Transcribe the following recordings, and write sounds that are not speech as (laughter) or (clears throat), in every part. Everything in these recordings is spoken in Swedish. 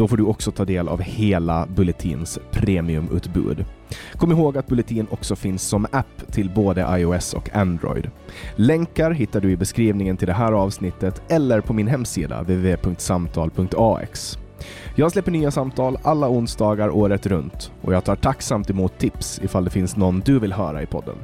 Då får du också ta del av hela Bulletins premiumutbud. Kom ihåg att Bulletin också finns som app till både iOS och Android. Länkar hittar du i beskrivningen till det här avsnittet eller på min hemsida www.samtal.ax. Jag släpper nya samtal alla onsdagar året runt och jag tar tacksamt emot tips ifall det finns någon du vill höra i podden.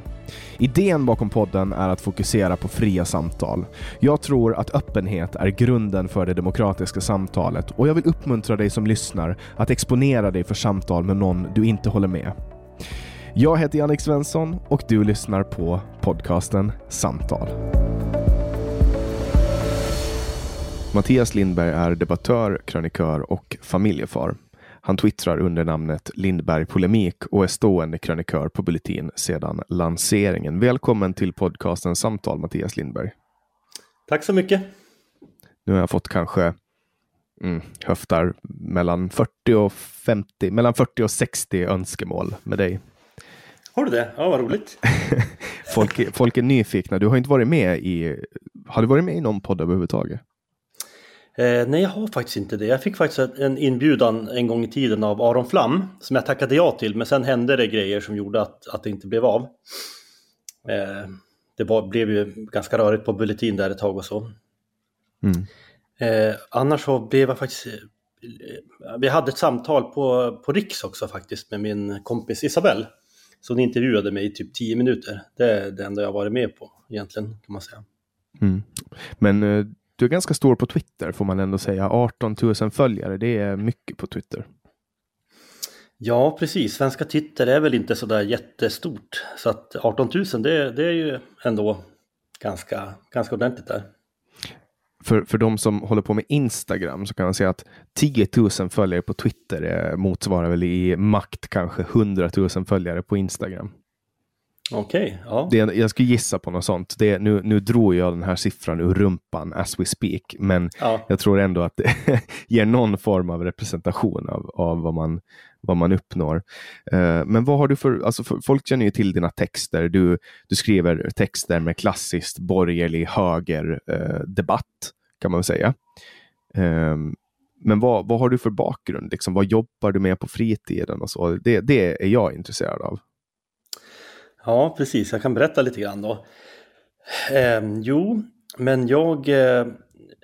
Idén bakom podden är att fokusera på fria samtal. Jag tror att öppenhet är grunden för det demokratiska samtalet och jag vill uppmuntra dig som lyssnar att exponera dig för samtal med någon du inte håller med. Jag heter Jannik Svensson och du lyssnar på podcasten Samtal. Mattias Lindberg är debattör, krönikör och familjefar. Han twittrar under namnet Lindberg Polemik och är stående krönikör på Bulletin sedan lanseringen. Välkommen till podcasten Samtal Mattias Lindberg. Tack så mycket. Nu har jag fått kanske mm, höftar mellan 40 och 50, mellan 40 och 60 önskemål med dig. Har du det? Ja, vad roligt. (laughs) Folk, folk är nyfikna. Du har inte varit med i, har du varit med i någon podd överhuvudtaget? Eh, nej, jag har faktiskt inte det. Jag fick faktiskt en inbjudan en gång i tiden av Aron Flam som jag tackade ja till, men sen hände det grejer som gjorde att, att det inte blev av. Eh, det var, blev ju ganska rörigt på Bulletin där ett tag och så. Mm. Eh, annars så blev jag faktiskt... eh, Vi hade ett samtal på, på Riks också faktiskt med min kompis Isabelle. Så hon intervjuade mig i typ 10 minuter. Det är det enda jag varit med på egentligen kan man säga. Mm. Men eh, du är ganska stor på Twitter får man ändå säga. 18 000 följare, det är mycket på Twitter. Ja, precis. Svenska Twitter är väl inte sådär jättestort. Så att 18 000, det, det är ju ändå ganska, ganska ordentligt där. För, för de som håller på med Instagram så kan man säga att 10 000 följare på Twitter eh, motsvarar väl i makt kanske 100 000 följare på Instagram. Okej, ja. Det, jag skulle gissa på något sånt. Det, nu, nu drog jag den här siffran ur rumpan as we speak, men ja. jag tror ändå att det (laughs) ger någon form av representation av, av vad, man, vad man uppnår. Eh, men vad har du för, alltså för, folk känner ju till dina texter. Du, du skriver texter med klassiskt borgerlig höger eh, debatt, kan man säga. Eh, men vad, vad har du för bakgrund? Liksom, vad jobbar du med på fritiden? Och så? Det, det är jag intresserad av. Ja, precis. Jag kan berätta lite grann då. Eh, jo, men jag eh,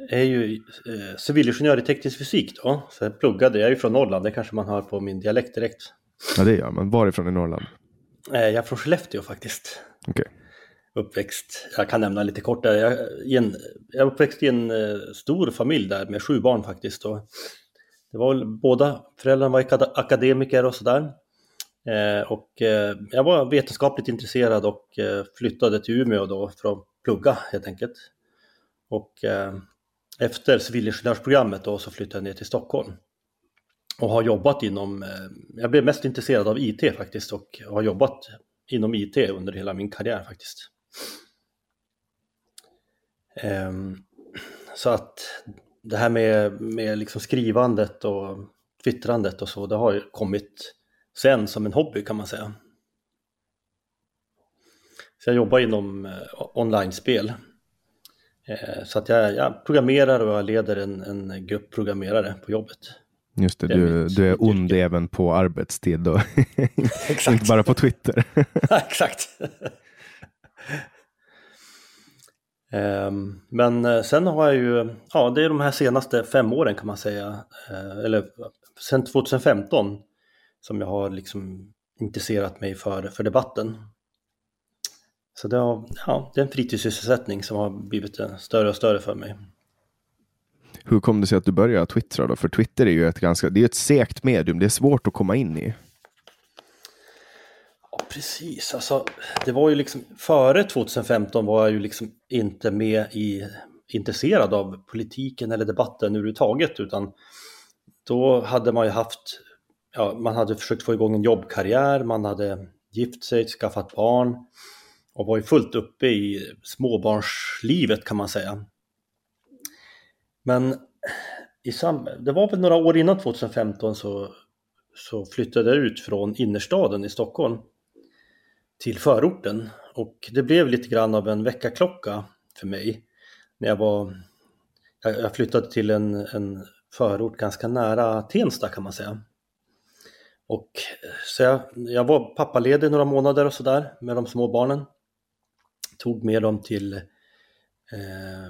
är ju eh, civilingenjör i teknisk fysik då. Så jag pluggade, jag är ju från Norrland, det kanske man hör på min dialekt direkt. Ja, det gör man. Varifrån i Norrland? Eh, jag är från Skellefteå faktiskt. Okej. Uppväxt, jag kan nämna lite kort där. Jag, en, jag uppväxt i en eh, stor familj där med sju barn faktiskt. Och det var väl, båda föräldrarna var akad- akademiker och sådär. Eh, och eh, jag var vetenskapligt intresserad och eh, flyttade till Umeå då för att plugga helt enkelt. Och efter civilingenjörsprogrammet då så flyttade jag ner till Stockholm. Och har jobbat inom, jag blev mest intresserad av IT faktiskt och har jobbat inom IT under hela min karriär faktiskt. Ehm, så att det här med, med liksom skrivandet och twittrandet och så, det har kommit sen som en hobby kan man säga. Så jag jobbar inom eh, online-spel. Eh, så att jag, jag, programmerar och jag leder en, en grupp programmerare på jobbet. Just det, du, du är ond yrke. även på arbetstid och (laughs) (laughs) inte bara på Twitter. (laughs) Exakt. Ehm, men eh, sen har jag ju, ja det är de här senaste fem åren kan man säga, eller sen 2015 som jag har liksom intresserat mig för, för debatten. Så det, har, ja, det är en fritidssysselsättning som har blivit större och större för mig. Hur kom det sig att du började twittra då? För Twitter är ju ett ganska, det är ett segt medium, det är svårt att komma in i. Ja, precis, alltså det var ju liksom före 2015 var jag ju liksom inte med i intresserad av politiken eller debatten överhuvudtaget utan då hade man ju haft, ja, man hade försökt få igång en jobbkarriär, man hade gift sig, skaffat barn och var ju fullt uppe i småbarnslivet kan man säga. Men i sam det var väl några år innan 2015 så, så flyttade jag ut från innerstaden i Stockholm till förorten och det blev lite grann av en väckarklocka för mig när jag var jag flyttade till en, en förort ganska nära Tensta kan man säga. Och eh, så jag, jag var pappaledig några månader och sådär med de små barnen tog med dem till eh,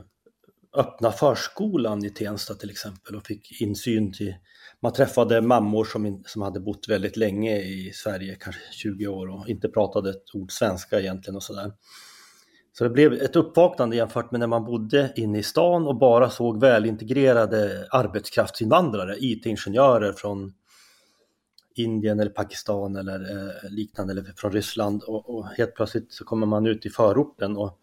öppna förskolan i Tensta till exempel och fick insyn till, man träffade mammor som, in, som hade bott väldigt länge i Sverige, kanske 20 år och inte pratade ett ord svenska egentligen och sådär. Så det blev ett uppvaknande jämfört med när man bodde inne i stan och bara såg välintegrerade arbetskraftsinvandrare, IT-ingenjörer från Indien eller Pakistan eller eh, liknande eller från Ryssland och, och, helt plötsligt så kommer man ut i förorten och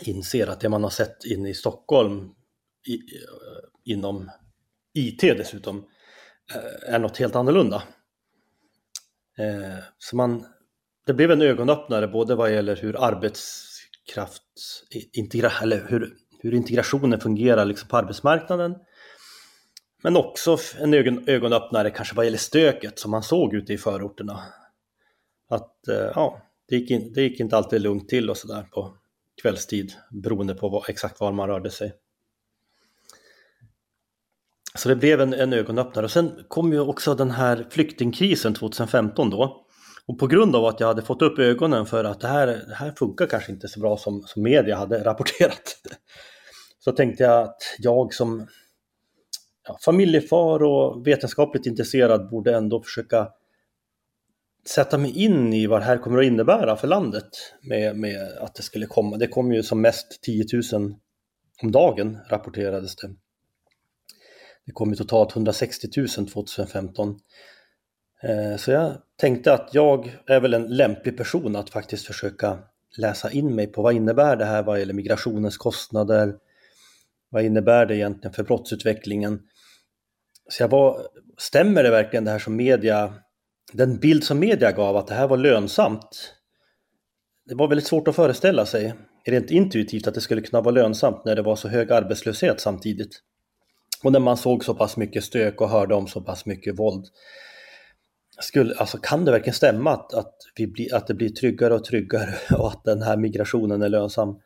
inser att det man har sett inne i Stockholm i, eh, inom IT dessutom eh, är något helt annorlunda. Eh, så man, det blev en ögonöppnare både vad gäller hur arbetskraft integra, eller hur, hur integrationen fungerar liksom på arbetsmarknaden men också en ögon, ögonöppnare kanske vad gäller stöket som man såg ute i förorterna. Att eh, ja, det gick, in, det gick inte alltid lugnt till och sådär på kvällstid beroende på vad, exakt var man rörde sig. Så det blev en, en ögonöppnare och sen kom ju också den här flyktingkrisen 2015 då. Och på grund av att jag hade fått upp ögonen för att det här, det här funkar kanske inte så bra som, som media hade (laughs) rapporterat. Så tänkte jag att jag som ja, familjefar och vetenskapligt intresserad borde ändå försöka sätta mig in i vad det här kommer att innebära för landet med, med att det skulle komma. Det kom ju som mest 10 000 om dagen rapporterades det. Det kom ju totalt 160 000 2015. Så jag tänkte att jag är väl en lämplig person att faktiskt försöka läsa in mig på vad innebär det här vad gäller migrationens kostnader, vad innebär det egentligen för brottsutvecklingen? Så jag var, stämmer det verkligen det här som media, den bild som media gav att det här var lönsamt? Det var väldigt svårt att föreställa sig rent intuitivt att det skulle kunna vara lönsamt när det var så hög arbetslöshet samtidigt. Och när man såg så pass mycket stök och hörde om så pass mycket våld. Skulle, alltså kan det verkligen stämma att, att, vi bli, att det blir tryggare och tryggare (laughs) och att den här migrationen är lönsam?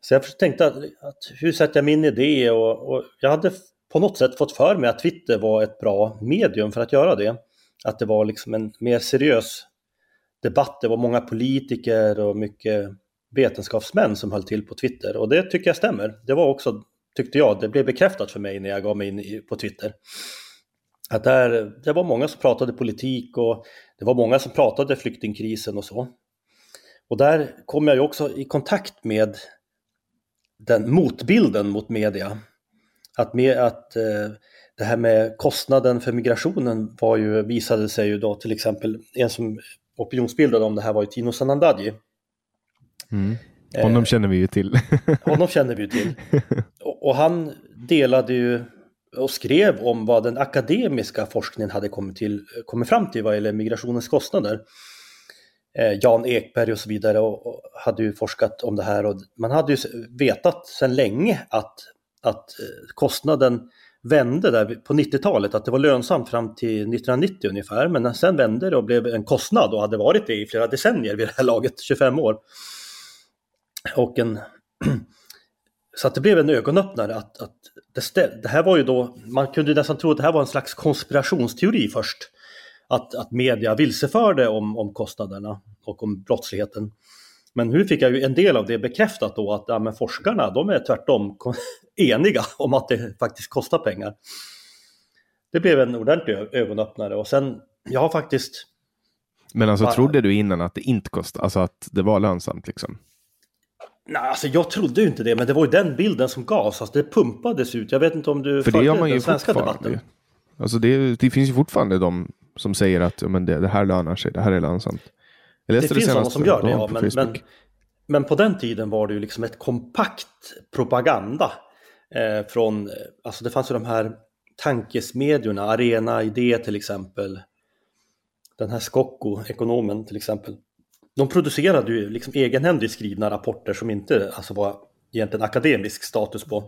Så jag tänkte att, att hur sätter jag min idé? Och, och jag hade på något sätt fått för mig att Twitter var ett bra medium för att göra det. Att det var liksom en mer seriös debatt. Det var många politiker och mycket vetenskapsmän som höll till på Twitter och det tycker jag stämmer. Det var också, tyckte jag, det blev bekräftat för mig när jag gav mig in på Twitter. Att där, det var många som pratade politik och det var många som pratade flyktingkrisen och så. Och där kom jag ju också i kontakt med den motbilden mot media att, med, att eh, det här med kostnaden för migrationen var ju, visade sig ju då till exempel, en som opinionsbildade om det här var ju Tino Sanandaji. Mm. Honom eh, känner vi ju till. honom känner vi ju till. (laughs) (laughs) Och, och, han delade ju och skrev om vad den akademiska forskningen hade kommit, till, kommit fram till vad gäller migrationens kostnader. Eh, Jan Ekberg och så vidare och, och hade ju forskat om det här och man hade ju vetat sedan länge att att eh, kostnaden vände där på 90-talet, att det var lönsamt fram till 1990 ungefär, men sen vände det och blev en kostnad och hade varit det i flera decennier vid det här laget, 25 år. Och en, (clears throat) så att det blev en ögonöppnare att, att det, det, här var ju då, man kunde nästan tro att det här var en slags konspirationsteori först. Att, att media vilseförde om, om kostnaderna och om brottsligheten. Men nu fick jag ju en del av det bekräftat då att ja, men forskarna de är tvärtom (laughs) eniga om att det faktiskt kostar pengar. Det blev en ordentlig ögonöppnare och sen, jag har faktiskt... Men alltså bara... trodde du innan att det inte kostade, alltså att det var lönsamt liksom? Nej, alltså jag trodde ju inte det, men det var ju den bilden som gavs. Alltså det pumpades ut. Jag vet inte om du För det gör man ju svenska debatten. Alltså det, det, finns ju fortfarande de som säger att men det, det här lönar sig, det här är lönsamt. Det, det finns sådana som gör det, ja, men, men, men, på den tiden var det ju liksom ett kompakt propaganda. Eh, från, alltså det fanns ju de här tankesmedjorna, Arena Idé till exempel. Den här Skocko, ekonomen till exempel de producerade ju liksom egenhändigt skrivna rapporter som inte alltså, var egentligen akademisk status på.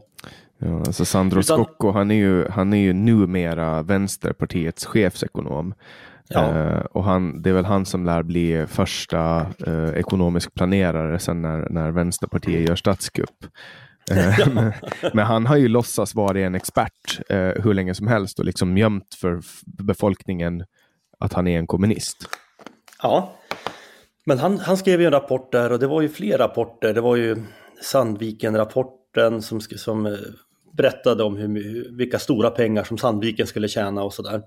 Ja, alltså Sandro Utan... Scocco, han är, ju, han är ju numera Vänsterpartiets chefsekonom. Ja. Eh, och han, det är väl han som lär bli första eh, ekonomisk planerare sen när, när Vänsterpartiet gör statskupp. Eh, (laughs) men, han har ju låtsas vara en expert eh, hur länge som helst och liksom gömt för befolkningen att han är en kommunist. Ja, men han, han skrev ju en rapport där och det var ju fler rapporter. Det var ju Sandviken-rapporten som, som eh, berättade om hur, vilka stora pengar som Sandviken skulle tjäna och sådär.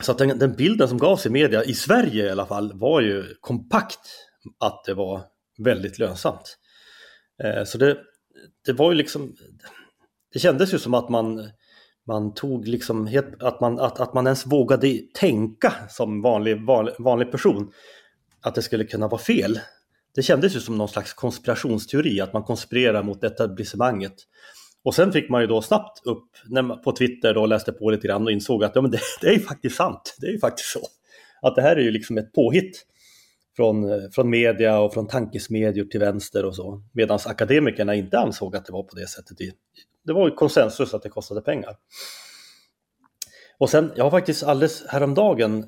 Så att den, den, bilden som gavs i media, i Sverige i alla fall, var ju kompakt att det var väldigt lönsamt. Eh, så det, det var ju liksom, det kändes ju som att man, man tog liksom, att, man, att, att man ens vågade tänka som vanlig, vanlig, vanlig person att det skulle kunna vara fel. Det kändes ju som någon slags konspirationsteori, att man konspirerar mot etablissemanget. Och sen fick man ju då snabbt upp när man, på Twitter och läste på lite grann och insåg att ja, men det, (laughs) det är ju faktiskt sant. Det är ju faktiskt så. Att det här är ju liksom ett påhitt från, eh, från media och från tankesmedjor till vänster och så. Medan akademikerna inte ansåg att det var på det sättet. Det var ju konsensus att det kostade pengar. Och sen, jag har faktiskt alldeles häromdagen eh,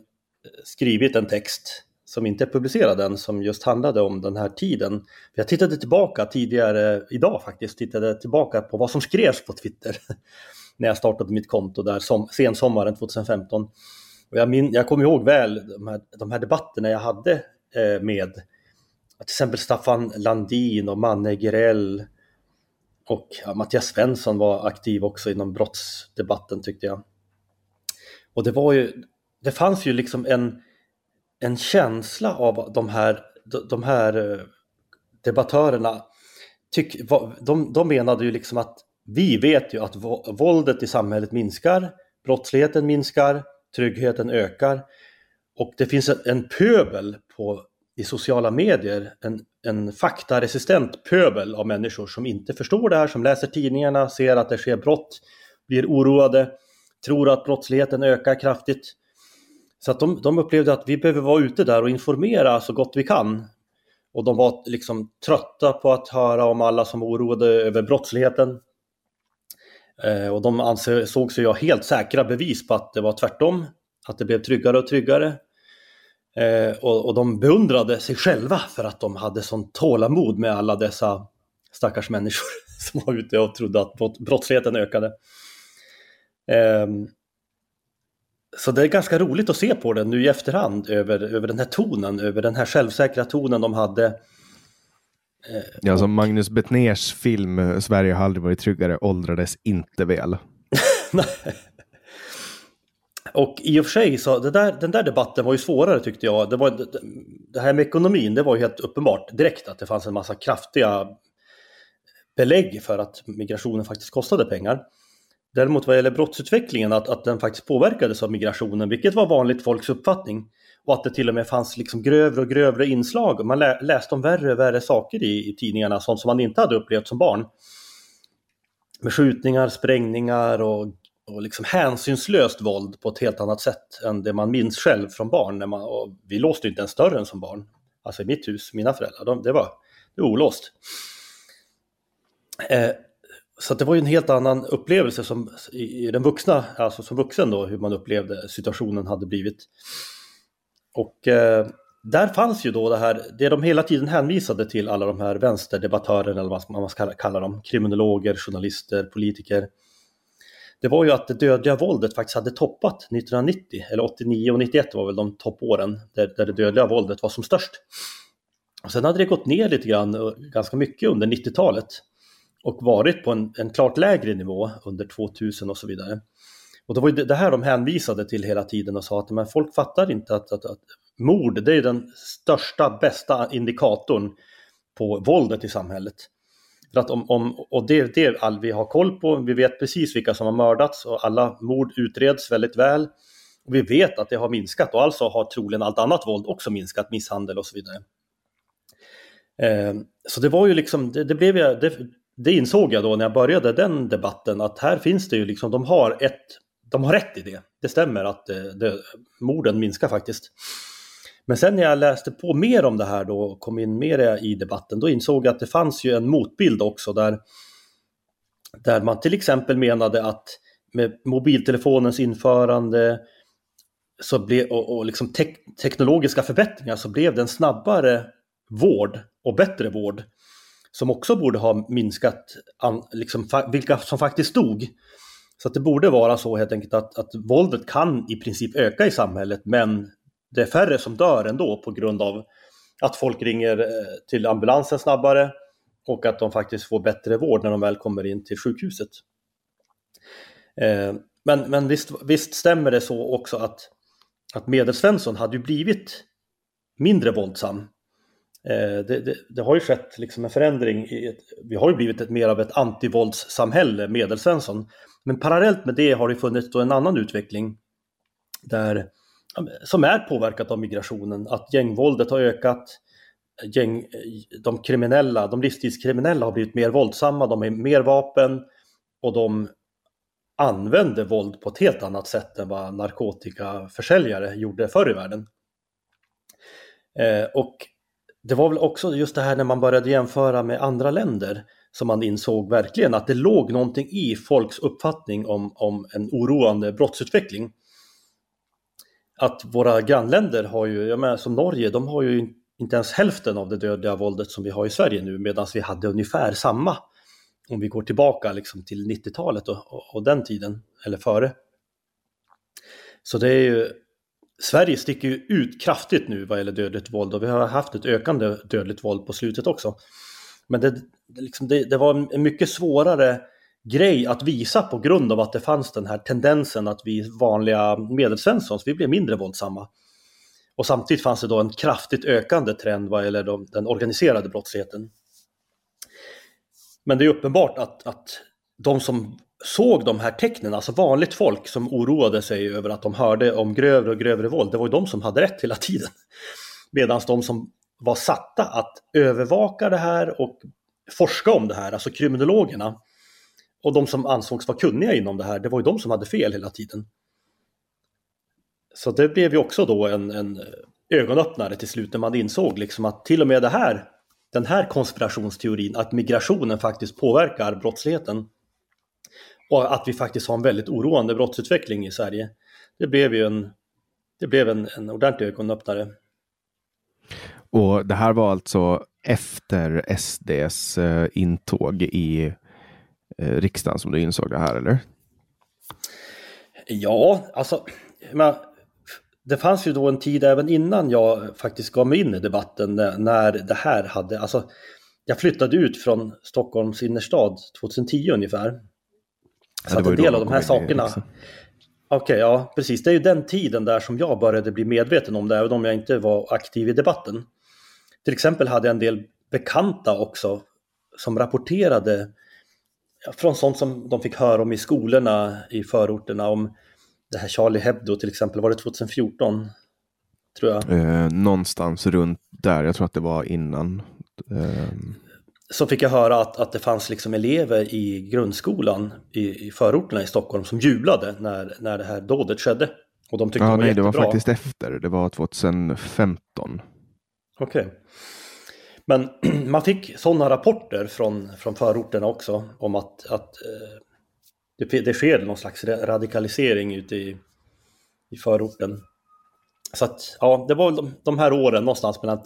skrivit en text som inte är publicerad än som just handlade om den här tiden. Jag tittade tillbaka tidigare, idag faktiskt, tittade tillbaka på vad som skrevs på Twitter (laughs) när jag startade mitt konto där som, sensommaren 2015. Och jag, min, jag kommer ihåg väl de här, de här debatterna jag hade eh, med till exempel Staffan Landin och Manne Gerell och ja, Mattias Svensson var aktiv också inom brottsdebatten tyckte jag. Och det var ju, det fanns ju liksom en en känsla av de här, de här eh, debattörerna. Tyck, de, de menade ju liksom att vi vet ju att våldet i samhället minskar, brottsligheten minskar, tryggheten ökar och det finns en, en pöbel på, i sociala medier, en, en faktaresistent pöbel av människor som inte förstår det här, som läser tidningarna, ser att det sker brott, blir oroade, tror att brottsligheten ökar kraftigt så att de, de upplevde att vi behöver vara ute där och informera så gott vi kan. Och de var liksom trötta på att höra om alla som oroade över brottsligheten. Eh, och de ansåg sig ha helt säkra bevis på att det var tvärtom, att det blev tryggare och tryggare. Eh, och, och, de beundrade sig själva för att de hade sån tålamod med alla dessa stackars människor (laughs) som var ute och trodde att brottsligheten ökade. Eh, så det är ganska roligt att se på den nu i efterhand över, över den här tonen, över den här självsäkra tonen de hade. Eh, ja, som Magnus Betnérs film eh, Sverige har aldrig varit tryggare åldrades inte väl. (laughs) och i och för sig så det där, den där debatten var ju svårare tyckte jag. Det, var, det här med ekonomin, det var ju helt uppenbart direkt att det fanns en massa kraftiga belägg för att migrationen faktiskt kostade pengar. Däremot vad gäller brottsutvecklingen, att, att den faktiskt påverkades av migrationen, vilket var vanligt folks uppfattning. Och att det till och med fanns liksom grövre och grövre inslag. Man lä läste om värre och värre saker i, i tidningarna, sånt som man inte hade upplevt som barn. Med skjutningar, sprängningar och, och liksom hänsynslöst våld på ett helt annat sätt än det man minns själv från barn. När man, och vi låste inte ens dörren som barn. Alltså i mitt hus, mina föräldrar, de, det, var, det var olåst. Eh, så det var ju en helt annan upplevelse som i, i den vuxna, alltså som vuxen då, hur man upplevde situationen hade blivit. Och eh, där fanns ju då det här, det de hela tiden hänvisade till alla de här vänsterdebattörerna, eller vad man ska kalla dem, kriminologer, journalister, politiker. Det var ju att det dödliga våldet faktiskt hade toppat 1990, eller 89 och 91 var väl de toppåren där, där det dödliga våldet var som störst. Och sen hade det gått ner lite grann, ganska mycket under 90-talet och varit på en, en klart lägre nivå under 2000 och så vidare. Och det var ju det här de hänvisade till hela tiden och sa att men folk fattar inte att, att, att mord det är den största, bästa indikatorn på våldet i samhället. För att om, om, och det är det all vi har koll på, vi vet precis vilka som har mördats och alla mord utreds väldigt väl. Och vi vet att det har minskat och alltså har troligen allt annat våld också minskat, misshandel och så vidare. Eh, så det var ju liksom, det, det blev ju... det, det insåg jag då när jag började den debatten att här finns det ju liksom, de har ett, de har rätt i det. Det stämmer att det, det, morden minskar faktiskt. Men sen när jag läste på mer om det här då och kom in mer i debatten, då insåg jag att det fanns ju en motbild också där, där man till exempel menade att med mobiltelefonens införande så ble, och, och liksom tek, teknologiska förbättringar så blev det en snabbare vård och bättre vård som också borde ha minskat an, liksom, vilka som faktiskt dog. Så att det borde vara så helt enkelt att, att våldet kan i princip öka i samhället men det är färre som dör ändå på grund av att folk ringer eh, till ambulansen snabbare och att de faktiskt får bättre vård när de väl kommer in till sjukhuset. Eh, men, men visst, visst stämmer det så också att, att Medelsvensson hade ju blivit mindre våldsam. Eh, det, det, det, har ju skett liksom en förändring. I ett, vi har ju blivit ett, mer av ett antivåldssamhälle, Medelsvensson. Men parallellt med det har det funnits en annan utveckling där som är påverkat av migrationen, att gängvåldet har ökat, gäng, de kriminella, de livstidskriminella har blivit mer våldsamma, de har mer vapen och de använder våld på ett helt annat sätt än vad narkotikaförsäljare gjorde förr i världen. Eh, och det var väl också just det här när man började jämföra med andra länder som man insåg verkligen att det låg någonting i folks uppfattning om, om en oroande brottsutveckling att våra grannländer har ju, jag menar som Norge, de har ju inte ens hälften av det dödliga våldet som vi har i Sverige nu medan vi hade ungefär samma om vi går tillbaka liksom till 90-talet och, och, och, den tiden, eller före. Så det är ju, Sverige sticker ju ut kraftigt nu vad gäller dödligt våld och vi har haft ett ökande dödligt våld på slutet också. Men det, liksom det, det var en mycket svårare grej att visa på grund av att det fanns den här tendensen att vi vanliga medelsvenssons, vi blev mindre våldsamma. Och samtidigt fanns det då en kraftigt ökande trend vad gäller de, den organiserade brottsligheten. Men det är uppenbart att, att de som såg de här tecknen, alltså vanligt folk som oroade sig över att de hörde om grövre och grövre våld, det var ju de som hade rätt hela tiden. Medan de som var satta att övervaka det här och forska om det här, alltså kriminologerna, och de som ansågs vara kunniga inom det här, det var ju de som hade fel hela tiden. Så det blev ju också då en, en ögonöppnare till slut när man insåg liksom att till och med det här, den här konspirationsteorin, att migrationen faktiskt påverkar brottsligheten och att vi faktiskt har en väldigt oroande brottsutveckling i Sverige. Det blev ju en, det blev en, en ordentlig ögonöppnare. Och det här var alltså efter SDs eh, intåg i eh, riksdagen som du insåg det här, eller? Ja, alltså, men, det fanns ju då en tid även innan jag faktiskt gav mig in i debatten när det här hade, alltså, jag flyttade ut från Stockholms innerstad 2010 ungefär. Så ja, att en del av de här sakerna, Okej, okay, ja precis. Det är ju den tiden där som jag började bli medveten om det, även om jag inte var aktiv i debatten. Till exempel hade jag en del bekanta också som rapporterade från sånt som de fick höra om i skolorna i förorterna om det här Charlie Hebdo till exempel, var det 2014? Tror jag. Eh, någonstans runt där, jag tror att det var innan. Eh. Så fick jag höra att, att det fanns liksom elever i grundskolan i, i förorterna i Stockholm som jublade när, när det här dådet skedde. Och de tyckte ja, det var nej, jättebra. det var faktiskt efter, det var 2015. Okej. Okay. Men (clears throat) man fick sådana rapporter från, från förorterna också om att, att eh, det, det sker någon slags radikalisering ute i, i förorten. Så att, ja, det var de, de här åren någonstans mellan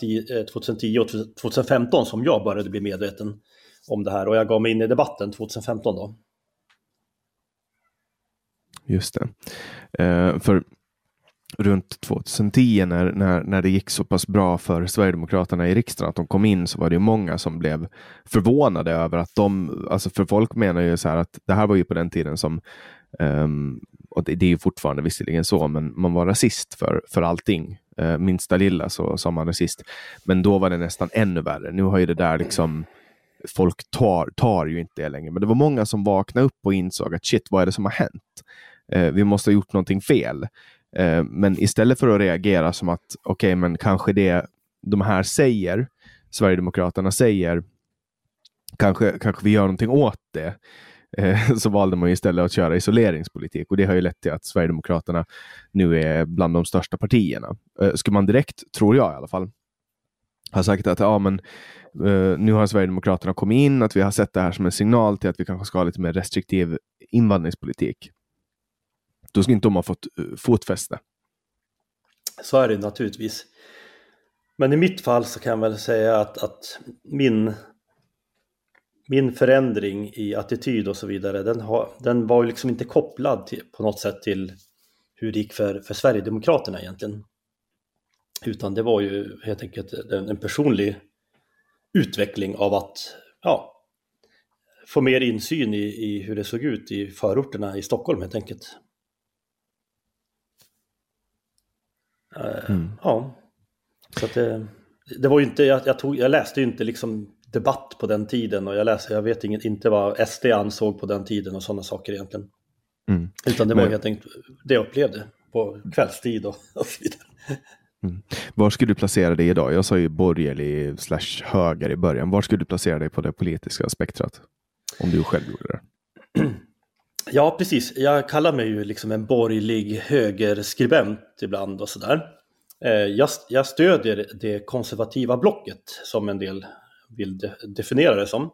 2010 eh, och 2015 som jag började bli medveten om det här och jag gav mig in i debatten 2015 då. Just det. Eh, för runt 2010 när, när, när det gick så pass bra för Sverigedemokraterna i riksdagen att de kom in så var det många som blev förvånade över att de, alltså för folk menar ju så här att det här var ju på den tiden som um, och det, det, är ju fortfarande visserligen så, men man var rasist för, för allting. Eh, minsta lilla så sa man rasist. Men då var det nästan ännu värre. Nu har ju det där liksom folk tar, tar ju inte det längre. Men det var många som vaknade upp och insåg att shit, vad är det som har hänt? Eh, vi måste ha gjort någonting fel. Eh, men istället för att reagera som att okej, okay, men kanske det de här säger, Sverigedemokraterna säger, kanske, kanske vi gör någonting åt det. Eh, (laughs) så valde man istället att köra isoleringspolitik och det har ju lett till att Sverigedemokraterna nu är bland de största partierna. Eh, skulle man direkt, tror jag i alla fall, ha sagt att ja, men, eh, nu har Sverigedemokraterna kommit in, att vi har sett det här som en signal till att vi kanske ska ha lite mer restriktiv invandringspolitik. Då skulle inte de ha fått uh, fotfäste. Så är det naturligtvis. Men i mitt fall så kan jag väl säga att, att min, min förändring i attityd och så vidare, den, har, den var ju liksom inte kopplad till, på något sätt till hur det gick för, för Sverigedemokraterna egentligen. Utan det var ju helt enkelt en, en personlig utveckling av att ja, få mer insyn i, i hur det såg ut i förorterna i Stockholm helt enkelt. Eh, mm. Ja, så att det, det var ju inte, jag, jag, tog, jag läste ju inte liksom debatt på den tiden och jag läste, jag vet inget, inte vad SD ansåg på den tiden och sådana saker egentligen. Mm. Utan det var Men... helt enkelt det jag upplevde på kvällstid och, (laughs) och så vidare. Mm. Var skulle du placera dig idag? Jag sa ju borgerlig slash höger i början. Var skulle du placera dig på det politiska spektrat? Om du själv gjorde det. Ja, precis. Jag kallar mig ju liksom en borgerlig högerskribent ibland och sådär. Eh, jag, jag stödjer det konservativa blocket som en del vill de, definiera det som.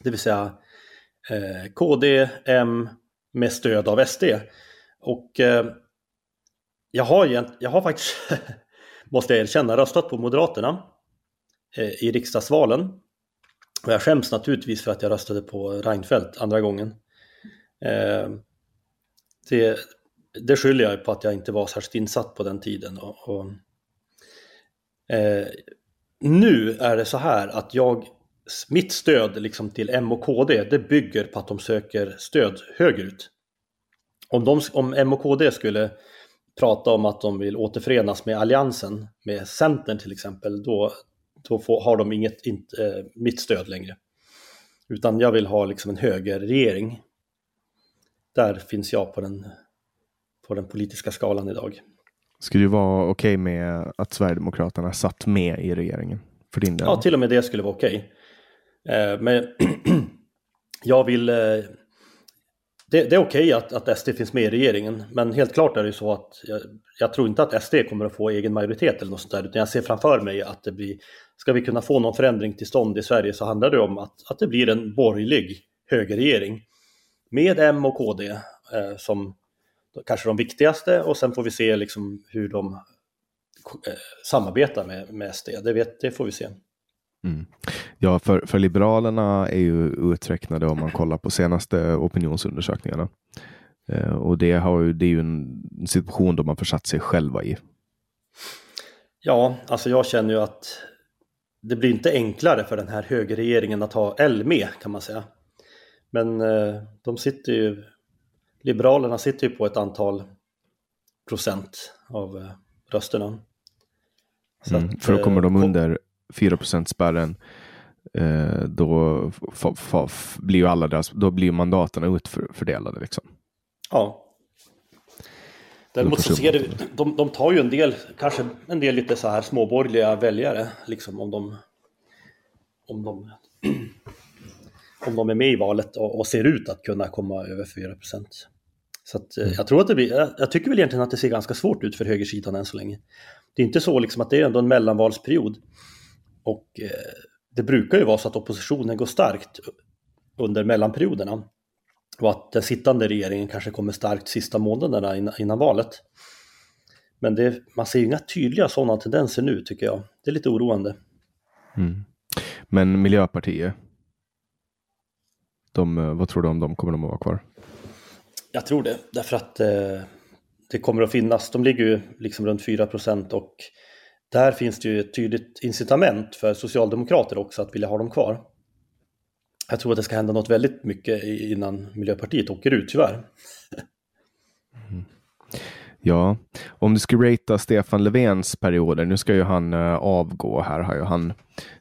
Det vill säga eh, KD, M med stöd av SD. Och eh, jag, har, jag har faktiskt, (laughs) måste jag erkänna, röstat på Moderaterna eh, i riksdagsvalen. Och jag skäms naturligtvis för att jag röstade på Reinfeldt andra gången. Eh, det, det skyller jag på att jag inte var särskilt insatt på den tiden. Och, och eh, nu är det så här att jag, mitt stöd liksom till M och KD, det bygger på att de söker stöd högerut. Om, de, om M och KD skulle prata om att de vill återförenas med Alliansen, med Centern till exempel, då, då får, har de inget, inte, eh, mitt stöd längre. Utan jag vill ha liksom en högerregering där finns jag på den, på den politiska skalan idag. Skulle du vara okej okay med att Sverigedemokraterna satt med i regeringen? För din del? Ja, till och med det skulle vara okej. Okay. Eh, men (clears throat) jag vill... Eh, det, det, är okej okay att, att SD finns med i regeringen, men helt klart är det ju så att jag, jag, tror inte att SD kommer att få egen majoritet eller något sånt där, utan jag ser framför mig att det blir... Ska vi kunna få någon förändring till stånd i Sverige så handlar det om att, att det blir en borgerlig högerregering med M och KD eh, som kanske de viktigaste och sen får vi se liksom hur de eh, samarbetar med, med SD. Det, vet, det får vi se. Mm. Ja, för, för Liberalerna är ju uträknade om man kollar på senaste opinionsundersökningarna. Eh, och det, har det är ju en situation då man försatt sig själva i. Ja, alltså jag känner ju att det blir inte enklare för den här högerregeringen att ha L med kan man säga. Men eh, de sitter ju, Liberalerna sitter ju på ett antal procent av eh, rösterna. Mm, att, för då kommer de eh, under 4 spärren då blir ju alla deras, då blir mandaterna utfördelade liksom. Ja. Däremot så ser du, de, de tar ju en del, kanske en del lite så här småborgerliga väljare, liksom om de, om de om de är med i valet och, och ser ut att kunna komma över 4% Så att, eh, mm. jag tror att det blir, jag, jag, tycker väl egentligen att det ser ganska svårt ut för högersidan än så länge. Det är inte så liksom att det är ändå en mellanvalsperiod. Och eh, det brukar ju vara så att oppositionen går starkt under mellanperioderna. Och att den sittande regeringen kanske kommer starkt sista månaderna innan, innan valet. Men det, man ser ju inga tydliga sådana tendenser nu tycker jag. Det är lite oroande. Mm. Men Miljöpartiet, de, eh, vad tror du om dem? Kommer de att vara kvar? Jag tror det, därför att eh, det kommer att finnas, de ligger ju liksom runt 4 procent och där finns det ju ett tydligt incitament för socialdemokrater också att vilja ha dem kvar. Jag tror att det ska hända något väldigt mycket innan Miljöpartiet åker ut, tyvärr. Mm. Ja, om du skulle ratea Stefan Löfvens perioder, nu ska ju han uh, avgå här, har ju han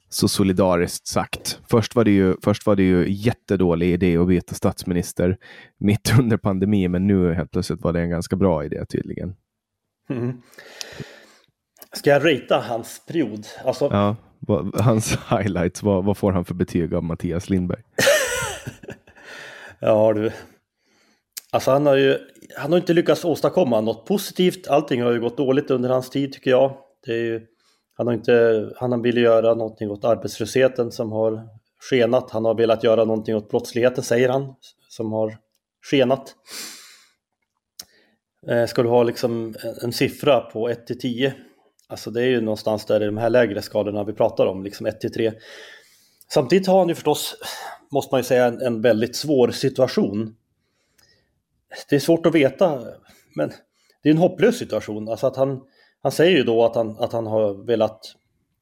så solidariskt sagt. Först var det ju, först var det ju jättedålig idé att byta statsminister mitt (laughs) under pandemin, men nu helt plötsligt var det en ganska bra idé tydligen. Mm. Ska jag ratea hans period? Alltså... Ja, hans (laughs) highlights, vad, vad får han för betyg av Mattias Lindberg? (laughs) ja du, alltså han har ju han har inte lyckats åstadkomma något positivt. Allting har ju gått dåligt under hans tid tycker jag. Det är ju, han, har inte, han vill göra någonting åt arbetslösheten som har skenat. Han har velat göra någonting åt brottsligheten, säger han, som har skenat. Eh, ska du ha liksom en siffra på 1 till 10, alltså det är ju någonstans där i de här lägre skalorna vi pratar om, liksom 1 till 3. Samtidigt har han ju förstås, måste man ju säga, en, en väldigt svår situation. Det är svårt att veta, men det är en hopplös situation. Alltså att han, han säger ju då att han, att han har velat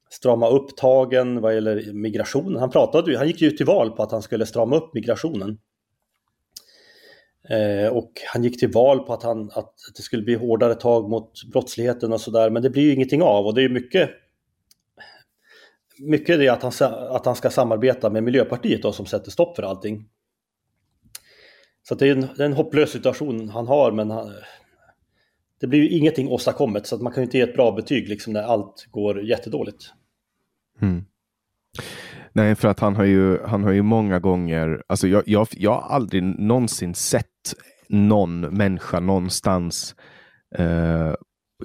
strama upp tagen vad gäller migrationen. Han, pratade han gick ju till val på att han skulle strama upp migrationen. Eh, och han gick till val på att, han, att det skulle bli hårdare tag mot brottsligheten och sådär. Men det blir ju ingenting av och det är mycket mycket det att han, att han ska samarbeta med Miljöpartiet då, som sätter stopp för allting. Så det är, en, det är en hopplös situation han har men han, det blir ju ingenting åstadkommet så att man kan ju inte ge ett bra betyg liksom när allt går jättedåligt. Mm. Nej, för att han har ju, han har ju många gånger, alltså jag, jag, jag har aldrig någonsin sett någon människa någonstans eh,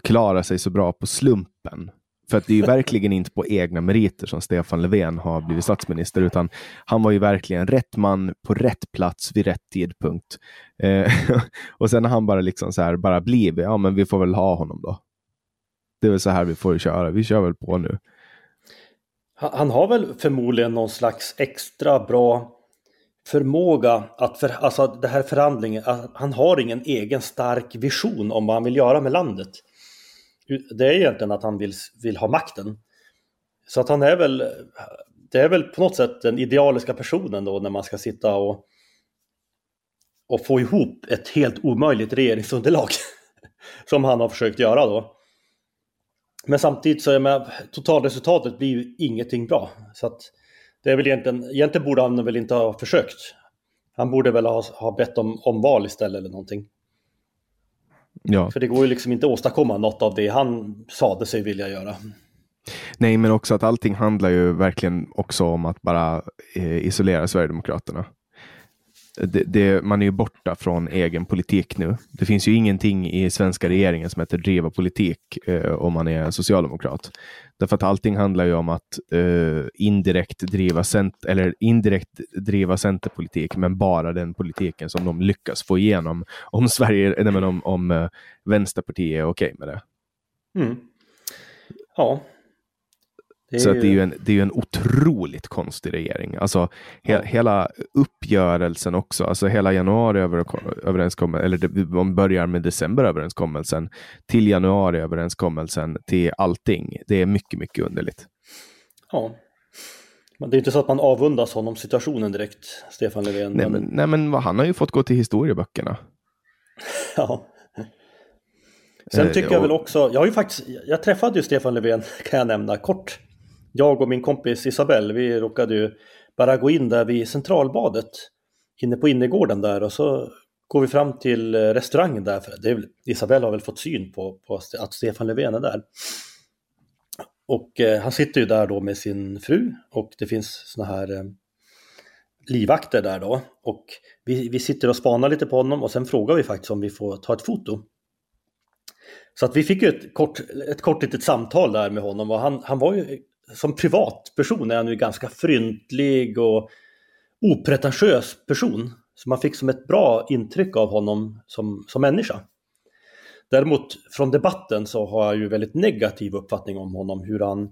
klara sig så bra på slumpen för att det är ju verkligen inte på egna meriter som Stefan Löfven har blivit statsminister, utan han var ju verkligen rätt man på rätt plats vid rätt tidpunkt. Eh, (laughs) och sen har han bara liksom så här, bara blivit, ja men vi får väl ha honom då. Det är väl så här vi får köra, vi kör väl på nu. Han har väl förmodligen någon slags extra bra förmåga att, för, alltså det här förhandlingen, han har ingen egen stark vision om vad han vill göra med landet det är egentligen att han vill, vill ha makten. Så att han är väl, det är väl på något sätt den idealiska personen då när man ska sitta och, och få ihop ett helt omöjligt regeringsunderlag. (laughs) som han har försökt göra då. Men samtidigt så är med, totalresultatet blir ju ingenting bra. Så att det är väl egentligen, egentligen borde han väl inte ha försökt. Han borde väl ha, ha bett om omval istället eller någonting. Ja. För det går ju liksom inte att åstadkomma något av det han sade sig vilja göra. Nej, men också att allting handlar ju verkligen också om att bara eh, isolera Sverigedemokraterna. Det, det, man är ju borta från egen politik nu. Det finns ju ingenting i svenska regeringen som heter driva politik eh, om man är socialdemokrat. Därför att allting handlar ju om att eh, indirekt, driva cent eller indirekt driva centerpolitik, men bara den politiken som de lyckas få igenom. Om Sverige, nej, men om, om eh, Vänsterpartiet är okej okay med det. Mm. Ja, det så att det är ju en, det är en otroligt konstig regering. Alltså he, ja. hela uppgörelsen också, alltså hela januariöverenskommelsen, eller det, man börjar med decemberöverenskommelsen till januariöverenskommelsen till allting. Det är mycket, mycket underligt. Ja, men det är inte så att man avundas honom situationen direkt, Stefan Löfven. Nej, men, nej, men han har ju fått gå till historieböckerna. (laughs) ja. Sen tycker jag väl också, jag har ju faktiskt, jag träffade ju Stefan Löfven kan jag nämna kort jag och min kompis Isabelle, vi råkade ju bara gå in där vid Centralbadet inne på innergården där och så går vi fram till eh, restaurangen där. För det är, Isabelle har väl fått syn på, på att Stefan Löfven är där. Och eh, han sitter ju där då med sin fru och det finns såna här eh, livvakter där då. Och vi, vi sitter och spanar lite på honom och sen frågar vi faktiskt om vi får ta ett foto. Så att vi fick ju ett kort, ett kort litet samtal där med honom och han, han var ju som privatperson är han ju ganska fryntlig och opretentiös person. Så man fick som ett bra intryck av honom som, som människa. Däremot från debatten så har jag ju väldigt negativ uppfattning om honom, hur han...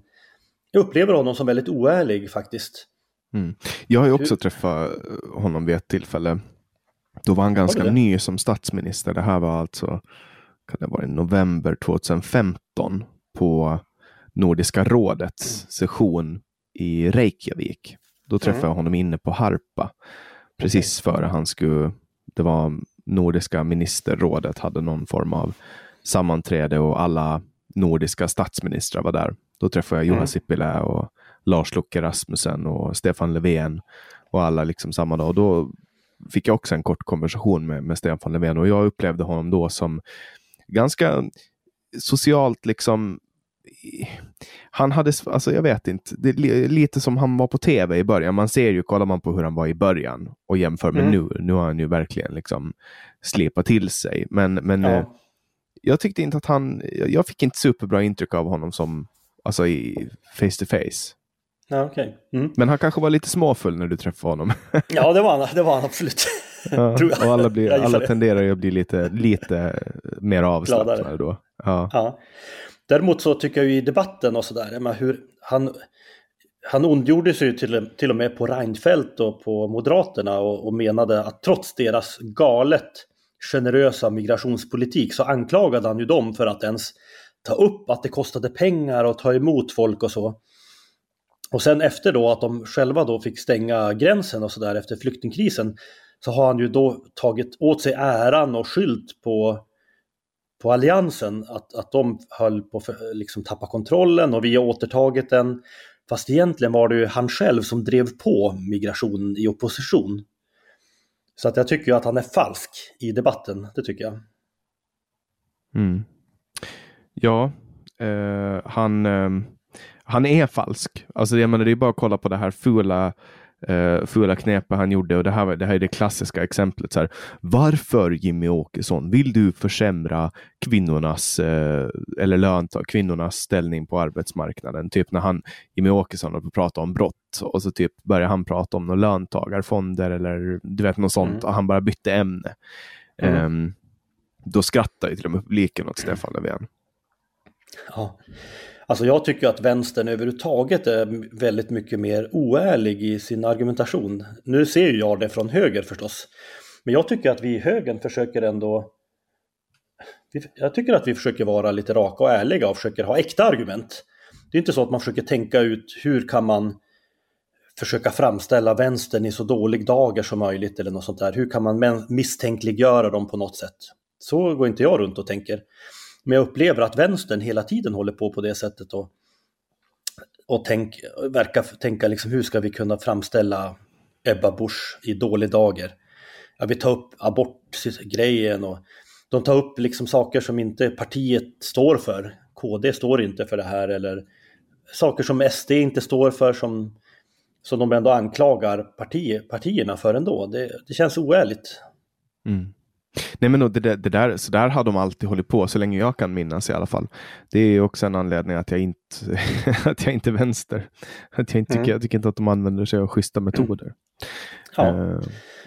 Jag upplever honom som väldigt oärlig faktiskt. Mm. Jag har ju också hur... träffat honom vid ett tillfälle. Då var han ganska ny som statsminister. Det här var alltså, kan det vara i november 2015 på Nordiska rådets mm. session i Reykjavik. Då träffade mm. jag honom inne på Harpa. Precis före han skulle, det var Nordiska ministerrådet hade någon form av sammanträde och alla nordiska statsministrar var där. Då träffade jag Juha mm. Sipilä och Lars Locke Rasmussen och Stefan Löfven och alla liksom samma dag. Och då fick jag också en kort konversation med, med Stefan Löfven och jag upplevde honom då som ganska socialt liksom han hade, alltså jag vet inte, det är lite som han var på tv i början. Man ser ju, kollar man på hur han var i början och jämför med mm. nu, nu har han ju verkligen liksom slipat till sig. Men, men ja. eh, jag tyckte inte att han, jag fick inte superbra intryck av honom som, alltså i face to face. Ja, okay. Mm. Men han kanske var lite småfull när du träffade honom. (laughs) ja, det var han, det var han absolut. Ja, (laughs) och alla, blir, alla tenderar ju att bli lite, lite mer avslappnade då. Ja. ja. Däremot så tycker jag ju i debatten och sådär, hur han, han ondgjorde sig till, till och med på Reinfeldt och på Moderaterna och, och menade att trots deras galet generösa migrationspolitik så anklagade han ju dem för att ens ta upp att det kostade pengar och ta emot folk och så. Och sen efter då att de själva då fick stänga gränsen och sådär efter flyktingkrisen så har han ju då tagit åt sig äran och skylt på på alliansen att, att de höll på att liksom tappa kontrollen och vi har återtagit den. Fast egentligen var det ju han själv som drev på migrationen i opposition. Så att jag tycker att han är falsk i debatten, det tycker jag. Mm. Ja, eh, han, eh, han är falsk. Alltså jag menar, det är bara att kolla på det här fula uh, fula knepet han gjorde och det här, det här är det klassiska exemplet. Så här, Varför Jimmy Åkesson vill du försämra kvinnornas uh, eller löntag, kvinnornas ställning på arbetsmarknaden? Typ när han, Jimmy Åkesson och pratar om brott och så typ börjar han prata om några löntagarfonder eller du vet något sånt mm. och han bara bytte ämne. Mm. Um, då skrattar ju till och med publiken åt Stefan Löfven. Ja. Alltså jag tycker att vänstern överhuvudtaget är väldigt mycket mer oärlig i sin argumentation. Nu ser jag det från höger förstås. Men jag tycker att vi i högern försöker ändå... Jag tycker att vi försöker vara lite raka och ärliga och försöker ha äkta argument. Det är inte så att man försöker tänka ut hur kan man försöka framställa vänstern i så dålig dager som möjligt eller något sånt där. Hur kan man misstänkliggöra dem på något sätt? Så går inte jag runt och tänker. Men jag upplever att vänstern hela tiden håller på på det sättet och, och tänk, verkar tänka liksom hur ska vi kunna framställa Ebba Busch i dålig dager. Ja, vi tar upp abortgrejen och de tar upp liksom saker som inte partiet står för. KD står inte för det här eller saker som SD inte står för som, som de ändå anklagar parti, partierna för ändå. Det, det känns oärligt. Mm. Nej men det, det, där, så där har de alltid hållit på, så länge jag kan minnas i alla fall. Det är också en anledning att jag inte, (laughs) att jag inte är vänster. Att jag, inte tycker, mm. jag tycker inte att de använder sig av schyssta metoder. Ja. Uh.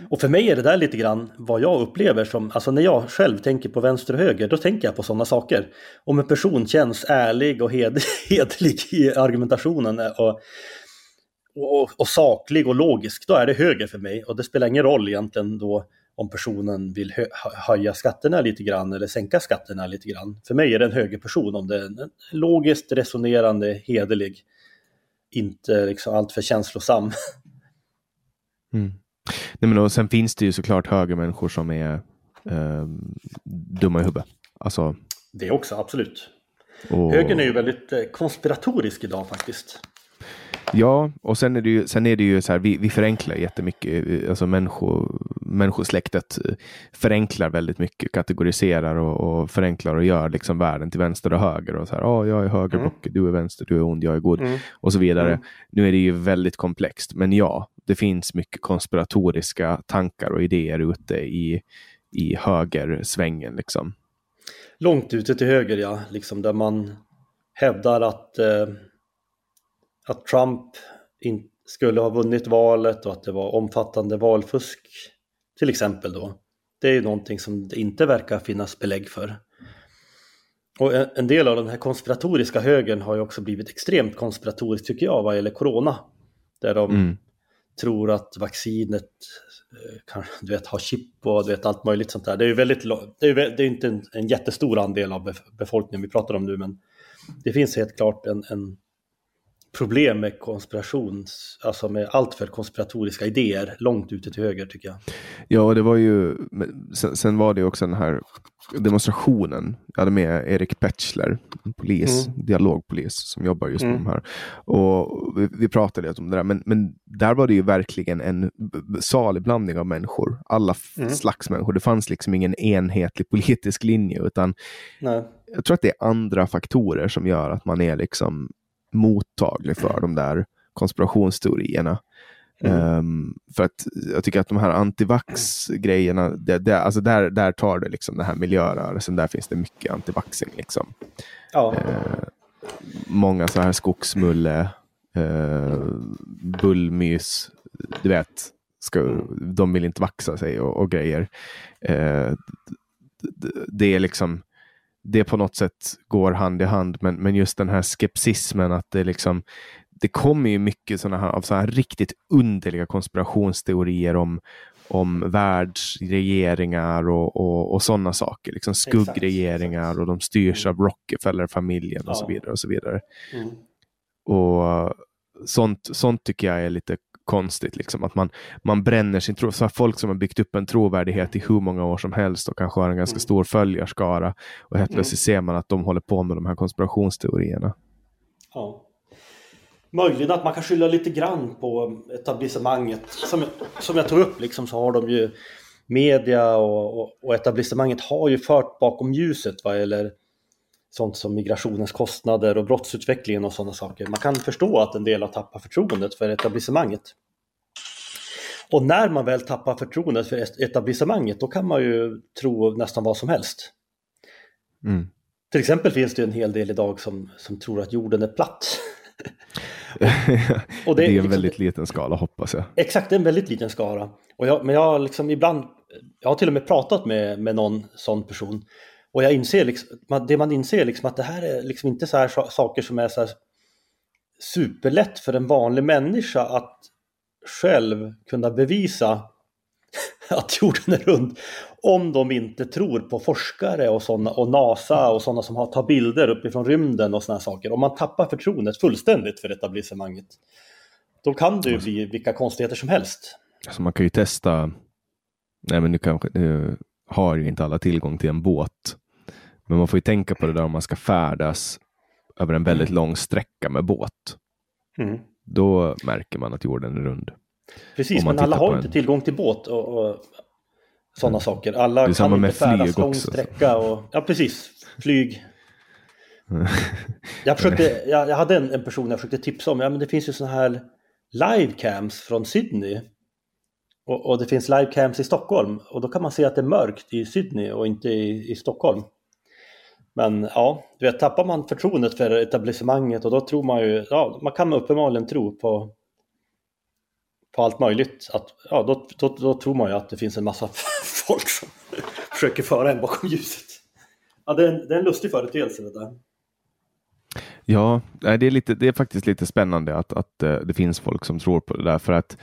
Och för mig är det där lite grann vad jag upplever som, alltså när jag själv tänker på vänster och höger, då tänker jag på sådana saker. Om en person känns ärlig och hed, (laughs) hedlig i argumentationen och, och, och saklig och logisk, då är det höger för mig. Och det spelar ingen roll egentligen då om personen vill hö höja skatterna lite grann eller sänka skatterna lite grann. För mig är det en högerperson om det är en logiskt resonerande, hederlig, inte liksom alltför känslosam. (laughs) Mm. Nej, men och sen finns det ju såklart högermänniskor som är eh, dumma i huvudet. Alltså... Det också, absolut. Och... Högern är ju väldigt eh, konspiratorisk idag faktiskt. Ja, och sen är det ju, sen är det ju så här, vi, vi förenklar jättemycket. Alltså människo, människosläktet förenklar väldigt mycket, kategoriserar och, och förenklar och gör liksom världen till vänster och höger. Och så här, oh, jag är högerblock, mm. du är vänster, du är ond, jag är god mm. och så vidare. Mm. Nu är det ju väldigt komplext, men ja, det finns mycket konspiratoriska tankar och idéer ute i, i högersvängen. Liksom. Långt ute till höger, ja, liksom där man hävdar att eh att Trump in, skulle ha vunnit valet och att det var omfattande valfusk till exempel då. Det är ju någonting som det inte verkar finnas belägg för. Och en del av den här konspiratoriska högern har ju också blivit extremt konspiratorisk tycker jag vad gäller corona. Där de mm. tror att vaccinet eh, kan du vet, ha chip och du vet, allt möjligt sånt där. Det är ju väldigt, det är, det är inte en, en jättestor andel av befolkningen vi pratar om nu men det finns helt klart en, en problem med konspirations, alltså med alltför konspiratoriska idéer långt ute till höger tycker jag. Ja, och det var ju, sen, sen var det också den här demonstrationen. Jag hade med Erik Petschler, en polis, mm. dialogpolis som jobbar just med mm. de här. Och vi, vi pratade om det där, men, men där var det ju verkligen en salig blandning av människor. Alla mm. slags människor. Det fanns liksom ingen enhetlig politisk linje, utan Nej. jag tror att det är andra faktorer som gör att man är liksom mottaglig för de där konspirationsteorierna. Mm. Um, för att jag tycker att de här antivax-grejerna, det, det, alltså där, där tar det liksom den här miljörörelsen, där finns det mycket antivaxing. Liksom. Ja. Uh, många så här skogsmulle, uh, bullmys, du vet, ska, de vill inte vaxa sig och, och grejer. Uh, det är liksom det på något sätt går hand i hand, men, men just den här skepsismen att det liksom det kommer ju mycket sådana här, av så här riktigt underliga konspirationsteorier om, om världsregeringar och, och, och sådana saker. Liksom skuggregeringar och de styrs av Rockefeller-familjen och så vidare. Och så vidare. Mm. Och sånt, sånt tycker jag är lite konstigt. Liksom. Att man, man bränner sin tro. Så folk som har byggt upp en trovärdighet i hur många år som helst och kanske har en ganska mm. stor följarskara. Och helt plötsligt mm. ser man att de håller på med de här konspirationsteorierna. Ja. Möjligen att man kan skylla lite grann på etablissemanget. Som, som jag tog upp liksom, så har de ju media och, och, och etablissemanget har ju fört bakom ljuset vad gäller sånt som migrationens kostnader och brottsutvecklingen och sådana saker. Man kan förstå att en del har tappat förtroendet för etablissemanget. Och när man väl tappar förtroendet för etablissemanget då kan man ju tro nästan vad som helst. Mm. Till exempel finns det en hel del idag som, som tror att jorden är platt. (laughs) och, det, är en liksom, väldigt liten skala hoppas jag. Exakt, det är en väldigt liten skala. Och jag, men jag liksom ibland, jag har till och med pratat med, med någon sån person och jag inser liksom, det man inser liksom att det här är liksom inte så här saker som är så superlätt för en vanlig människa att själv kunna bevisa att jorden är rund om de inte tror på forskare och, såna, och NASA och sådana som har, tar bilder uppifrån rymden och sådana saker. Om man tappar förtroendet fullständigt för etablissemanget då kan det ju bli vilka konstigheter som helst. Alltså man kan ju testa, nej men nu kanske, nu har ju inte alla tillgång till en båt men man får ju tänka på det där om man ska färdas över en väldigt lång sträcka med båt. Mm. Då märker man att jorden är rund. Precis, men alla har en... inte tillgång till båt och, och sådana mm. saker. Alla det är kan inte färdas lång också. sträcka. Och, ja, precis. Flyg. (laughs) jag, försökte, jag, jag, hade en, en, person jag försökte tipsa om. Ja, men det finns ju sådana här livecams från Sydney. Och, och, det finns livecams i Stockholm. Och då kan man se att det är mörkt i Sydney och inte i, i Stockholm. Men ja, du vet, tappar man förtroendet för etablissemanget och då tror man ju, ja, man kan uppenbarligen tro på, på allt möjligt. Att, ja, då, då, då tror man ju att det finns en massa (laughs) folk som försöker föra en bakom ljuset. Ja, det är en, det är en lustig företeelse det där. Ja, det är, lite, det är faktiskt lite spännande att, att eh, det finns folk som tror på det där. För att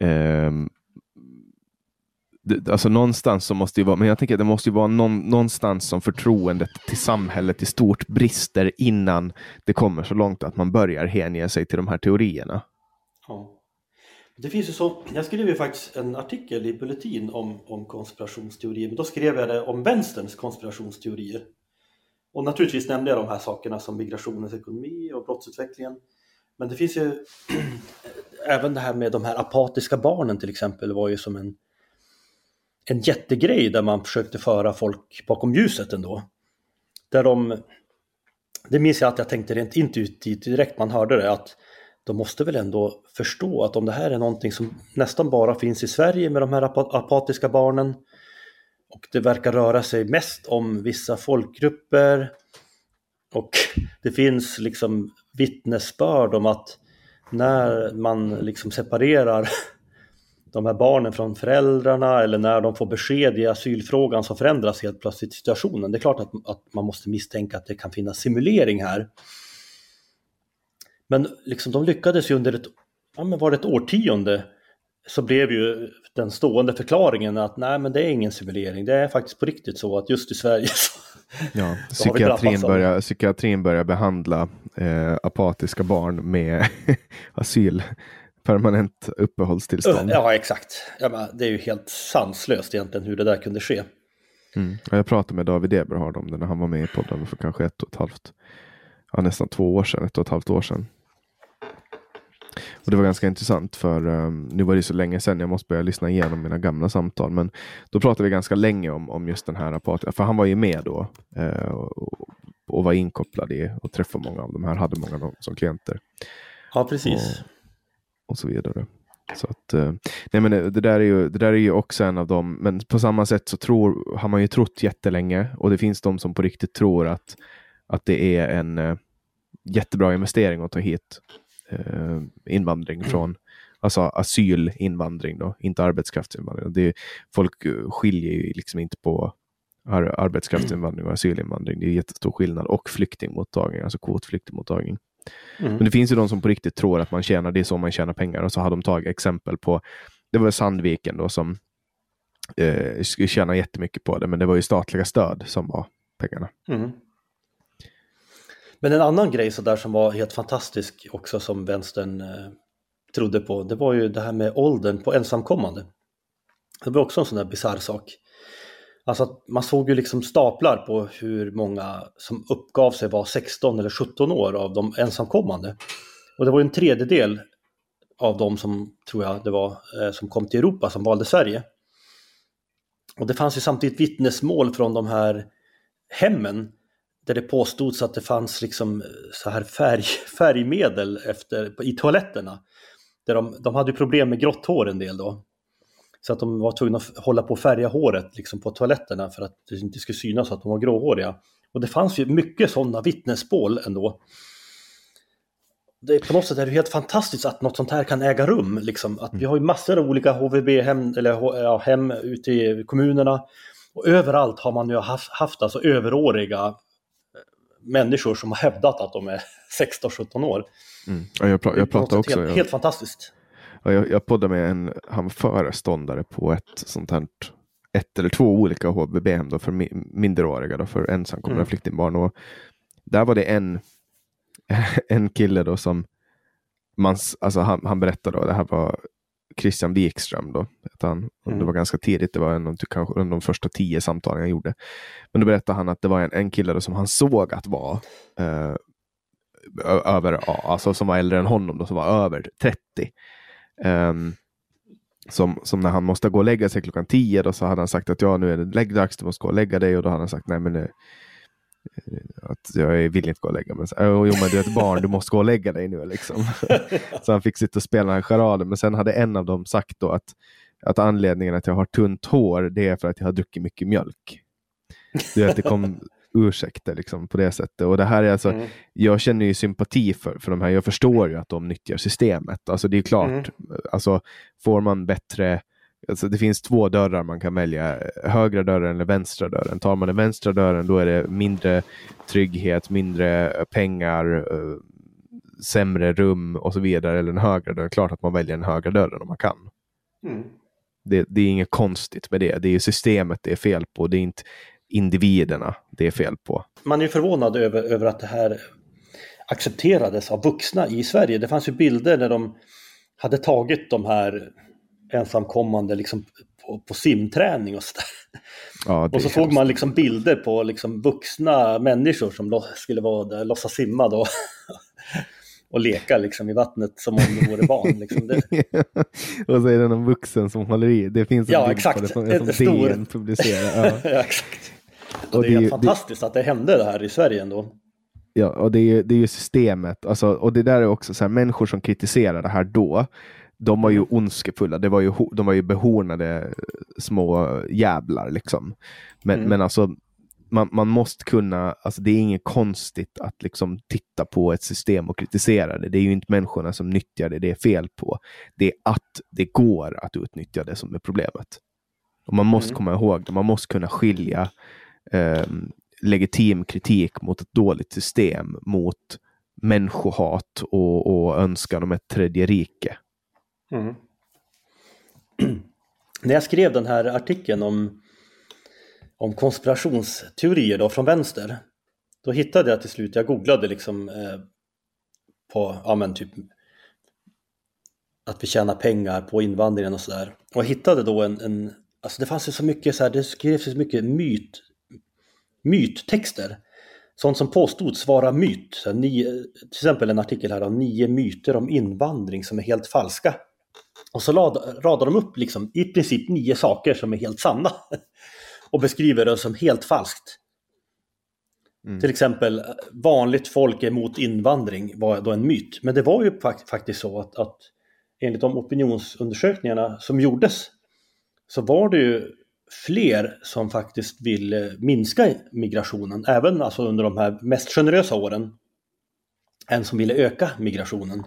eh, alltså någonstans så måste det vara, men jag tänker att det måste ju vara någon, någonstans som förtroendet till samhället i stort brister innan det kommer så långt att man börjar hänge sig till de här teorierna. Ja. Det finns ju så, jag skrev ju faktiskt en artikel i Bulletin om, om konspirationsteorier, men då skrev jag det om vänsterns konspirationsteorier. Och naturligtvis nämnde jag de här sakerna som migrationens ekonomi och brottsutvecklingen. Men det finns ju (clears throat) även det här med de här apatiska barnen till exempel var ju som en en jättegrej där man försökte föra folk bakom ljuset ändå. Där de, det minns jag att jag tänkte rent intuitivt direkt man hörde det att de måste väl ändå förstå att om det här är någonting som nästan bara finns i Sverige med de här apatiska barnen och det verkar röra sig mest om vissa folkgrupper och det finns liksom vittnesbörd om att när man liksom separerar de här barnen från föräldrarna eller när de får besked i asylfrågan så förändras helt plötsligt situationen. Det är klart att, att man måste misstänka att det kan finnas simulering här. Men liksom de lyckades ju under ett, ja men var det ett årtionde så blev ju den stående förklaringen att nej men det är ingen simulering, det är faktiskt på riktigt så att just i Sverige så, (laughs) ja, (laughs) psykiatrin, börjar, psykiatrin börjar behandla eh, apatiska barn med (laughs) asyl permanent uppehållstillstånd. Ja, exakt. Ja, det är ju helt sanslöst egentligen hur det där kunde ske. Mm. Jag pratade med David Eberhard om det när han var med i podden för kanske ett och ett halvt, ja, nästan två år sedan, ett och ett halvt år sedan. Och Det var ganska intressant för um, nu var det så länge sedan jag måste börja lyssna igenom mina gamla samtal. Men då pratade vi ganska länge om, om just den här rapporten. För han var ju med då uh, och, och, var inkopplad i och träffade många av de här, hade många av dem som klienter. Ja, precis. Och, och så vidare. Så att, uh, nej men det, där är ju, det där är ju också en av dem, men på samma sätt så tror, har man ju trott jättelänge och det finns de som på riktigt tror att, att det är en uh, jättebra investering att ta hit eh, invandring mm. från alltså asylinvandring då, inte arbetskraftsinvandring. Det är, folk eh, skiljer ju liksom inte på ar arbetskraftsinvandring och asylinvandring. Det är jättestor skillnad. Och flyktingmottagning, alltså kvotflyktingmottagning. Mm. Men det finns ju de som på riktigt tror att man tjänar, det är så man tjänar pengar. Och så har de tagit exempel på, det var Sandviken då som eh, skulle tjäna jättemycket på det, men det var ju statliga stöd som var pengarna. Mm. Men en annan grej så där som var helt fantastisk också som vänstern eh, trodde på, det var ju det här med åldern på ensamkommande. Det var också en sån där bisarr sak. Alltså att man såg ju liksom staplar på hur många som uppgav sig vara 16 eller 17 år av de ensamkommande. Och det var ju en tredjedel av de som, tror jag det var, eh, som kom till Europa som valde Sverige. Och det fanns ju samtidigt vittnesmål från de här hemmen där det påstods att det fanns liksom eh, så här färg, (laughs) färgmedel efter, i toaletterna. Där de, de hade problem med grått hår en del då. Så att de var tvungna att hålla på att färga håret liksom på toaletterna för att det inte skulle synas att de var gråhåriga. Och det fanns ju mycket sådana vittnesmål ändå. Det, på något sätt är det helt fantastiskt att något sånt här kan äga rum. Liksom. Att vi har ju massor av olika HVB-hem eller, ja, hem ute i kommunerna. Och överallt har man ju haft, haft alltså överåriga människor som har hävdat att de är (laughs) 16-17 år. Mm. Ja, jag, pra jag pratar också. Helt, helt fantastiskt. Ja, jag, jag poddade med en han föreståndare på ett sånt här ett eller två olika HVB-hem för minderåriga, då, för ensamkommande mm. flyktingbarn. Och där var det en, (laughs) en kille då som man, alltså han, han berättade, då, det här var Christian Wikström då, han. Mm. Det var ganska tidigt, det var en, kanske en av de första tio samtalen jag gjorde. Men då berättade han att det var en, en kille som han såg att var eh, över, alltså som var äldre än honom, då, som var över 30. Um, som, som när han måste gå och lägga sig klockan 10 då så hade han sagt att ja nu är det läggdags, du måste gå och lägga dig och då hade han sagt nej men det, att jag vill inte gå och lägga mig. Jo, men du är ett barn, du måste gå och lägga dig nu. Liksom. (laughs) så han fick sitta och spela den charaden. Men sen hade en av dem sagt då att, att anledningen att jag har tunt hår, det är för att jag har druckit mycket mjölk. Du vet, det kom ursäkter liksom, på det sättet. Och det här är alltså, mm. Jag känner ju sympati för, för de här. Jag förstår ju att de nyttjar systemet. Alltså det är klart, mm. alltså, får man bättre Alltså det finns två dörrar man kan välja, högra dörren eller vänstra dörren. Tar man den vänstra dörren då är det mindre trygghet, mindre pengar, eh, sämre rum och så vidare. Eller den högra dörren. Klart att man väljer den högra dörren om man kan. Mm. Det, det, är inget konstigt med det. Det är systemet det är fel på. Det är inte individerna det är fel på. Man är förvånad över, över att det här accepterades av vuxna i Sverige. Det fanns ju bilder när de hade tagit de här ensamkommande liksom på, på simträning och sådär. Ja, och så såg man liksom bilder på liksom vuxna människor som skulle vara där, låtsas simma då. (laughs) och leka liksom i vattnet som om de vore barn. Liksom. Det... (laughs) och så är det någon vuxen som håller i. Det finns en ja, bild exakt. på det som, som stor... DN publicerar. Ja. (laughs) ja, exakt. Och, och det är det, fantastiskt det... att det hände det här i Sverige ändå. Ja, och det är, det är ju systemet. Alltså, och det där är också så här, människor som kritiserar det här då de var ju mm. ondskefulla, det var ju, de var ju behornade små jävlar liksom. Men, mm. men alltså, man, man måste kunna, alltså det är inget konstigt att liksom titta på ett system och kritisera det. Det är ju inte människorna som nyttjar det det är fel på. Det är att det går att utnyttja det som är problemet. Och man måste mm. komma ihåg det, man måste kunna skilja eh, legitim kritik mot ett dåligt system mot människohat och, och önskan om ett tredje rike. Mm. (clears throat) När jag skrev den här artikeln om, om konspirationsteorier då från vänster, då hittade jag till slut, jag googlade liksom eh, på, ja men typ att vi tjänar pengar på invandringen och sådär. Och hittade då en, en, alltså det fanns ju så mycket så här, det skrevs så mycket myt, myttexter. Sånt som påstods vara myt. Så nio, till exempel en artikel här om nio myter om invandring som är helt falska. Och så radar de upp liksom i princip nio saker som är helt sanna. (laughs) Och beskriver det som helt falskt. Mm. Till exempel vanligt folk emot invandring var då en myt. Men det var ju faktiskt så att, att enligt de opinionsundersökningarna som gjordes så var det ju fler som faktiskt ville eh, minska migrationen, även alltså under de här mest generösa åren, än som ville öka migrationen.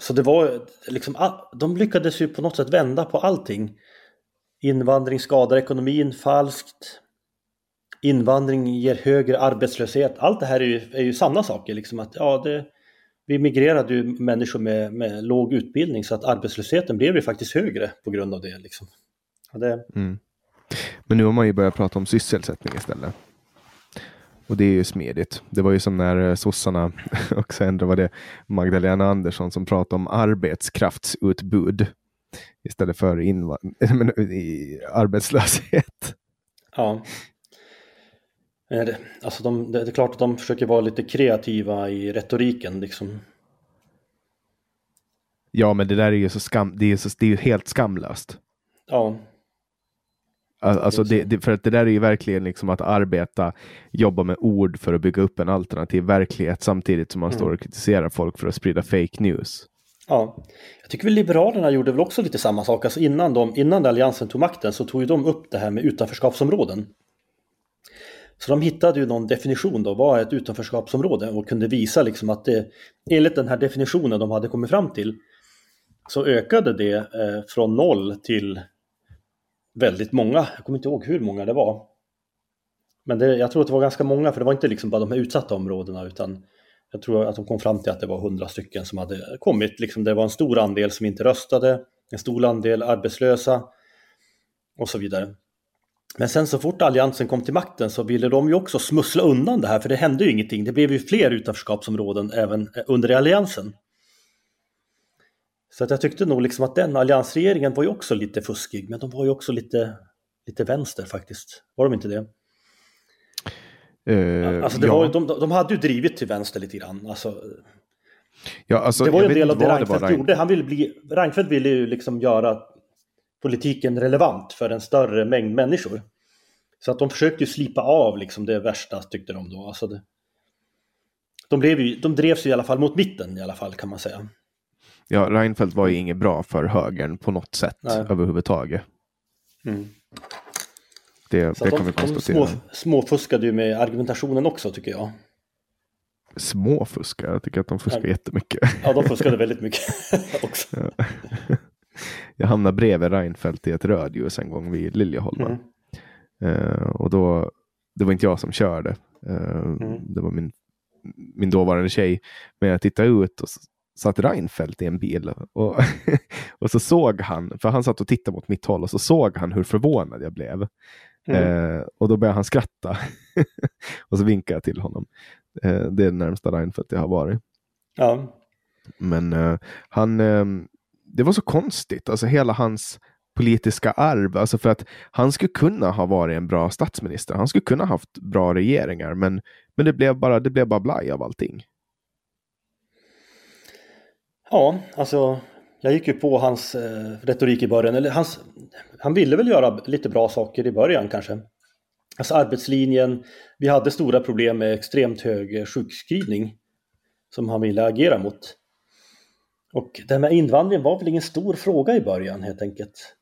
Så det var liksom, de lyckades ju på något sätt vända på allting. Invandring skadar ekonomin falskt. Invandring ger högre arbetslöshet. Allt det här är ju, är ju sanna saker. Liksom att, ja, det, vi migrerade ju människor med, med låg utbildning så att arbetslösheten blev ju faktiskt högre på grund av det. Liksom. det... Mm. Men nu har man ju börjat prata om sysselsättning istället. Och det är ju smidigt. Det var ju som när eh, sossarna, (laughs) och sen var det Magdalena Andersson som pratade om arbetskraftsutbud istället för (laughs) arbetslöshet. Ja. Alltså de, det är klart att de försöker vara lite kreativa i retoriken. Liksom. Ja, men det där är ju så skam, det är, så, det är helt skamlöst. Ja. Alltså det, det, för att det där är ju verkligen liksom att arbeta, jobba med ord för att bygga upp en alternativ verklighet samtidigt som man mm. står och kritiserar folk för att sprida fake news. Ja, jag tycker väl Liberalerna gjorde väl också lite samma sak. Alltså innan, de, innan Alliansen tog makten så tog ju de upp det här med utanförskapsområden. Så de hittade ju någon definition då, vad är ett utanförskapsområde? Och kunde visa liksom att det, enligt den här definitionen de hade kommit fram till, så ökade det eh, från noll till väldigt många. Jag kommer inte ihåg hur många det var. Men det, jag tror att det var ganska många, för det var inte liksom bara de här utsatta områdena, utan jag tror att de kom fram till att det var hundra stycken som hade kommit. Liksom det var en stor andel som inte röstade, en stor andel arbetslösa och så vidare. Men sen så fort Alliansen kom till makten så ville de ju också smussla undan det här, för det hände ju ingenting. Det blev ju fler utanförskapsområden även under Alliansen. Så att jag tyckte nog liksom att den alliansregeringen var ju också lite fuskig, men de var ju också lite, lite vänster faktiskt. Var de inte det? Uh, alltså det ja. var, de, de hade ju drivit till vänster lite grann. Alltså, ja, alltså, det var ju en del av det Reinfeldt gjorde. Han ville bli, Reinfeldt ville ju liksom göra politiken relevant för en större mängd människor. Så att de försökte ju slipa av liksom det värsta tyckte de då. Alltså det, de, blev ju, de drevs ju i alla fall mot mitten i alla fall kan man säga. Ja, Reinfeldt var ju inget bra för högern på något sätt Nej. överhuvudtaget. Mm. Det, det kan de, vi konstatera. De små, småfuskade ju med argumentationen också tycker jag. Småfuskar? Jag tycker att de fuskar ja. jättemycket. Ja, de fuskade (laughs) väldigt mycket (laughs) också. Ja. (laughs) Jag hamnade bredvid Reinfeldt i ett rödljus en gång vid Liljeholmen. Mm. Uh, och då, det var inte jag som körde. Uh, mm. Det var min, min dåvarande tjej. Men jag tittade ut och satt Reinfeldt i en bil och, (laughs) och så såg han, för han satt och tittade mot mitt håll och så såg han hur förvånad jag blev. Mm. Eh, och då började han skratta (laughs) och så vinkade jag till honom. Det är det närmsta Reinfeldt jag har varit. Ja. Men han, det var så konstigt, alltså hela hans politiska arv. Alltså för att han skulle kunna ha varit en bra statsminister. Han skulle kunna ha haft bra regeringar, men, men det blev bara, det blev bara blaj av allting. Ja, alltså jag gick ju på hans eh, retorik i början. Eller hans, han ville väl göra lite bra saker i början kanske. Alltså arbetslinjen, vi hade stora problem med extremt hög sjukskrivning som han ville agera mot. Och det här med invandringen var väl ingen stor fråga i början helt enkelt.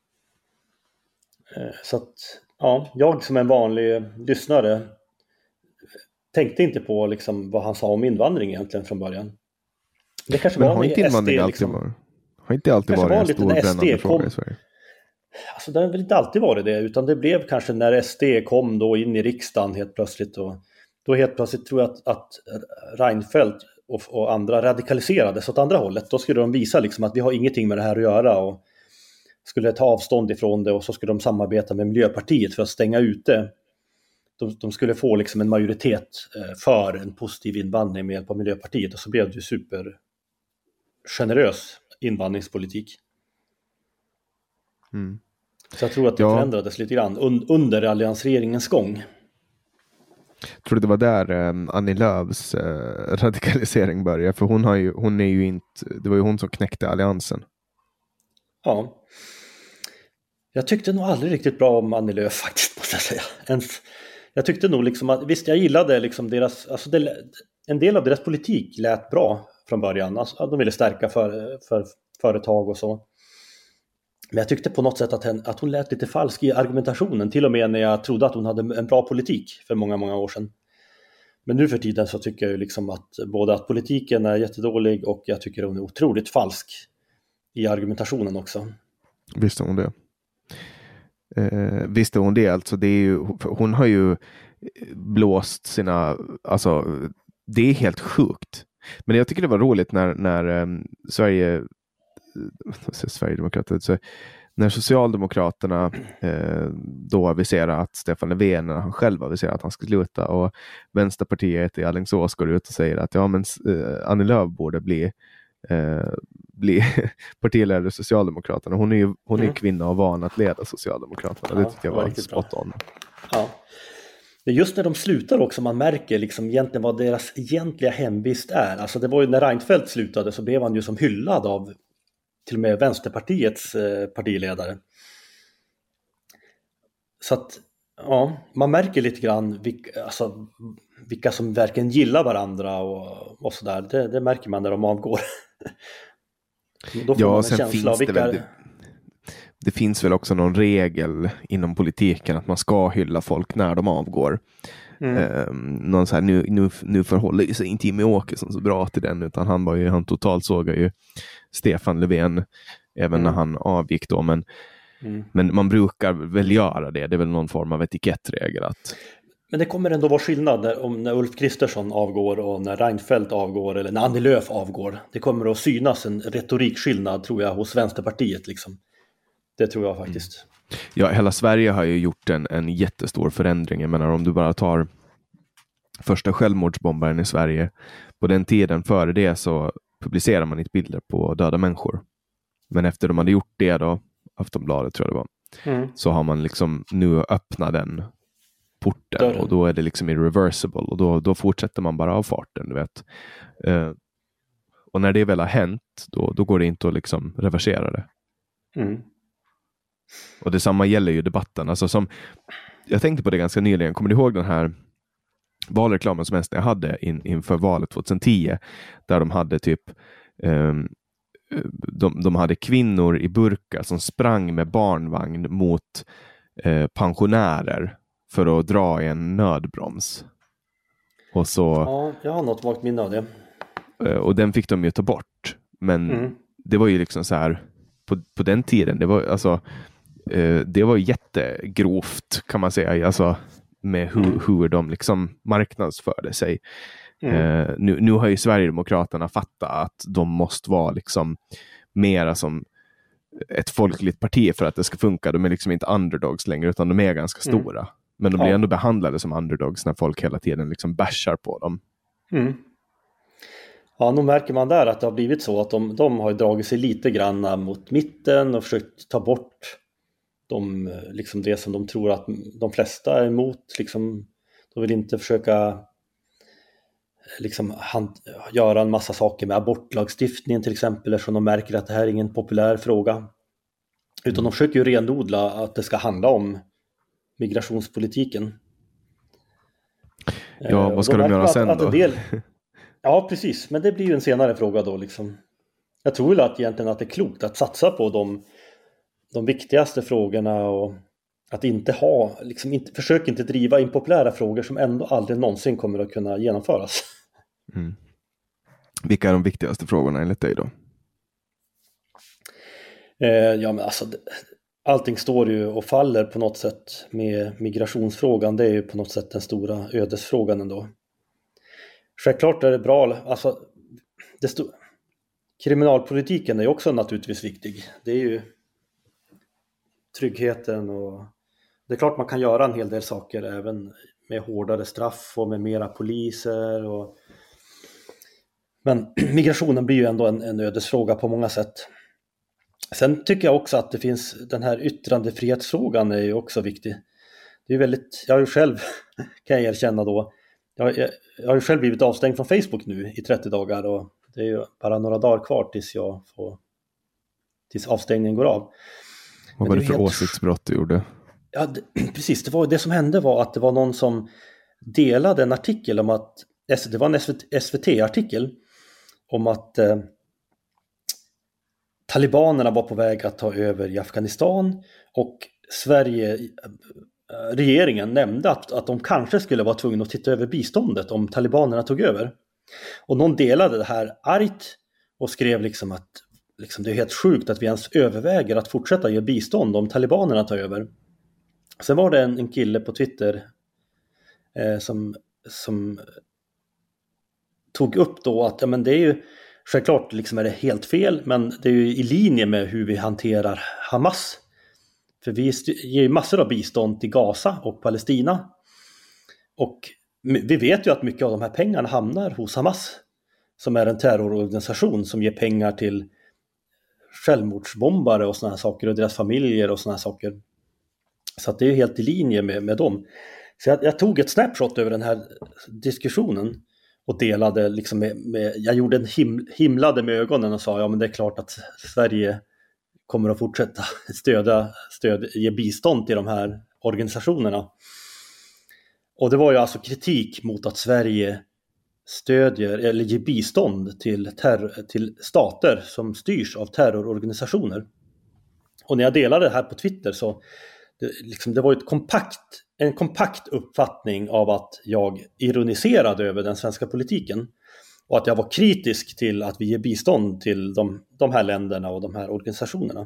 Eh, så att ja, jag som en vanlig lyssnare tänkte inte på liksom vad han sa om invandring egentligen från början. Det kanske Men var har inte invandring SD, alltid liksom, varit, har inte alltid varit en stor brännande fråga i Sverige? Alltså det har väl inte alltid varit det, utan det blev kanske när SD kom då in i riksdagen helt plötsligt. Och då helt plötsligt tror jag att, att Reinfeldt och, och, andra radikaliserades åt andra hållet. Då skulle de visa liksom att vi har ingenting med det här att göra och skulle ta avstånd ifrån det och så skulle de samarbeta med Miljöpartiet för att stänga ute. De, de skulle få liksom en majoritet eh, för en positiv invandring med hjälp av Miljöpartiet och så blev det ju super generös invandringspolitik. Mm. Så jag tror att det ja. förändrades lite grann un under alliansregeringens gång. Tror tror det var där um, Annie Lööfs uh, (laughs) radikalisering började, för hon, har ju, hon är ju inte, det var ju hon som knäckte alliansen. Ja. Jag tyckte nog aldrig riktigt bra om Annie Lööf (laughs) faktiskt, måste jag säga. Ens, jag tyckte nog liksom att, visst jag gillade liksom deras, alltså det, en del av deras politik lät bra från början. Alltså, de ville stärka för, för företag och så. Men jag tyckte på något sätt att, hen, att hon lät lite falsk i argumentationen, till och med när jag trodde att hon hade en bra politik för många, många år sedan. Men nu för tiden så tycker jag ju liksom att både att politiken är jättedålig och jag tycker hon är otroligt falsk i argumentationen också. Visste hon det? Eh, visste hon det alltså? Det är ju, hon har ju blåst sina, alltså det är helt sjukt. Men jag tycker det var roligt när, när um, Sverige (laughs) Sverigedemokraterna, så när Socialdemokraterna eh, då aviserar att Stefan Löfven, när han själv aviserar att han ska sluta och Vänsterpartiet i Alingsås går ut och säger att ja, men eh, Annie Lööf borde bli, eh, bli (laughs) partiledare i Socialdemokraterna. Hon är ju hon är mm. kvinna och van att leda Socialdemokraterna. Ja, det tyckte jag var spot on. Ja. Just när de slutar också man märker liksom egentligen vad deras egentliga hemvist är. Alltså det var ju när Reinfeldt slutade så blev han ju som hyllad av till och med Vänsterpartiets eh, partiledare. Så att ja, man märker lite grann vilka, alltså, vilka som verkligen gillar varandra och, och sådär. Det, det märker man när de avgår. (laughs) Då får ja, man en sen känsla finns av vilka... Det, väl, det, det finns väl också någon regel inom politiken att man ska hylla folk när de avgår. Mm. Um, någon så här, nu, nu, nu förhåller sig inte Jimmie Åkesson så bra till den, utan han var ju, han totalt sågar ju Stefan Löfven även mm. när han avgick då. Men, mm. men man brukar väl göra det, det är väl någon form av etikettregel. Att... Men det kommer ändå vara skillnad om när Ulf Kristersson avgår och när Reinfeldt avgår eller när Annie Lööf avgår. Det kommer att synas en retorikskillnad tror jag hos Vänsterpartiet. Liksom. Det tror jag faktiskt. Ja, hela Sverige har ju gjort en, en jättestor förändring. Jag menar om du bara tar första självmordsbombaren i Sverige. På den tiden före det så publicerar man inte bilder på döda människor. Men efter de hade gjort det då, Aftonbladet tror jag det var, mm. så har man liksom nu öppnat den porten Dörren. och då är det liksom irreversible och då, då fortsätter man bara av farten. Du vet. Uh, och när det väl har hänt, då, då går det inte att liksom reversera det. Mm. Och detsamma gäller ju debatten. Alltså som, jag tänkte på det ganska nyligen. Kommer du ihåg den här valreklamen som SD hade in, inför valet 2010? Där de hade typ um, de, de hade kvinnor i burkar som sprang med barnvagn mot eh, pensionärer för att dra i en nödbroms. Och så, ja, jag har något vagt minne av det. Eh, och den fick de ju ta bort. Men mm. det var ju liksom så här på, på den tiden. Det var alltså eh, det var jättegrovt kan man säga. Alltså, med hur, mm. hur de liksom marknadsförde sig. Mm. Eh, nu, nu har ju Sverigedemokraterna fattat att de måste vara liksom mera som ett folkligt parti för att det ska funka. De är liksom inte underdogs längre utan de är ganska mm. stora. Men de blir ja. ändå behandlade som underdogs när folk hela tiden liksom bashar på dem. Mm. Ja, nog märker man där att det har blivit så att de, de har dragit sig lite grann mot mitten och försökt ta bort de, liksom det som de tror att de flesta är emot. Liksom, de vill inte försöka liksom, hand, göra en massa saker med abortlagstiftningen till exempel eftersom de märker att det här är ingen populär fråga. Utan de försöker ju renodla att det ska handla om migrationspolitiken. Ja, vad ska de göra sen att, då? Att del, (laughs) ja, precis, men det blir ju en senare fråga då liksom. Jag tror väl att egentligen att det är klokt att satsa på de de viktigaste frågorna och att inte ha, liksom inte, försök inte driva impopulära frågor som ändå aldrig någonsin kommer att kunna genomföras. Mm. Vilka är de viktigaste frågorna enligt dig då? Eh, ja, men alltså, allting står ju och faller på något sätt med migrationsfrågan. Det är ju på något sätt den stora ödesfrågan ändå. Självklart är det bra, alltså, det kriminalpolitiken är också naturligtvis viktig. Det är ju tryggheten och det är klart man kan göra en hel del saker även med hårdare straff och med mera poliser. Och... Men (clears throat) migrationen blir ju ändå en, en ödesfråga på många sätt. Sen tycker jag också att det finns den här yttrandefrihetsfrågan är ju också viktig. Det är väldigt, jag har ju själv, (laughs) kan jag erkänna då, jag, jag, jag har ju själv blivit avstängd från Facebook nu i 30 dagar och det är ju bara några dagar kvar tills jag får, tills avstängningen går av. Vad var det, det för helt... åsiktsbrott du gjorde? Ja, det, (clears throat) precis. Det, var, det som hände var att det var någon som delade en artikel om att, det var en SVT-artikel om att eh, talibanerna var på väg att ta över i Afghanistan och Sverige, eh, regeringen nämnde att, att de kanske skulle vara tvungna att titta över biståndet om talibanerna tog över. Och någon delade det här argt och skrev liksom att liksom, det är helt sjukt att vi ens överväger att fortsätta ge bistånd om talibanerna tar över. Sen var det en, en kille på Twitter eh, som, som tog upp då att ja, men det är ju självklart liksom är det helt fel men det är ju i linje med hur vi hanterar Hamas. För vi ger ju massor av bistånd till Gaza och Palestina. Och vi vet ju att mycket av de här pengarna hamnar hos Hamas. Som är en terrororganisation som ger pengar till självmordsbombare och sådana här saker och deras familjer och sådana här saker. Så att det är helt i linje med, med dem. Så jag, jag, tog ett snapshot över den här diskussionen och delade liksom med, med jag gjorde en him, himlade med ögonen och sa ja men det är klart att Sverige kommer att fortsätta (laughs) stödja, stöd, ge bistånd till de här organisationerna. Och det var ju alltså kritik mot att Sverige stödjer eller ger bistånd till, till stater som styrs av terrororganisationer. Och när jag delade det här på Twitter så det, liksom, det var ett kompakt, en kompakt uppfattning av att jag ironiserade över den svenska politiken. Och att jag var kritisk till att vi ger bistånd till de, de här länderna och de här organisationerna.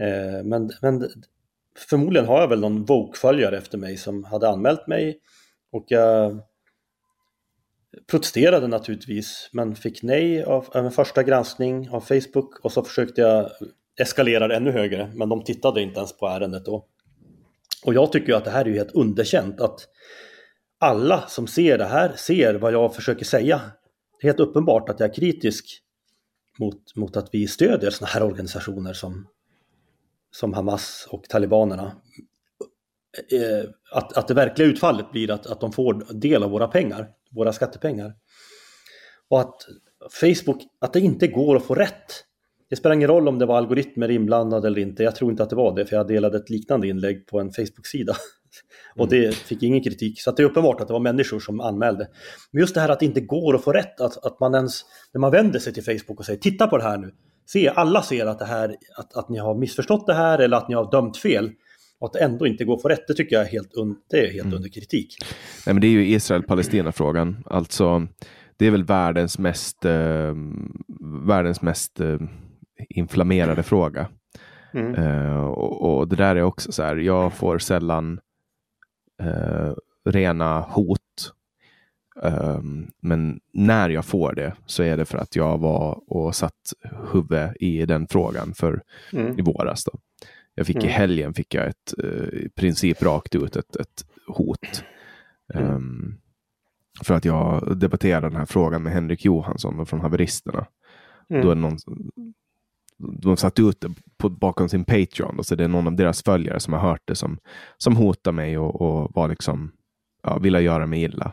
Eh, men, men förmodligen har jag väl någon Vogue-följare efter mig som hade anmält mig och jag protesterade naturligtvis men fick nej av, av en första granskning av Facebook och så försökte jag eskalera det ännu högre men de tittade inte ens på ärendet då. Och jag tycker att det här är ju helt underkänt att alla som ser det här ser vad jag försöker säga. Det är helt uppenbart att jag är kritisk mot, mot att vi stödjer sådana här organisationer som som Hamas och talibanerna. Eh, att, att det verkliga utfallet blir att, att de får del av våra pengar, våra skattepengar. Och att Facebook, att det inte går att få rätt. Det spelar ingen roll om det var algoritmer inblandade eller inte. Jag tror inte att det var det, för jag delade ett liknande inlägg på en Facebook-sida. (laughs) Och det fick ingen kritik. Så det är uppenbart att det var människor som anmälde. Men just det här att det inte går att få rätt, att, att man ens, när man vänder sig till Facebook och säger titta på det här nu, se, alla ser att, det här, att, att ni har missförstått det här eller att ni har dömt fel. Och att det ändå inte går få rätt, det tycker jag är helt, un, det är helt mm. under kritik. Nej, men det är ju Israel-Palestina-frågan. Alltså, det är väl världens mest, eh, världens mest eh, inflammerade fråga. Mm. Eh, och, och, det där är också så här, jag får sällan eh, rena hot Um, men när jag får det så är det för att jag var och satt huvudet i den frågan för mm. i våras. Då. Jag fick mm. i helgen fick jag ett uh, i princip rakt ut ett, ett hot. Mm. Um, för att jag debatterade den här frågan med Henrik Johansson från Haveristerna. Mm. Då är någon, de satt ut det på, bakom sin Patreon. Och så det är någon av deras följare som har hört det som, som hotar mig och, och var liksom, ja, ville göra mig illa.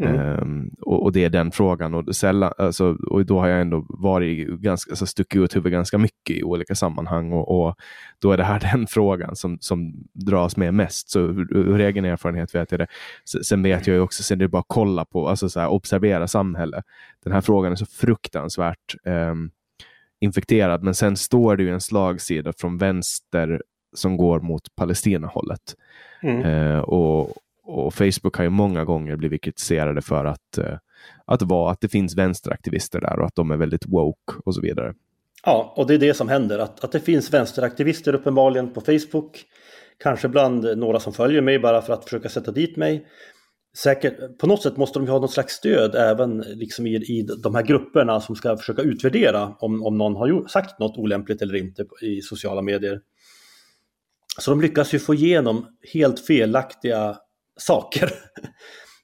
Mm. Um, och, och, det är den frågan. Och, sällan, alltså, och då har jag ändå varit ganska, alltså, stuckit ut huvudet ganska mycket i olika sammanhang. Och, och, då är det här (laughs) den frågan som, som dras med mest. Så ur, egen erfarenhet vet jag det. Sen vet jag ju också, sen det är bara att kolla på, alltså så här, observera samhället. Den här frågan är så fruktansvärt um, infekterad. Men sen står det ju en slagsida från vänster som går mot Palestina-hållet. Mm. Eh, och, och, Facebook har ju många gånger blivit kritiserade för att, eh, att, vara, att det finns vänsteraktivister där och att de är väldigt woke och så vidare. Ja, och det är det som händer, att, att det finns vänsteraktivister uppenbarligen på Facebook. Kanske bland några som följer mig bara för att försöka sätta dit mig. Säkert, på något sätt måste de ju ha något slags stöd även liksom i, i de här grupperna som ska försöka utvärdera om, om någon har gjort, sagt något olämpligt eller inte i sociala medier. Så de lyckas ju få igenom helt felaktiga saker.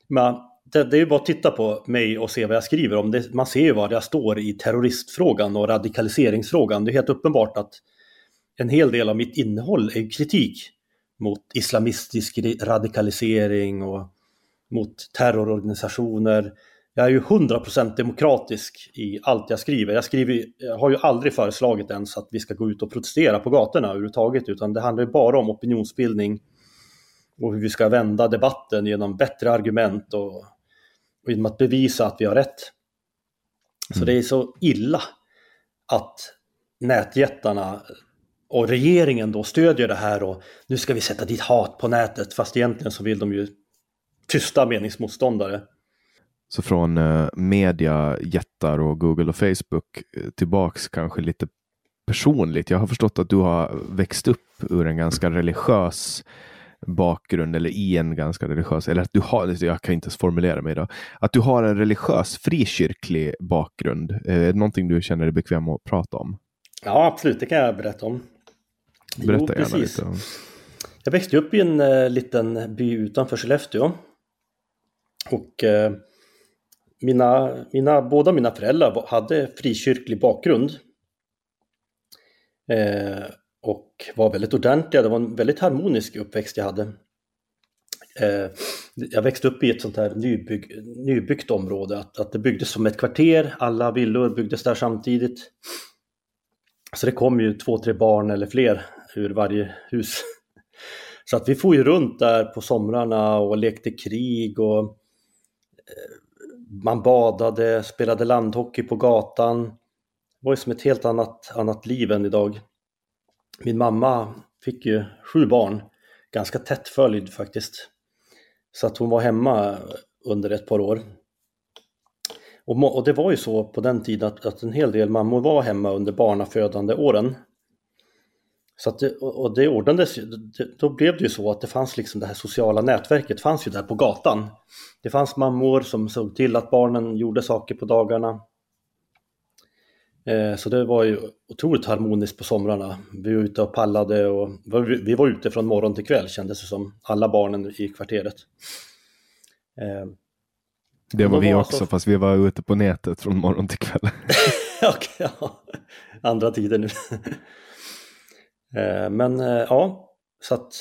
Men det, det är ju bara att titta på mig och se vad jag skriver om. Det, man ser ju vad jag står i terroristfrågan och radikaliseringsfrågan. Det är helt uppenbart att en hel del av mitt innehåll är kritik mot islamistisk radikalisering och mot terrororganisationer. Jag är ju 100% demokratisk i allt jag skriver. Jag, skriver. jag har ju aldrig föreslagit ens att vi ska gå ut och protestera på gatorna överhuvudtaget, utan det handlar ju bara om opinionsbildning och hur vi ska vända debatten genom bättre argument och, och genom att bevisa att vi har rätt. Så mm. det är så illa att nätjättarna och regeringen då stödjer det här och nu ska vi sätta dit hat på nätet fast egentligen så vill de ju tysta meningsmotståndare. Så från eh, media, jättar och Google och Facebook eh, tillbaks kanske lite personligt. Jag har förstått att du har växt upp ur en ganska religiös bakgrund eller i en ganska religiös, eller att du har, jag kan inte ens formulera mig idag, att du har en religiös frikyrklig bakgrund. Eh, är det någonting du känner dig bekväm att prata om? Ja, absolut, det kan jag berätta om. Berätta jo, gärna precis. lite. Jag växte upp i en uh, liten by utanför Skellefteå. Och uh, mina, mina, båda mina föräldrar hade frikyrklig bakgrund. Uh, och var väldigt ordentliga. Det var en väldigt harmonisk uppväxt jag hade. Eh, jag växte upp i ett sånt här nybygg, nybyggt område, att, att det byggdes som ett kvarter, alla villor byggdes där samtidigt. Så det kom ju två, tre barn eller fler ur varje hus. Så att vi for ju runt där på somrarna och lekte krig och eh, man badade, spelade landhockey på gatan. Det var ju som ett helt annat, annat liv än idag. Min mamma fick ju sju barn, ganska tätt följd faktiskt. Så att hon var hemma under ett par år. Och, och det var ju så på den tiden att, att en hel del mammor var hemma under barnafödande åren. Så att det, och det ordnades då blev det ju så att det fanns liksom det här sociala nätverket fanns ju där på gatan. Det fanns mammor som såg till att barnen gjorde saker på dagarna. Eh, så det var ju otroligt harmoniskt på somrarna. Vi var ute och pallade och vi var ute från morgon till kväll kändes det som, alla barnen i kvarteret. Eh, det var vi också, så... fast vi var ute på nätet från morgon till kväll. (laughs) (laughs) Okej, ja. Andra tider nu. (laughs) Eh, men ja, så att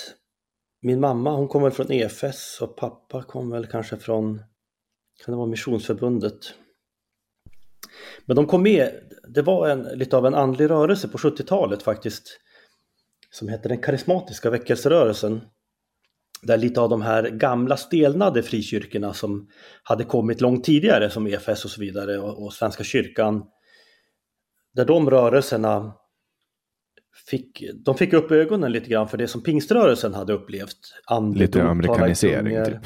min mamma hon kom väl från EFS och pappa kom väl kanske från, kan det vara Missionsförbundet? Men de kom med, det var en, lite av en andlig rörelse på 70-talet faktiskt, som hette den karismatiska väckelserörelsen. Där lite av de här gamla stelnade frikyrkorna som hade kommit långt tidigare som EFS och så vidare och, och Svenska kyrkan. Där de rörelserna fick, de fick upp ögonen lite grann för det som pingströrelsen hade upplevt. Andedom, lite amerikanisering typ?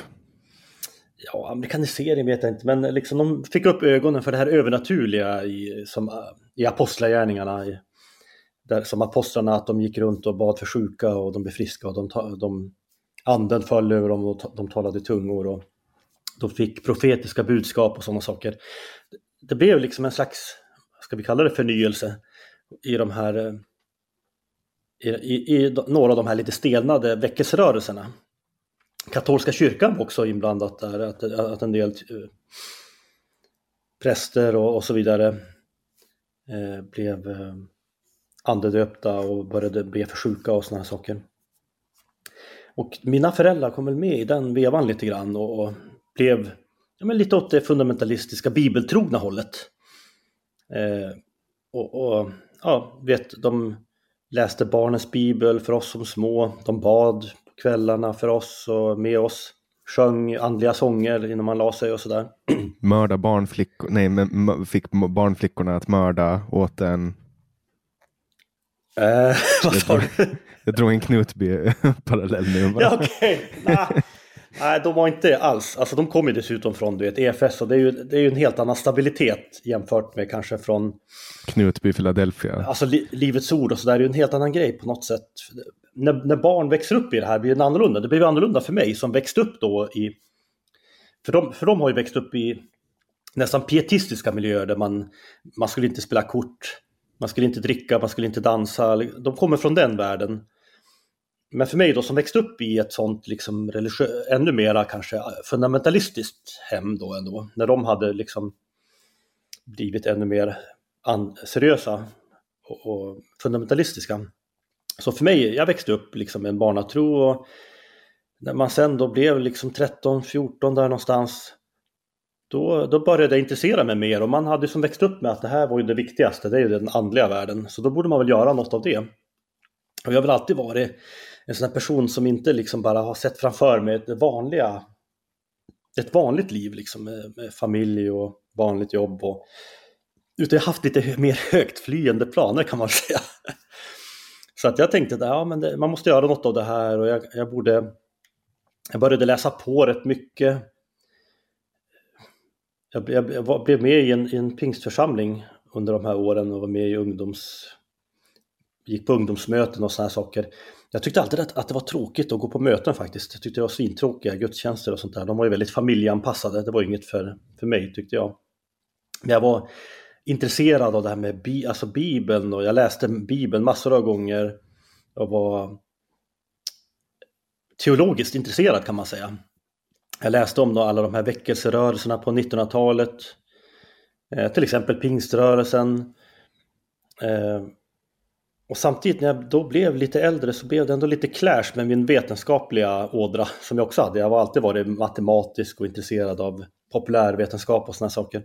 Ja, amerikanisering vet jag inte, men liksom de fick upp ögonen för det här övernaturliga i, som, i apostlagärningarna. I, där, som apostlarna, att de gick runt och bad för sjuka och de blev friska och de, de anden föll över dem och de talade tungor och de fick profetiska budskap och sådana saker. Det blev liksom en slags, ska vi kalla det förnyelse i de här eh, i, i, i några av de här lite stelnade väckelserörelserna. Katolska kyrkan också inblandat där, att, att en del eh, präster och, och så vidare eh, blev eh, andedöpta och började be för sjuka och sådana saker. Och mina föräldrar kom väl med i den vevan lite grann och, och blev ja, men lite åt det fundamentalistiska bibeltrogna hållet. Eh, och, och, ja, vet, de läste barnens bibel för oss som små. De bad kvällarna för oss och med oss. Sjöng andliga sånger innan man la sig och sådär. (clears throat) Mörda barnflickor, nej men fick barnflickorna att mörda åt en Eh, (laughs) vad sa du? Jag drog en Knutby-parallell (laughs) nu. bara. Ja, okej. Nej. (laughs) Nej, de var inte alls. Alltså de kommer ju dessutom från du vet, EFS och det är, ju, det är ju en helt annan stabilitet jämfört med kanske från Knutby, Philadelphia. alltså, li, Livets Ord och så där. Det är ju en helt annan grej på något sätt. När, när barn växer upp i det här blir det annorlunda. Det blev annorlunda för mig som växte upp då i... För de, för de har ju växt upp i nästan pietistiska miljöer där man, man skulle inte spela kort, man skulle inte dricka, man skulle inte dansa. De kommer från den världen. Men för mig då som växte upp i ett sånt liksom religiö- ännu mera kanske äh, fundamentalistiskt hem då ändå, när de hade liksom blivit ännu mer an- seriösa och, och fundamentalistiska. Så för mig, jag växte upp liksom med en barnatro och när man sen då blev liksom 13, 14 där någonstans då, då började jag intressera mig mer och man hade som växt upp med att det här var ju det viktigaste, det är ju den andliga världen. Så då borde man väl göra något av det. Och jag har väl alltid varit en sån här person som inte liksom bara har sett framför mig det vanliga, ett vanligt liv liksom med, med familj och vanligt jobb. Och, utan jag har haft lite mer högt flyende planer kan man (laughs) säga. Så att jag tänkte att ja, men det, man måste göra något av det här och jag, jag borde... Jag började läsa på rätt mycket. Jag, jag, jag var, blev med i en, i en pingstförsamling under de här åren och var med i ungdoms... Gick på ungdomsmöten och såna här saker. Jag tyckte alltid att, att det var tråkigt att gå på möten faktiskt. Jag tyckte det var svintråkiga gudstjänster och sånt där. De var ju väldigt familjeanpassade. Det var inget för, för mig tyckte jag. Men jag var intresserad av det här med bi, alltså Bibeln och jag läste Bibeln massor av gånger. Jag var teologiskt intresserad kan man säga. Jag läste om då alla de här väckelserörelserna på 1900-talet. Eh, till exempel pingströrelsen. Eh, och samtidigt när jag då blev lite äldre så blev det ändå lite clash med min vetenskapliga ådra som jag också hade. Jag har alltid varit matematisk och intresserad av populärvetenskap och sådana saker.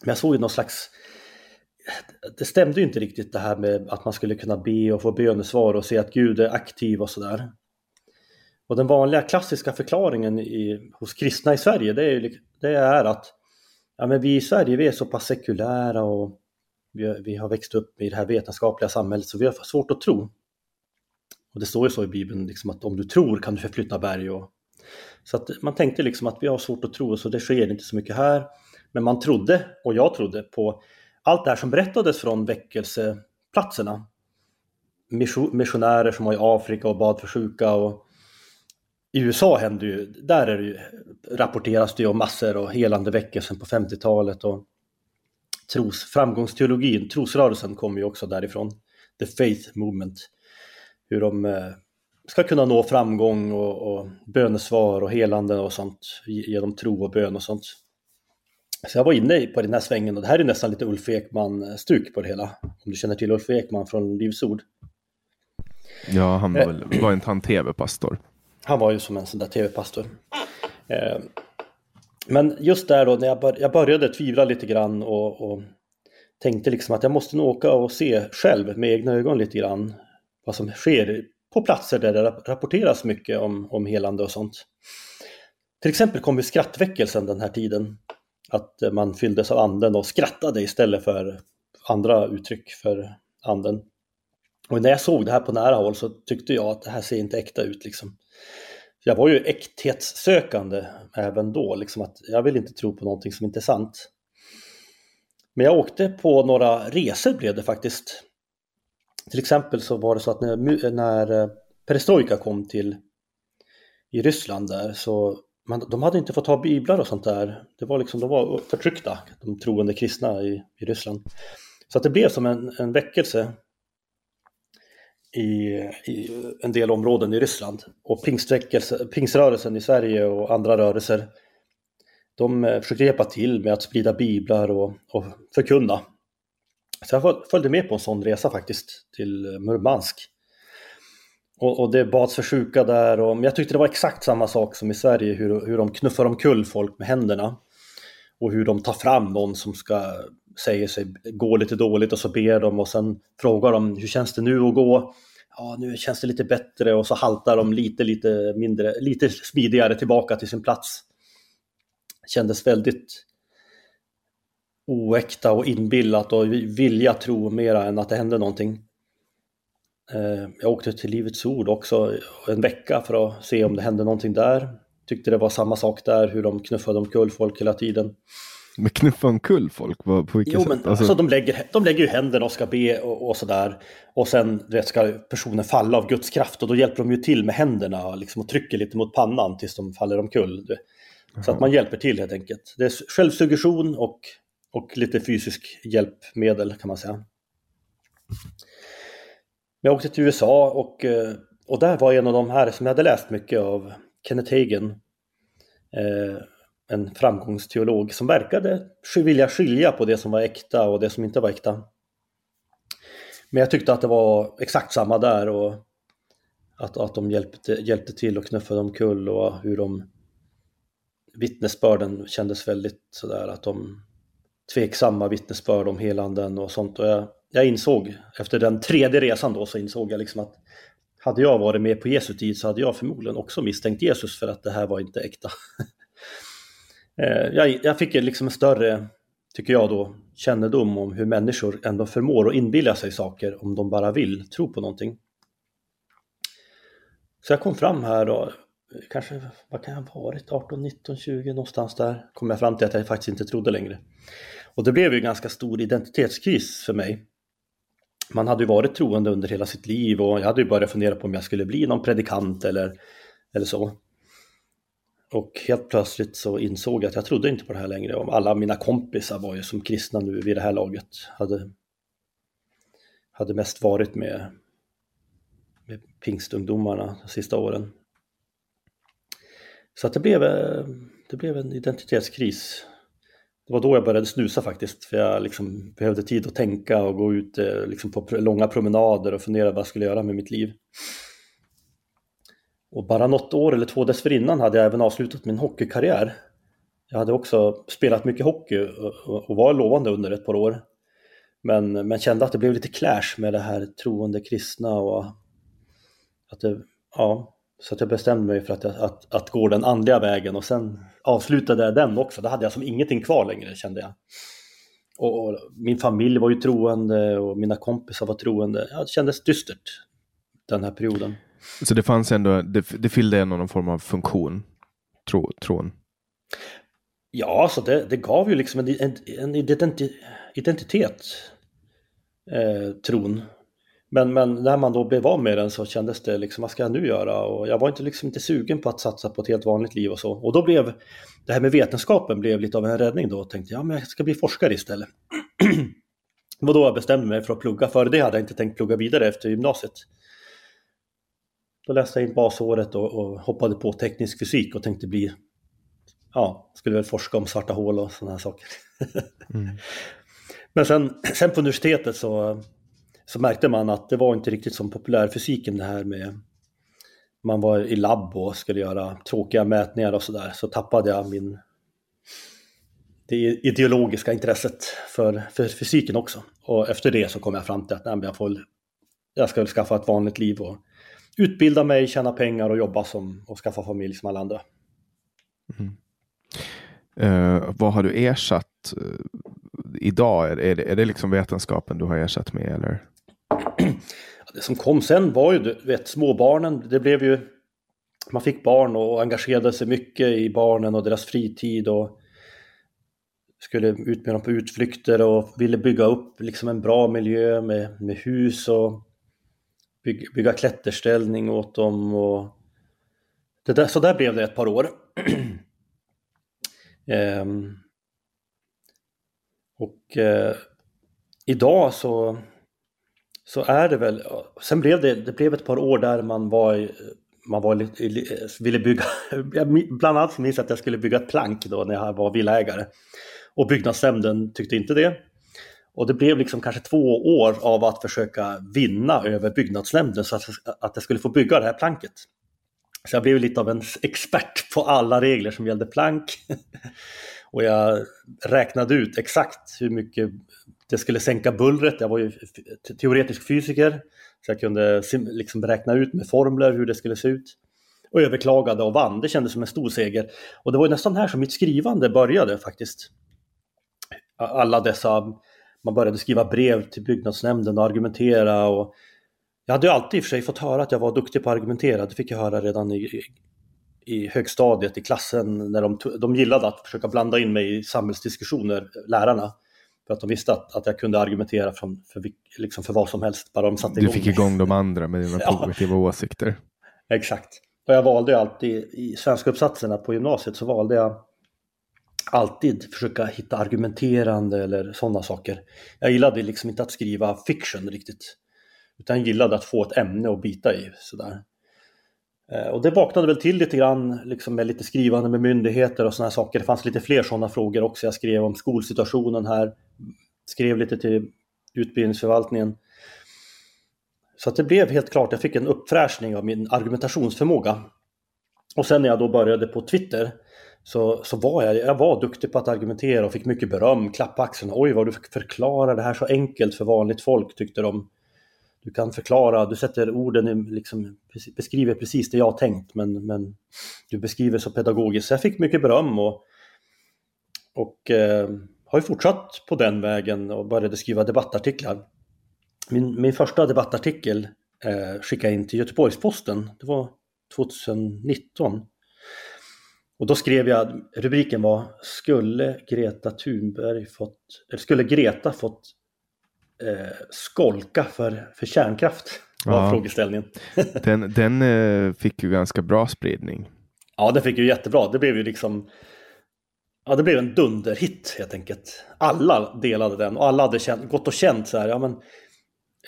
Men jag såg ju någon slags... Det stämde ju inte riktigt det här med att man skulle kunna be och få bönesvar och se att Gud är aktiv och sådär. Och den vanliga klassiska förklaringen i, hos kristna i Sverige det är, ju- det är att ja, men vi i Sverige vi är så pass sekulära och vi, har- vi har växt upp i det här vetenskapliga samhället så vi har svårt att tro. Och det står ju så i Bibeln liksom att om du tror kan du förflytta berg. Och, så att man tänkte liksom att vi har svårt att tro så det sker inte så mycket här. Men man trodde, och jag trodde, på allt det här som berättades från väckelseplatserna. Missionärer som var i Afrika och bad för sjuka och i USA händer ju, där är det ju, rapporteras det ju om massor och helande väckelsen på 50-talet och tros, framgångsteologin, trosrörelsen kommer ju också därifrån. The Faith Movement. Hur de eh, ska kunna nå framgång och, och bönesvar och helande och sånt genom tro och bön och sånt. Så jag var inne på den här svängen och det här är nästan lite Ulf Ekman-stuk på det hela. Om du känner till Ulf Ekman från Livs Ord. Ja, han var, väl, var inte han tv-pastor? Han var ju som en sån där tv-pastor. Eh, men just där då när jag, bör, jag började tvivla lite grann och, och tänkte liksom att jag måste nog åka och se själv med egna ögon lite grann vad som sker på platser där det rapporteras mycket om, om helande och sånt. Till exempel kom ju skrattväckelsen den här tiden. Att man fylldes av anden och skrattade istället för andra uttryck för anden. Och när jag såg det här på nära håll så tyckte jag att det här ser inte äkta ut liksom. Jag var ju äkthetssökande även då, liksom att jag vill inte tro på någonting som inte är sant. Men jag åkte på några resor blev det faktiskt. Till exempel så var det så att när, när eh, perestrojka kom till i Ryssland där så man, de hade inte fått ha biblar och sånt där. Det var liksom, de var förtryckta, de troende kristna i, i Ryssland. Så att det blev som en, en väckelse i, i en del områden i Ryssland. Och pingströrelsen i Sverige och andra rörelser, de eh, försökte hjälpa till med att sprida biblar och, och förkunna. Så jag följde med på en sån resa faktiskt till Murmansk. Och, och det bads för sjuka där och men jag tyckte det var exakt samma sak som i Sverige hur, hur de knuffar omkull folk med händerna. Och hur de tar fram någon som ska säger sig gå lite dåligt och så ber de och sen frågar de hur känns det nu att gå? Ja, nu känns det lite bättre och så haltar de lite, lite mindre, lite smidigare tillbaka till sin plats. Kändes väldigt oäkta och inbillat och vilja tro mera än att det hände någonting. Eh, jag åkte till Livets Ord också en vecka för att se om det hände någonting där. Tyckte det var samma sak där, hur de knuffade omkull folk hela tiden. Men knuffa omkull folk? På, på vilket jo, sätt? men alltså, alltså, de, lägger, de lägger ju händerna och ska be och, och sådär. Och sen vet, ska personen falla av Guds kraft och då hjälper de ju till med händerna liksom, och trycker lite mot pannan tills de faller omkull. Så att man hjälper till helt enkelt. Det är självsuggestion och, och lite fysisk hjälpmedel kan man säga. Jag åkte till USA och, eh, och där var en av de här som jag hade läst mycket av, Kenneth Hagen. Eh, en framgångsteolog som verkade vilja skilja på det som var äkta och det som inte var äkta. Men jag tyckte att det var exakt samma där och att, att de hjälpte, hjälpte till och knuffade omkull och hur de vittnesbörden kändes väldigt sådär att de tveksamma vittnesbörd om helanden och sånt. Och jag, jag insåg efter den tredje resan då så insåg jag liksom att hade jag varit med på Jesu tid så hade jag förmodligen också misstänkt Jesus för att det här var inte äkta. (laughs) Eh, jag, jag fick liksom en större, tycker jag då, kännedom om hur människor ändå förmår att inbilla sig saker om de bara vill tro på någonting. Så jag kom fram här då, kanske, vad kan jag ha varit, 18, 19, 20 någonstans där, kom jag fram till att jag faktiskt inte trodde längre. Och det blev ju en ganska stor identitetskris för mig. Man hade ju varit troende under hela sitt liv och jag hade ju börjat fundera på om jag skulle bli någon predikant eller, eller så. Och helt plötsligt så insåg jag att jag trodde inte på det här längre. Och alla mina kompisar var ju som kristna nu vid det här laget. Hade, hade mest varit med, med pingstungdomarna de sista åren. Så att det blev, eh, det blev en identitetskris. Det var då jag började snusa faktiskt, för jag liksom behövde tid att tänka och gå ut eh, liksom på långa promenader och fundera vad jag skulle göra med mitt liv. Och bara något år eller två dessförinnan hade jag även avslutat min hockeykarriär. Jag hade också spelat mycket hockey och var lovande under ett par år. Men, men kände att det blev lite clash med det här troende kristna och att det, ja, så att jag bestämde mig för att, att, att gå den andliga vägen och sen avslutade jag den också. Då hade jag som ingenting kvar längre kände jag. Och, och min familj var ju troende och mina kompisar var troende. Ja, det kändes dystert den här perioden. Så det fanns ändå, det, det fyllde ändå någon form av funktion, tro, tron? Ja, så det, det gav ju liksom en, en, en identitet, eh, tron. Men, men när man då blev av med den så kändes det liksom, vad ska jag nu göra? Och jag var inte, liksom inte sugen på att satsa på ett helt vanligt liv och så. Och då blev det här med vetenskapen blev lite av en räddning då. Tänkte jag, men jag ska bli forskare istället. det var då jag bestämde mig för att plugga. Före det hade jag inte tänkt plugga vidare efter gymnasiet. Då läste jag in basåret och, och hoppade på teknisk fysik och tänkte bli, ja, skulle väl forska om svarta hål och sådana här saker. Mm. (laughs) Men sen, sen på universitetet så, så märkte man att det var inte riktigt som populärfysiken det här med man var i labb och skulle göra tråkiga mätningar och sådär så tappade jag min det ideologiska intresset för, för fysiken också. Och efter det så kom jag fram till att nej, jag, får, jag ska skaffa ett vanligt liv och utbilda mig, tjäna pengar och jobba som, och skaffa familj som alla andra. Mm. Uh, vad har du ersatt uh, idag? Är, är, det, är det liksom vetenskapen du har ersatt med? Eller? Det som kom sen var ju, du vet, småbarnen. Det blev ju, man fick barn och engagerade sig mycket i barnen och deras fritid och skulle ut med dem på utflykter och ville bygga upp liksom en bra miljö med, med hus och bygga, bygga klätterställning åt dem. Och det där, så där blev det ett par år. um, (clears throat) och uh, idag så, så är det väl, sen blev det, det blev ett par år där man var man var lite, ville bygga, (laughs) bland annat minns jag att jag skulle bygga ett plank då när jag var villaägare. Och byggnadsnämnden tyckte inte det. Och det blev liksom kanske två år av att försöka vinna över byggnadsnämnden så att, att jag skulle få bygga det här planket. Så jag blev lite av en expert på alla regler som gällde plank. (laughs) och jag räknade ut exakt hur mycket det skulle sänka bullret. Jag var ju teoretisk fysiker så jag kunde liksom räkna ut med formler hur det skulle se ut. Och överklagade och vann. Det kändes som en stor seger. Och det var nästan här som mitt skrivande började faktiskt. Alla dessa man började skriva brev till byggnadsnämnden och argumentera och Jag hade ju alltid i och för sig fått höra att jag var duktig på att argumentera. Det fick jag höra redan i, i högstadiet, i klassen, när de, de gillade att försöka blanda in mig i samhällsdiskussioner, lärarna. För att de visste att, att jag kunde argumentera från, för, liksom för vad som helst, bara de satte igång. Du fick igång de andra med dina (laughs) ja. positiva åsikter. Exakt. Och jag valde alltid, i svenska uppsatserna på gymnasiet så valde jag alltid försöka hitta argumenterande eller sådana saker. Jag gillade liksom inte att skriva fiction riktigt. Utan jag gillade att få ett ämne att bita i. Sådär. Eh, och det vaknade väl till lite grann liksom med lite skrivande med myndigheter och sådana saker. Det fanns lite fler sådana frågor också. Jag skrev om skolsituationen här. Skrev lite till utbildningsförvaltningen. Så att det blev helt klart, jag fick en uppfräschning av min argumentationsförmåga. Och sen när jag då började på Twitter så, så var jag, jag var duktig på att argumentera och fick mycket beröm, klapp på axeln. Oj vad du förklarar det här så enkelt för vanligt folk tyckte de. Du kan förklara, du sätter orden, i, liksom, beskriver precis det jag tänkt men, men du beskriver så pedagogiskt. Så jag fick mycket beröm och, och eh, har ju fortsatt på den vägen och började skriva debattartiklar. Min, min första debattartikel eh, skickade jag in till Göteborgs-Posten. Det var 2019. Och då skrev jag, rubriken var Skulle Greta Thunberg fått, eller skulle Greta fått eh, skolka för, för kärnkraft? Var ja, frågeställningen. (laughs) den den eh, fick ju ganska bra spridning. Ja, den fick ju jättebra. Det blev ju liksom Ja, det blev en dunderhit helt enkelt. Alla delade den och alla hade känt, gått och känt så här, ja men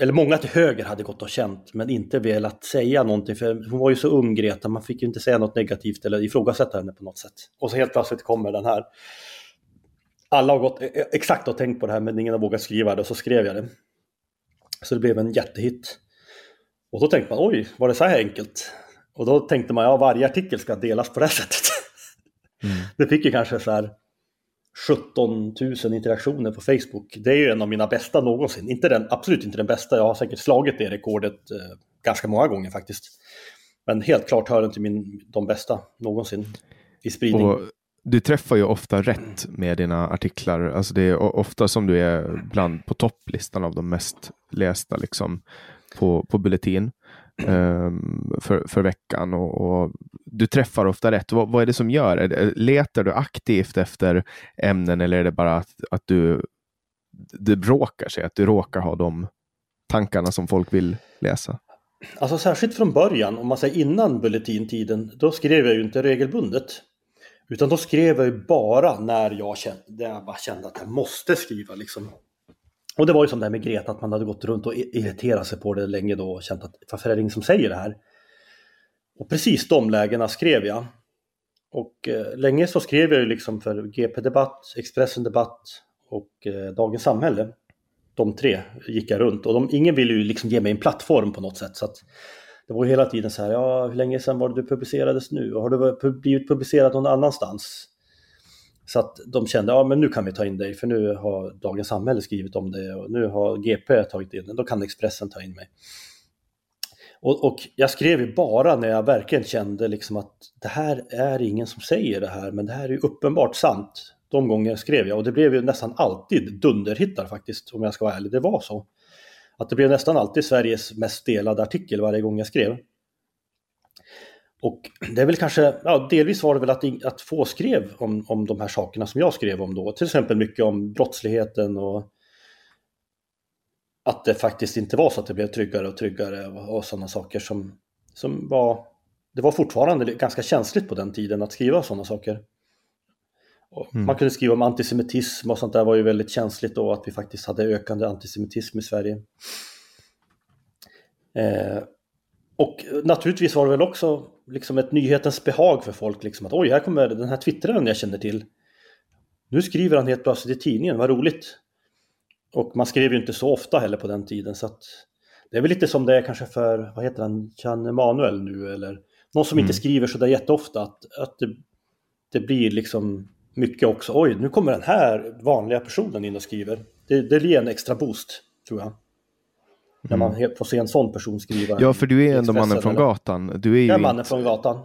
eller många till höger hade gått och känt men inte velat säga någonting för hon var ju så ung Greta, man fick ju inte säga något negativt eller ifrågasätta henne på något sätt. Och så helt plötsligt kommer den här. Alla har gått e-, e-, exakt och tänkt på det här men ingen har vågat skriva det och så skrev jag det. Så det blev en jättehit. Och då tänkte man oj, var det så här enkelt? Och då tänkte man ja, varje artikel ska delas på det här sättet. Mm. Det fick ju kanske så här 17 000 interaktioner på Facebook. Det är ju en av mina bästa någonsin. Inte den, absolut inte den bästa, jag har säkert slagit det rekordet eh, ganska många gånger faktiskt. Men helt klart hör den till min, de bästa någonsin i spridning. Och du träffar ju ofta rätt med dina artiklar. Alltså det är ofta som du är bland på topplistan av de mest lästa liksom, på, på Bulletin. Ehm, för, för veckan och, och, du träffar ofta rätt. Vad, vad, är det som gör? det? Letar du aktivt efter ämnen eller är det bara att, att du det råkar sig, att du råkar ha de tankarna som folk vill läsa? Alltså särskilt från början, om man säger innan bulletintiden, då skrev jag ju inte regelbundet. Utan då skrev jag ju bara när jag kände, jag bara kände att jag måste skriva liksom. Och det var ju som det här med Greta, att man hade gått runt och irriterat sig på det länge då och känt att varför är det ingen som säger det här? Och precis de lägena skrev jag. Och eh, länge så skrev jag ju liksom för GP Debatt, Expressen Debatt och eh, Dagens Samhälle. De tre gick jag runt och de, ingen ville ju liksom ge mig en plattform på något sätt. Så att det var ju hela tiden så här, ja hur länge sedan var det du publicerades nu? Har du blivit publicerad någon annanstans? Så att de kände, ja men nu kan vi ta in dig för nu har Dagens Samhälle skrivit om det och nu har GP tagit in det, då kan Expressen ta in mig. Och, och, jag skrev ju bara när jag verkligen kände liksom att det här är ingen som säger det här, men det här är ju uppenbart sant. De gånger skrev jag och det blev ju nästan alltid dunderhittar faktiskt, om jag ska vara ärlig. Det var så. Att det blev nästan alltid Sveriges mest delade artikel varje gång jag skrev. Och det är väl kanske, ja, delvis var det väl att, att få skrev om, om de här sakerna som jag skrev om då. Till exempel mycket om brottsligheten och att det faktiskt inte var så att det blev tryggare och tryggare och, och sådana saker som, som var... Det var fortfarande ganska känsligt på den tiden att skriva sådana saker. Mm. Man kunde skriva om antisemitism och sånt där var ju väldigt känsligt då att vi faktiskt hade ökande antisemitism i Sverige. Eh, och naturligtvis var det väl också liksom ett nyhetens behag för folk. Liksom att oj, här kommer den här twittraren jag känner till. Nu skriver han helt plötsligt i tidningen, vad roligt. Och man skrev ju inte så ofta heller på den tiden. så att Det är väl lite som det är kanske för, vad heter han, Chan Emanuel nu eller någon som mm. inte skriver så där jätteofta. Att, att det, det blir liksom mycket också, oj, nu kommer den här vanliga personen in och skriver. Det, det ger en extra boost, tror jag. När man mm. får se en sån person skriva. Ja, för du är ändå mannen från gatan. Du är ju jag är mannen från gatan.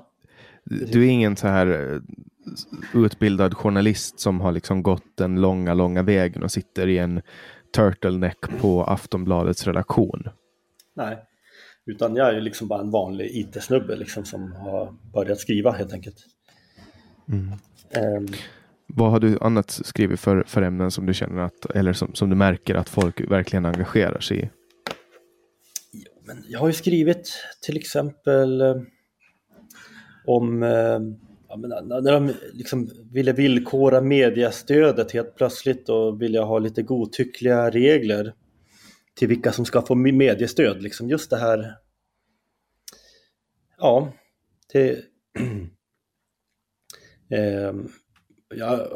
Du är ingen så här eh, utbildad journalist som har liksom gått den långa, långa vägen och sitter i en turtleneck på Aftonbladets redaktion. Nej, Utan jag är liksom bara en vanlig IT-snubbe liksom som har börjat skriva helt enkelt. Mm. Um, Vad har du annat skrivit för, för ämnen som du känner att, eller som, som du märker att folk verkligen engagerar sig i? Men jag har ju skrivit till exempel eh, om eh, ja, men när de liksom ville villkora mediestödet helt plötsligt och ville ha lite godtyckliga regler till vilka som ska få mediestöd. Liksom just det här. Ja, det, (clears throat) eh, jag,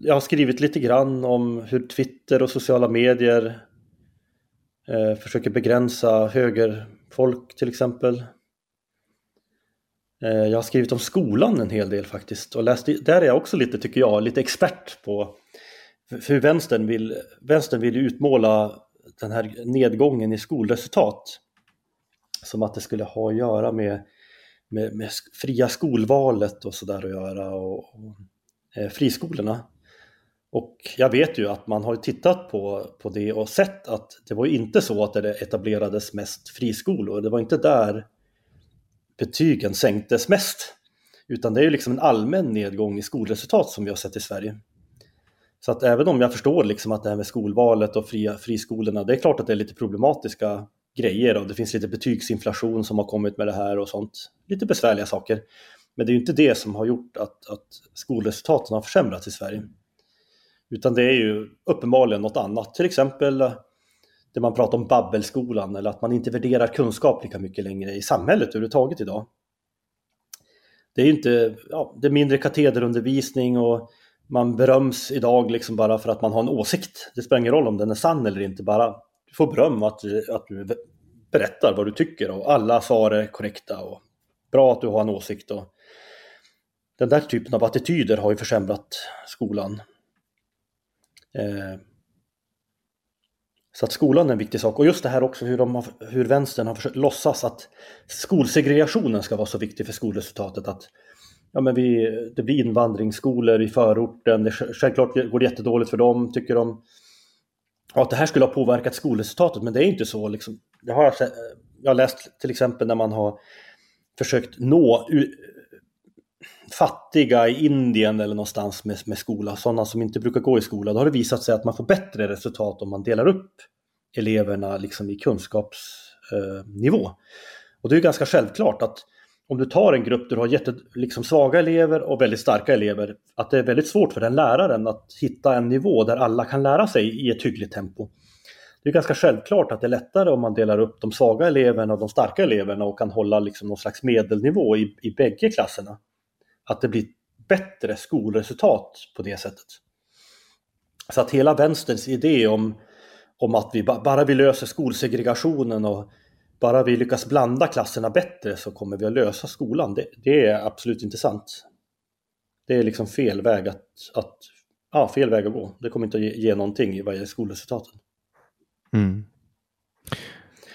jag, har skrivit lite grann om hur Twitter och sociala medier eh, försöker begränsa högerfolk till exempel. Eh, jag har skrivit om skolan en hel del faktiskt och läst, där är jag också lite, tycker jag, lite expert på hur vänstern vill, vänstern vill utmåla den här nedgången i skolresultat som att det skulle ha att göra med, med, med fria skolvalet och sådär att göra och, och eh, friskolorna. Och jag vet ju att man har tittat på, på det och sett att det var inte så att det etablerades mest friskolor. Det var inte där betygen sänktes mest. Utan det är ju liksom en allmän nedgång i skolresultat som vi har sett i Sverige. Så att även om jag förstår liksom att det här med skolvalet och fria, friskolorna, det är klart att det är lite problematiska grejer och det finns lite betygsinflation som har kommit med det här och sånt. Lite besvärliga saker. Men det är ju inte det som har gjort att, att skolresultaten har försämrats i Sverige. Utan det är ju uppenbarligen något annat. Till exempel det man pratar om babbelskolan eller att man inte värderar kunskap lika mycket längre i samhället överhuvudtaget idag. Det är inte, ja, det är mindre katederundervisning och man beröms idag liksom bara för att man har en åsikt. Det spelar ingen roll om den är sann eller inte, bara du får beröm att, att du berättar vad du tycker och alla svar är korrekta och bra att du har en åsikt. Och den där typen av attityder har ju försämrat skolan. Eh, så att skolan är en viktig sak. Och just det här också hur, de har, hur vänstern har försökt låtsas att skolsegregationen ska vara så viktig för skolresultatet. Att ja, men vi, det blir invandringsskolor i förorten, det, självklart går det jättedåligt för dem, tycker de. Ja, att det här skulle ha påverkat skolresultatet, men det är inte så. Liksom. Det har jag, jag har läst till exempel när man har försökt nå fattiga i Indien eller någonstans med, med skola, sådana som inte brukar gå i skola, då har det visat sig att man får bättre resultat om man delar upp eleverna liksom i kunskapsnivå. Eh, och det är ganska självklart att om du tar en grupp där du har jätte, liksom svaga elever och väldigt starka elever, att det är väldigt svårt för den läraren att hitta en nivå där alla kan lära sig i ett hyggligt tempo. Det är ganska självklart att det är lättare om man delar upp de svaga eleverna och de starka eleverna och kan hålla liksom någon slags medelnivå i, i bägge klasserna att det blir bättre skolresultat på det sättet. Så att hela vänsterns idé om, om att vi bara vi löser skolsegregationen och bara vi lyckas blanda klasserna bättre så kommer vi att lösa skolan. Det, det är absolut inte sant. Det är liksom fel väg att, att ja, fel väg att gå. Det kommer inte att ge, ge någonting i vad gäller skolresultaten. Mm.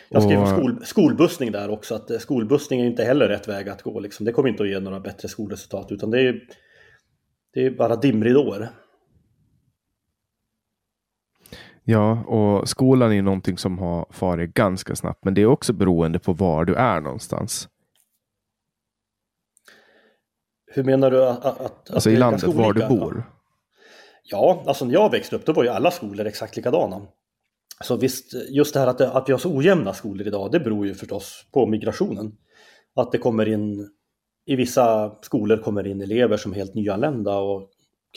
Jag skrev och... skol, skolbussning där också, att eh, skolbussning är inte heller rätt väg att gå. Liksom. Det kommer inte att ge några bättre skolresultat, utan det är, det är bara dimridåer. Ja, och skolan är någonting som har farit ganska snabbt, men det är också beroende på var du är någonstans. Hur menar du att, att Alltså i landet, var du bor? Ja, alltså när jag växte upp då var ju alla skolor exakt likadana. Så visst, just det här att, det, att vi har så ojämna skolor idag, det beror ju förstås på migrationen. Att det kommer in, i vissa skolor kommer in elever som är helt nyanlända och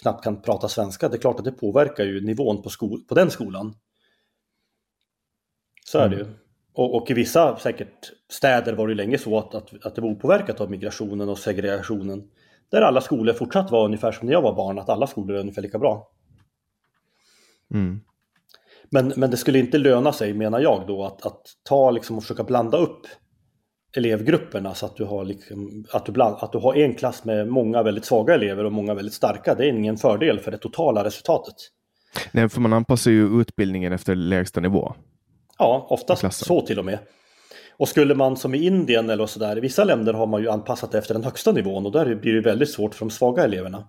knappt kan prata svenska. Det är klart att det påverkar ju nivån på, skol, på den skolan. Så är det ju. Mm. Och, och, i vissa säkert städer var det länge så att, att, att det var opåverkat av migrationen och segregationen. Där alla skolor fortsatt var ungefär som när jag var barn, att alla skolor är ungefär lika bra. Mm. Men, men det skulle inte löna sig, menar jag då, att, att ta liksom och försöka blanda upp elevgrupperna så att du, har liksom, att, du bland, att du har en klass med många väldigt svaga elever och många väldigt starka. Det är ingen fördel för det totala resultatet. Nej, för man anpassar ju utbildningen efter lägsta nivå. Ja, oftast så till och med. Och skulle man som i Indien eller sådär, i vissa länder har man ju anpassat efter den högsta nivån och där blir det väldigt svårt för de svaga eleverna.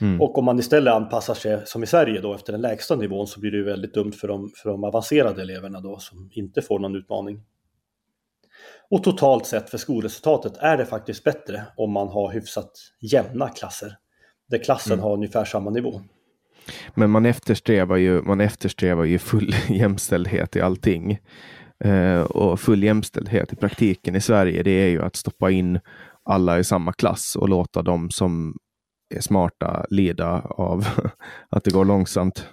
Mm. Och om man istället anpassar sig som i Sverige då efter den lägsta nivån så blir det ju väldigt dumt för de, för de avancerade eleverna då som inte får någon utmaning. Och totalt sett för skolresultatet är det faktiskt bättre om man har hyfsat jämna klasser. Där klassen mm. har ungefär samma nivå. Men man eftersträvar ju, man eftersträvar ju full (laughs) jämställdhet i allting. Eh, och full jämställdhet i praktiken i Sverige, det är ju att stoppa in alla i samma klass och låta de som smarta lida av (laughs) att det går långsamt.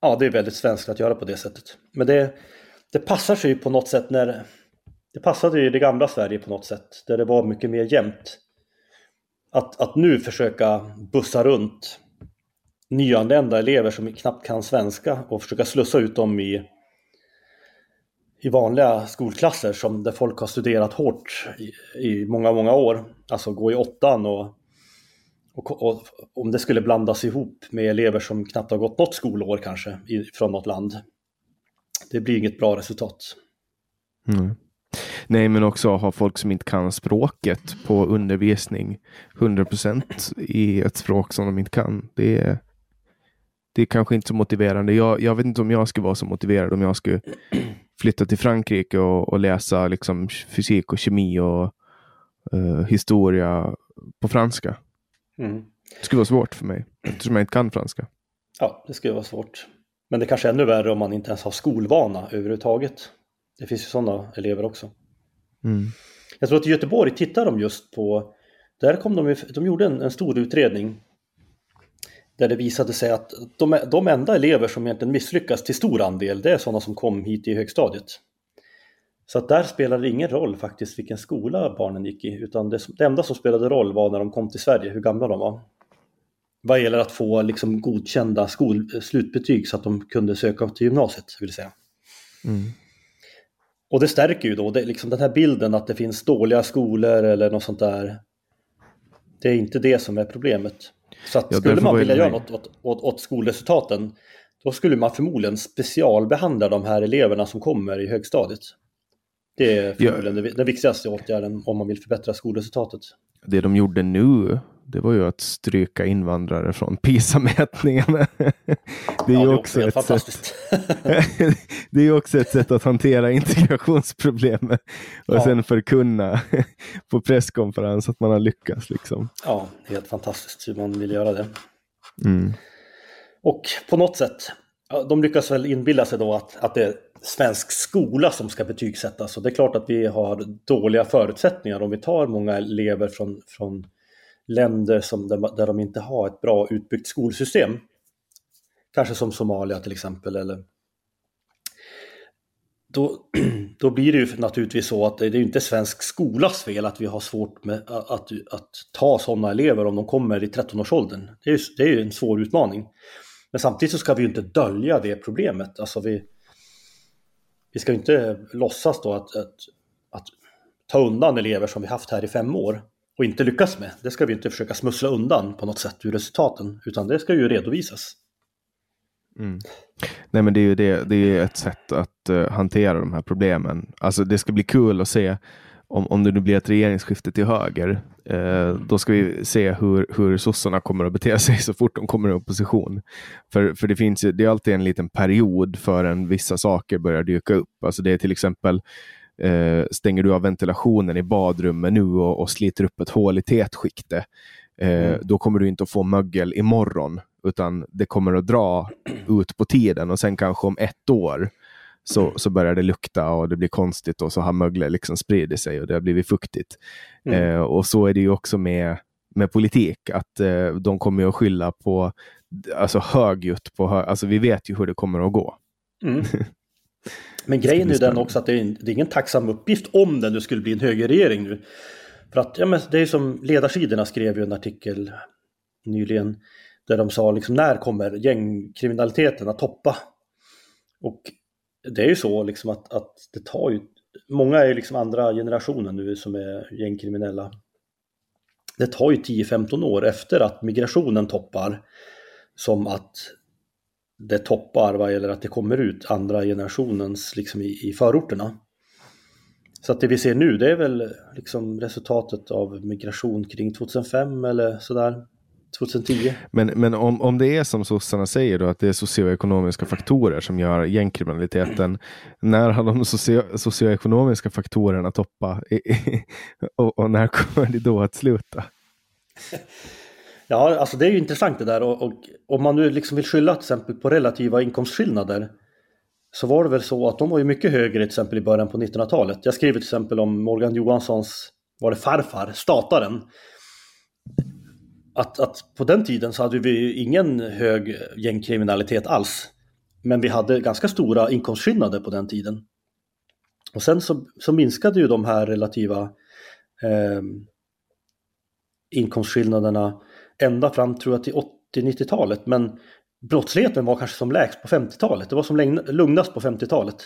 Ja, det är väldigt svenskt att göra på det sättet. Men det, det passar sig ju på något sätt när det passade ju det gamla Sverige på något sätt, där det var mycket mer jämnt. Att, att nu försöka bussa runt nyanlända elever som knappt kan svenska och försöka slussa ut dem i, i vanliga skolklasser som där folk har studerat hårt i, i många, många år. Alltså gå i åttan och, och, och, om det skulle blandas ihop med elever som knappt har gått något skolår kanske i, från något land. Det blir inget bra resultat. Mm. Nej, men också ha folk som inte kan språket på undervisning 100% i ett språk som de inte kan. Det är, det är kanske inte så motiverande. Jag, jag vet inte om jag skulle vara så motiverad om jag skulle flytta till Frankrike och, och läsa liksom fysik och kemi och uh, historia på franska. Mm. Det skulle vara svårt för mig eftersom jag inte kan franska. Ja, det skulle vara svårt. Men det kanske är ännu värre om man inte ens har skolvana överhuvudtaget. Det finns ju sådana elever också. Mm. Jag tror att i Göteborg tittar de just på, där kom de, de gjorde en, en stor utredning där det visade sig att de, de enda elever som egentligen misslyckas till stor andel, det är sådana som kom hit i högstadiet. Så att där spelade det ingen roll faktiskt vilken skola barnen gick i, utan det, det enda som spelade roll var när de kom till Sverige, hur gamla de var. Vad gäller att få liksom godkända skol, slutbetyg så att de kunde söka till gymnasiet, vill säga. Mm. Och det stärker ju då det, liksom den här bilden att det finns dåliga skolor eller något sånt där. Det är inte det som är problemet. Så att ja, skulle man vilja göra något åt, åt, åt, skolresultaten då skulle man förmodligen specialbehandla de här eleverna som kommer i högstadiet. Det är förmodligen ja. den viktigaste åtgärden om man vill förbättra skolresultatet. Det de gjorde nu det var ju att stryka invandrare från PISA-mätningarna. (laughs) Det är ju ja, också, också ett sätt. (laughs) det är också ett sätt att hantera integrationsproblemet och ja. sen förkunna (laughs) på presskonferens att man har lyckats. Liksom. Ja, helt fantastiskt hur man vill göra det. Mm. Och på något sätt, de lyckas väl inbilla sig då att, att det är svensk skola som ska betygsättas. Och det är klart att vi har dåliga förutsättningar om vi tar många elever från, från länder som, där, där de inte har ett bra utbyggt skolsystem. Kanske som Somalia till exempel. Eller... Då, (clears throat) då blir det ju naturligtvis så att det är inte svensk skolas fel att vi har svårt med att, att, att ta sådana elever om de kommer i 13-årsåldern. Det är, ju, det är en svår utmaning. Men samtidigt så ska vi ju inte dölja det problemet. Alltså vi, vi ska inte låtsas då att, att, att ta undan elever som vi haft här i fem år och inte lyckas med. Det ska vi inte försöka smussla undan på något sätt ur resultaten, utan det ska ju redovisas. Mm. Nej, men det är ju det, det är ett sätt att uh, hantera de här problemen. Alltså, det ska bli kul att se om, om det nu blir ett regeringsskifte till höger. Uh, då ska vi se hur, hur sossarna kommer att bete sig så fort de kommer i opposition. För, för det finns ju, det är alltid en liten period förrän vissa saker börjar dyka upp. Alltså det är till exempel eh, stänger du av ventilationen i badrummet nu och, och sliter upp ett hål i tätskiktet, eh, mm. då kommer du inte att få mögel imorgon, utan det kommer att dra ut på tiden och sen kanske om ett år så, så börjar det lukta och det blir konstigt och så har möglet liksom spridit sig och det har blivit fuktigt. Mm. Eh, och så är det ju också med, med politik, att eh, de kommer att skylla på alltså högljutt på hö alltså vi vet ju hur det kommer att gå. Mm. (laughs) Men grejen är ju den också att det är, det är ingen tacksam uppgift om det nu skulle bli en högerregering nu. För att ja, men det är som ledarsidorna skrev ju en artikel nyligen där de sa liksom när kommer gängkriminaliteten att toppa? Och det är ju så liksom att, att det tar ju, många är ju liksom andra generationen nu som är gängkriminella. Det tar ju 10-15 år efter att migrationen toppar som att det toppar vad gäller att det kommer ut andra generationens liksom i, i förorterna. Så att det vi ser nu det är väl liksom resultatet av migration kring 2005 eller sådär. 2010. Men, men om, om det är som sossarna säger då, att det är socioekonomiska faktorer som gör gängkriminaliteten. När har de socio, socioekonomiska faktorerna toppa och, och, när kommer det då att sluta? (laughs) Ja, alltså det är ju intressant det där och, och om man nu liksom vill skylla till exempel på relativa inkomstskillnader så var det väl så att de var ju mycket högre till exempel i början på 1900-talet. Jag skriver till exempel om Morgan Johanssons, var det farfar, stataren. Att, att på den tiden så hade vi ingen hög gängkriminalitet alls. Men vi hade ganska stora inkomstskillnader på den tiden. Och sen så, så minskade ju de här relativa eh, inkomstskillnaderna ända fram tror jag till 80-90-talet. Men brottsligheten var kanske som lägst på 50-talet. Det var som lugnast på 50-talet.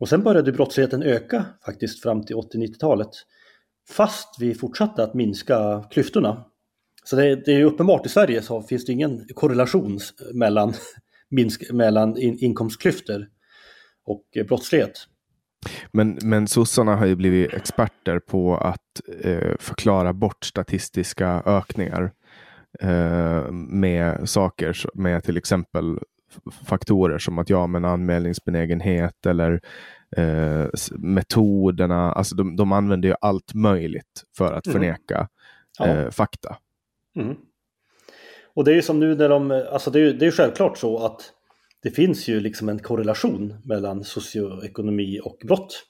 Och sen började brottsligheten öka faktiskt fram till 80-90-talet. Fast vi fortsatte att minska klyftorna. Så det, det är uppenbart i Sverige så finns det ingen korrelation mellan, (laughs) minsk, mellan in, inkomstklyftor och brottslighet. Men, men sossarna har ju blivit experter på att eh, förklara bort statistiska ökningar eh, med saker med till exempel faktorer som att ja, men anmälningsbenägenhet eller eh, metoderna. Alltså de, de använder ju allt möjligt för att mm. förneka mm. ja. fakta. Mm. Och det är ju som nu när de, alltså det är ju det är självklart så att det finns ju liksom en korrelation mellan socioekonomi och brott.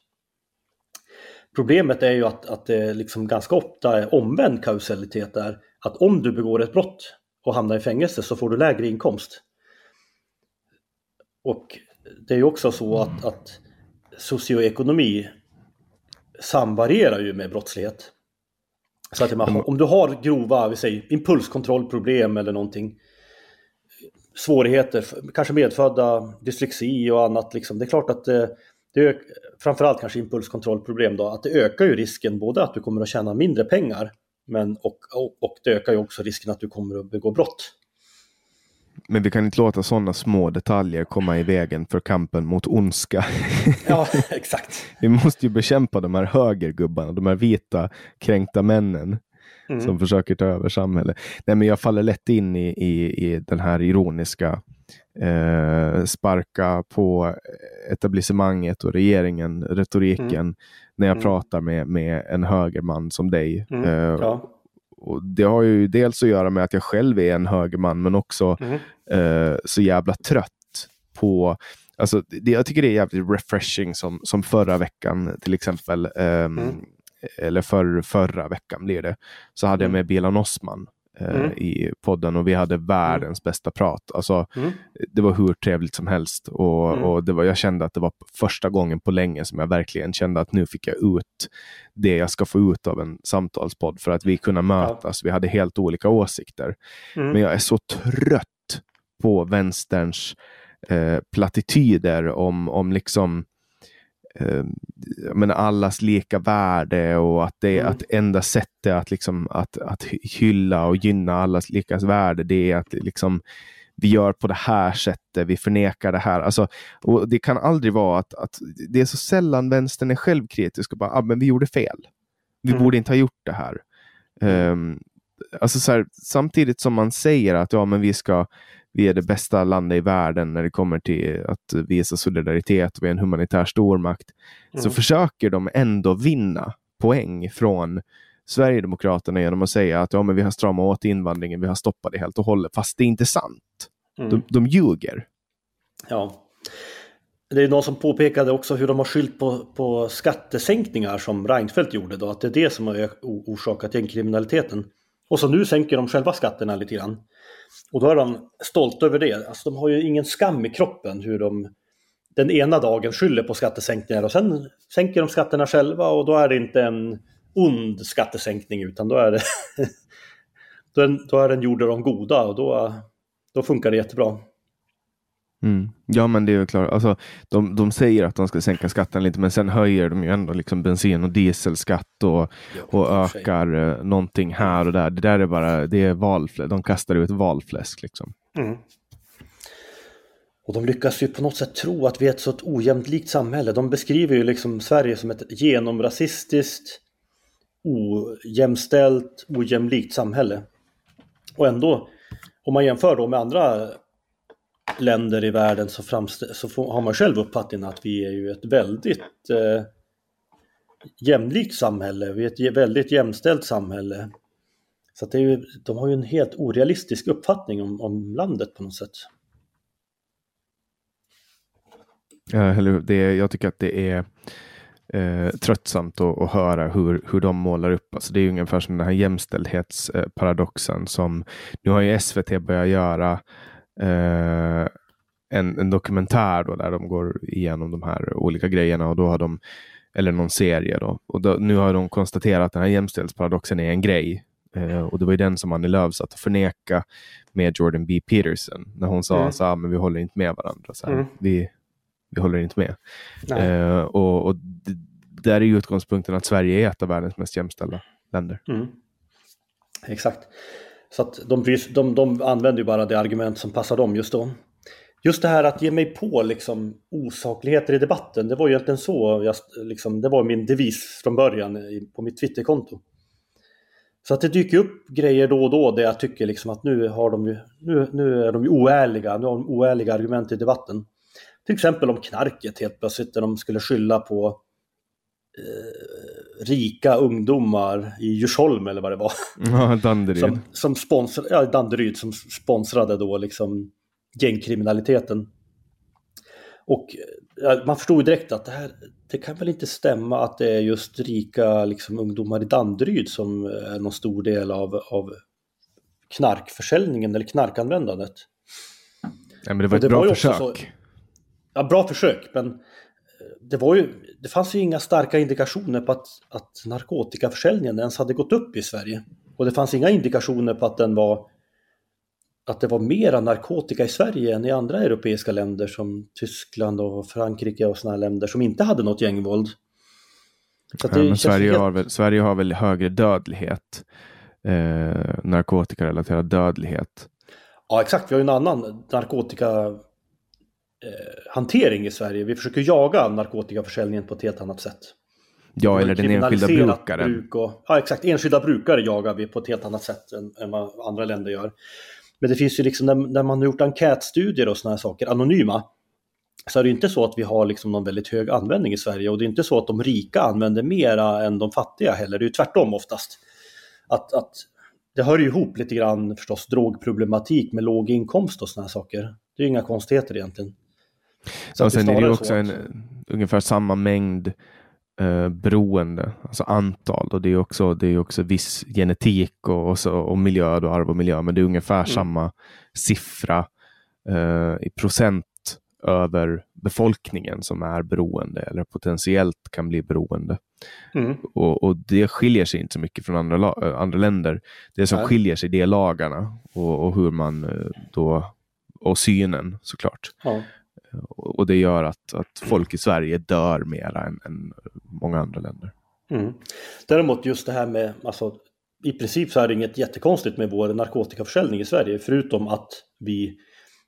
Problemet är ju att, att det liksom ganska ofta är omvänd kausalitet där. Att om du begår ett brott och hamnar i fängelse så får du lägre inkomst. Och det är ju också så att, att socioekonomi samvarierar ju med brottslighet. Så att om du har grova vi säger, impulskontrollproblem eller någonting svårigheter, kanske medfödda dyslexi och annat. Liksom. Det är klart att det, det framförallt kanske impulskontrollproblem då, att det ökar ju risken både att du kommer att tjäna mindre pengar men och, och, och det ökar ju också risken att du kommer att begå brott. Men vi kan inte låta sådana små detaljer komma i vägen för kampen mot ondska. (laughs) Ja, exakt. vi måste ju bekämpa de här högergubbarna, de här vita kränkta männen mm. som försöker ta över samhället. Nej, men jag faller lätt in i, i, i den här ironiska eh, sparka på etablissemanget och regeringen, retoriken, mm. när jag mm. pratar med, med en högerman som dig. Mm. Eh, ja. Och det har ju dels att göra med att jag själv är en högerman, men också mm. eh, så jävla trött på Alltså, det, jag tycker det är jävligt refreshing som, som förra veckan till exempel. Um, mm eller för, förra veckan blir det, så hade mm. jag med Bilan Osman eh, mm. i podden och vi hade världens mm. bästa prat. Alltså, mm. Det var hur trevligt som helst och, mm. och det var, jag kände att det var första gången på länge som jag verkligen kände att nu fick jag ut det jag ska få ut av en samtalspodd för att vi kunde mötas. Ja. Vi hade helt olika åsikter. Mm. Men jag är så trött på vänsterns eh, plattityder om, om liksom eh, men allas lika värde och att det mm. att enda sättet att, liksom, att, att hylla och gynna allas lika värde det är att liksom, vi gör på det här sättet, vi förnekar det här. Alltså, och det kan aldrig vara att, att det är så sällan vänstern är självkritisk och bara, ah, men vi gjorde fel. Vi mm. borde inte ha gjort det här. Um, alltså så här, samtidigt som man säger att ja, men vi ska vi är det bästa landet i världen när det kommer till att visa solidaritet och vi är en humanitär stormakt, mm. så försöker de ändå vinna poäng från Sverigedemokraterna genom att säga att ja, men vi har stramat åt invandringen, vi har stoppat det helt och hållet, fast det är inte sant. Mm. De, de ljuger. Ja. Det är någon som påpekade också hur de har skyllt på, på skattesänkningar som Reinfeldt gjorde då, att det är det som har orsakat gängkriminaliteten. Och så nu sänker de själva skatterna lite grann. Och då är de stolta över det. Alltså de har ju ingen skam i kroppen hur de den ena dagen skyller på skattesänkningar och sen sänker de skatterna själva och då är det inte en ond skattesänkning utan då är det (laughs) då är den gjord av de goda och då, då funkar det jättebra. Mm. Ja, men det är klart. Alltså, de, de säger att de ska sänka skatten lite, men sen höjer de ju ändå liksom bensin och dieselskatt och, och ökar eh, någonting här och där. Det där är bara, det är valfläsk. De kastar ut valfläsk liksom. Mm. Och de lyckas ju på något sätt tro att vi är ett så ojämlikt samhälle. De beskriver ju liksom Sverige som ett genomrasistiskt, ojämställt, ojämlikt samhälle. Och ändå, om man jämför då med andra länder i världen så, framst- så får, har man själv uppfattningen att vi är ju ett väldigt eh, jämlikt samhälle, vi är ett väldigt jämställt samhälle. Så att det är ju, de har ju en helt orealistisk uppfattning om, om landet på något sätt. Ja, det, är- jag tycker att det är eh, tröttsamt att, att höra hur, hur de målar upp. Alltså det är ungefär som den här jämställdhetsparadoxen som nu har ju SVT börjat göra eh, en, en dokumentär då, där de går igenom de här olika grejerna och då har de eller någon serie då. Och då, nu har de konstaterat att den här jämställdhetsparadoxen är en grej. Eh, och det var ju den som Annie Lööf satt och förneka med Jordan B. Peterson. När hon sa Mm. så här, men vi håller inte med varandra. Så här, Mm. vi, vi håller inte med. Eh, och, och d- där är ju utgångspunkten att Sverige är ett av världens mest jämställda länder. Mm. Exakt. Så att de, de, de använder ju bara det argument som passar dem just då. Just det här att ge mig på liksom osakligheter i debatten, det var ju egentligen så, jag, liksom, det var min devis från början på mitt Twitterkonto. Så att det dyker upp grejer då och då där jag tycker liksom att nu, har de ju, nu, nu är de ju oärliga, nu har de oärliga argument i debatten. Till exempel om knarket helt plötsligt, där de skulle skylla på eh, rika ungdomar i Djursholm eller vad det var. (laughs) Ja, Danderyd. Som, som sponsrade, ja, Danderyd som sponsrade då liksom gängkriminaliteten. Och ja, man förstod direkt att det här, det kan väl inte stämma att det är just rika liksom, ungdomar i Danderyd som är någon stor del av, av knarkförsäljningen eller knarkanvändandet. Nej, men det var och ett det bra var försök. så- Ja, bra försök, men det, var ju, det fanns ju inga starka indikationer på att, att narkotikaförsäljningen ens hade gått upp i Sverige. Och det fanns inga indikationer på att den var att det var mera narkotika i Sverige än i andra europeiska länder som Tyskland och Frankrike och sådana länder som inte hade något gängvåld. Ja, Sverige, helt- har väl, Sverige har väl högre dödlighet. Eh, narkotikarelaterad dödlighet. Ja, exakt. Vi har ju en annan narkotika eh, hantering i Sverige. Vi försöker jaga narkotikaförsäljningen på ett helt annat sätt. Ja, eller den enskilda brukaren. Bruk och, ja, exakt. Enskilda brukare jagar vi på ett helt annat sätt än, än vad andra länder gör. Men det finns ju liksom, när, när man har gjort enkätstudier och sådana här saker, anonyma, så är det inte så att vi har liksom någon väldigt hög användning i Sverige och det är inte så att de rika använder mera än de fattiga heller. Det är ju tvärtom oftast. Att, att det hör ju ihop lite grann förstås drogproblematik med låg inkomst och sådana här saker. Det är inga konstigheter egentligen. Så Och sen är det också så en, ungefär samma mängd eh, beroende, alltså antal. Och det är också, det är också viss genetik och, och, så, och miljö, då, arv och miljö. Men det är ungefär Mm. samma siffra eh, i procent över befolkningen som är beroende eller potentiellt kan bli beroende. Mm. Och, och det skiljer sig inte så mycket från andra, eh, andra länder. Det som Nej. skiljer sig det är lagarna och, och hur man eh, då och synen såklart. Ja. Och det gör att, att folk i Sverige dör mera än, än många andra länder. Mm. Däremot just det här med, alltså i princip så är det inget jättekonstigt med vår narkotikaförsäljning i Sverige, förutom att vi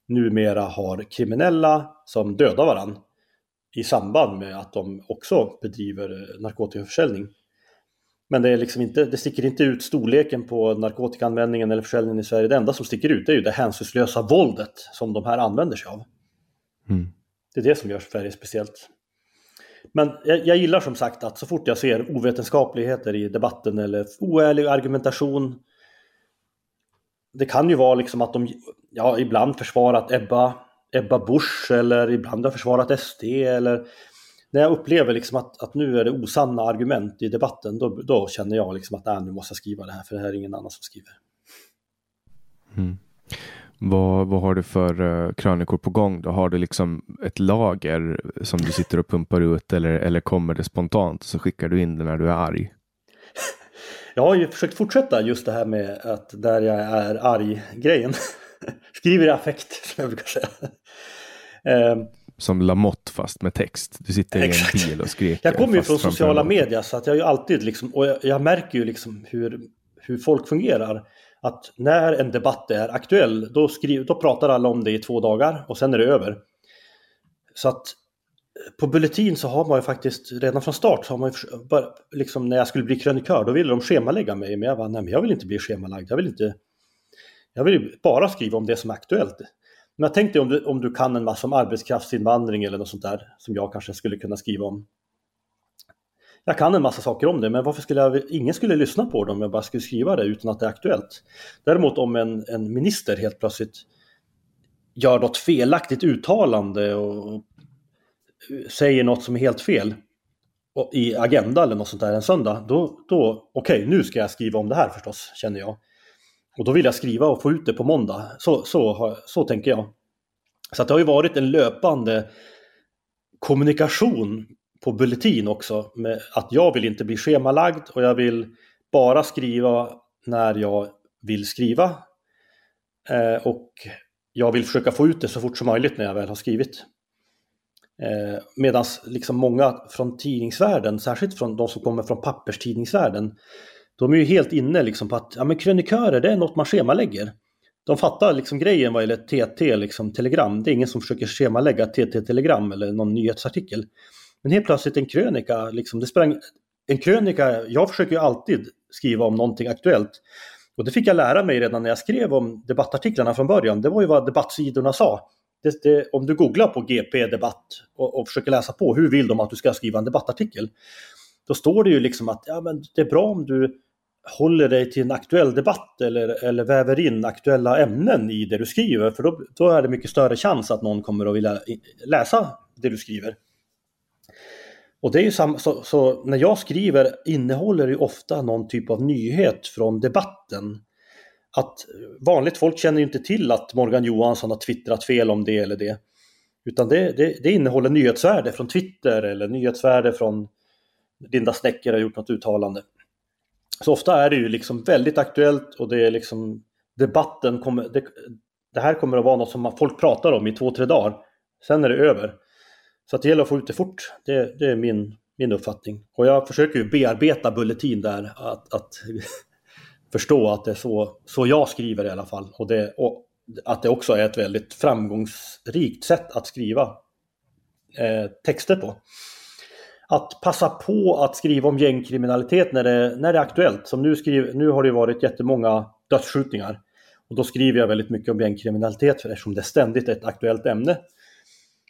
numera har kriminella som dödar varandra i samband med att de också bedriver eh, narkotikaförsäljning. Men det, är liksom inte, det sticker inte ut storleken på narkotikaanvändningen eller försäljningen i Sverige. Det enda som sticker ut är ju det hänsynslösa våldet som de här använder sig av. Mm. Det är det som gör Sverige speciellt. Men jag, jag gillar som sagt att så fort jag ser ovetenskapligheter i debatten eller oärlig argumentation. Det kan ju vara liksom att de ja, ibland försvarat Ebba, Ebba Busch eller ibland har försvarat SD eller när jag upplever liksom att, att nu är det osanna argument i debatten då, då känner jag liksom att äh, nu måste jag skriva det här för det här är ingen annan som skriver. Vad, vad har du för uh, krönikor på gång? Då? Har du liksom ett lager som du sitter och pumpar ut eller, eller kommer det spontant så skickar du in det när du är arg? (laughs) Jag har ju försökt fortsätta just det här med att där jag är arg-grejen. (laughs) Skriver i affekt, (laughs) som jag brukar säga. Ehm, Som Lamotte fast med text. Du sitter Exakt. i en bil och skriker. Jag kommer ju från sociala medier så att jag ju alltid liksom, och jag, jag märker ju liksom hur, hur folk fungerar. Att när en debatt är aktuell, då, skriver, då pratar alla om det i två dagar och sen är det över. Så att eh, på Bulletin så har man ju faktiskt redan från start, så har man ju, liksom när jag skulle bli krönikör, då ville de schemalägga mig. Men jag bara, nej men jag vill inte bli schemalagd, jag vill inte, Jag vill bara skriva om det som är aktuellt. Men jag tänkte om du, om du kan en massa om arbetskraftsinvandring eller något sånt där som jag kanske skulle kunna skriva om. Jag kan en massa saker om det, men varför skulle jag, ingen skulle lyssna på det om jag bara skulle skriva det utan att det är aktuellt. Däremot om en, en minister helt plötsligt gör något felaktigt uttalande och säger något som är helt fel i Agenda eller något sånt där en söndag, då, då okej, okay, nu ska jag skriva om det här förstås, känner jag. Och då vill jag skriva och få ut det på måndag. Så, så, så tänker jag. Så det har ju varit en löpande kommunikation på Bulletin också. Med att jag vill inte bli schemalagd och jag vill bara skriva när jag vill skriva. Eh, och jag vill försöka få ut det så fort som möjligt när jag väl har skrivit. Eh, Medan liksom många från tidningsvärlden, särskilt från de som kommer från papperstidningsvärlden, de är ju helt inne liksom på att ja, men krönikörer det är något man schemalägger. De fattar liksom grejen vad gäller TT, liksom telegram. Det är ingen som försöker schemalägga TT-telegram eller någon nyhetsartikel. Men helt plötsligt en krönika, liksom, det sprang, en krönika, jag försöker ju alltid skriva om någonting aktuellt. Och det fick jag lära mig redan när jag skrev om debattartiklarna från början. Det var ju vad debattsidorna sa. Det, det, om du googlar på GP debatt och, och, försöker läsa på hur vill de att du ska skriva en debattartikel. Då står det ju liksom att ja, men det är bra om du håller dig till en aktuell debatt eller, eller väver in aktuella ämnen i det du skriver. För då, då är det mycket större chans att någon kommer att vilja läsa det du skriver. Och det är ju samma, så, så, när jag skriver innehåller det ofta någon typ av nyhet från debatten. Att vanligt folk känner ju inte till att Morgan Johansson har twittrat fel om det eller det. Utan det, det, det innehåller nyhetsvärde från Twitter eller nyhetsvärde från Linda Snecker har gjort något uttalande. Så ofta är det ju liksom väldigt aktuellt och det är liksom debatten kommer, det, det här kommer att vara något som folk pratar om i två, tre dagar. Sen är det över. Så att det gäller att få ut det fort. Det, det är min, min uppfattning. Och jag försöker ju bearbeta Bulletin där, att, att (laughs) förstå att det är så, så jag skriver i alla fall. Och, det, och att det också är ett väldigt framgångsrikt sätt att skriva eh, texter på. Att passa på att skriva om gängkriminalitet när det, när det är aktuellt. Som nu, skriv, nu har det varit jättemånga dödsskjutningar. Och då skriver jag väldigt mycket om gängkriminalitet eftersom det ständigt är ett aktuellt ämne.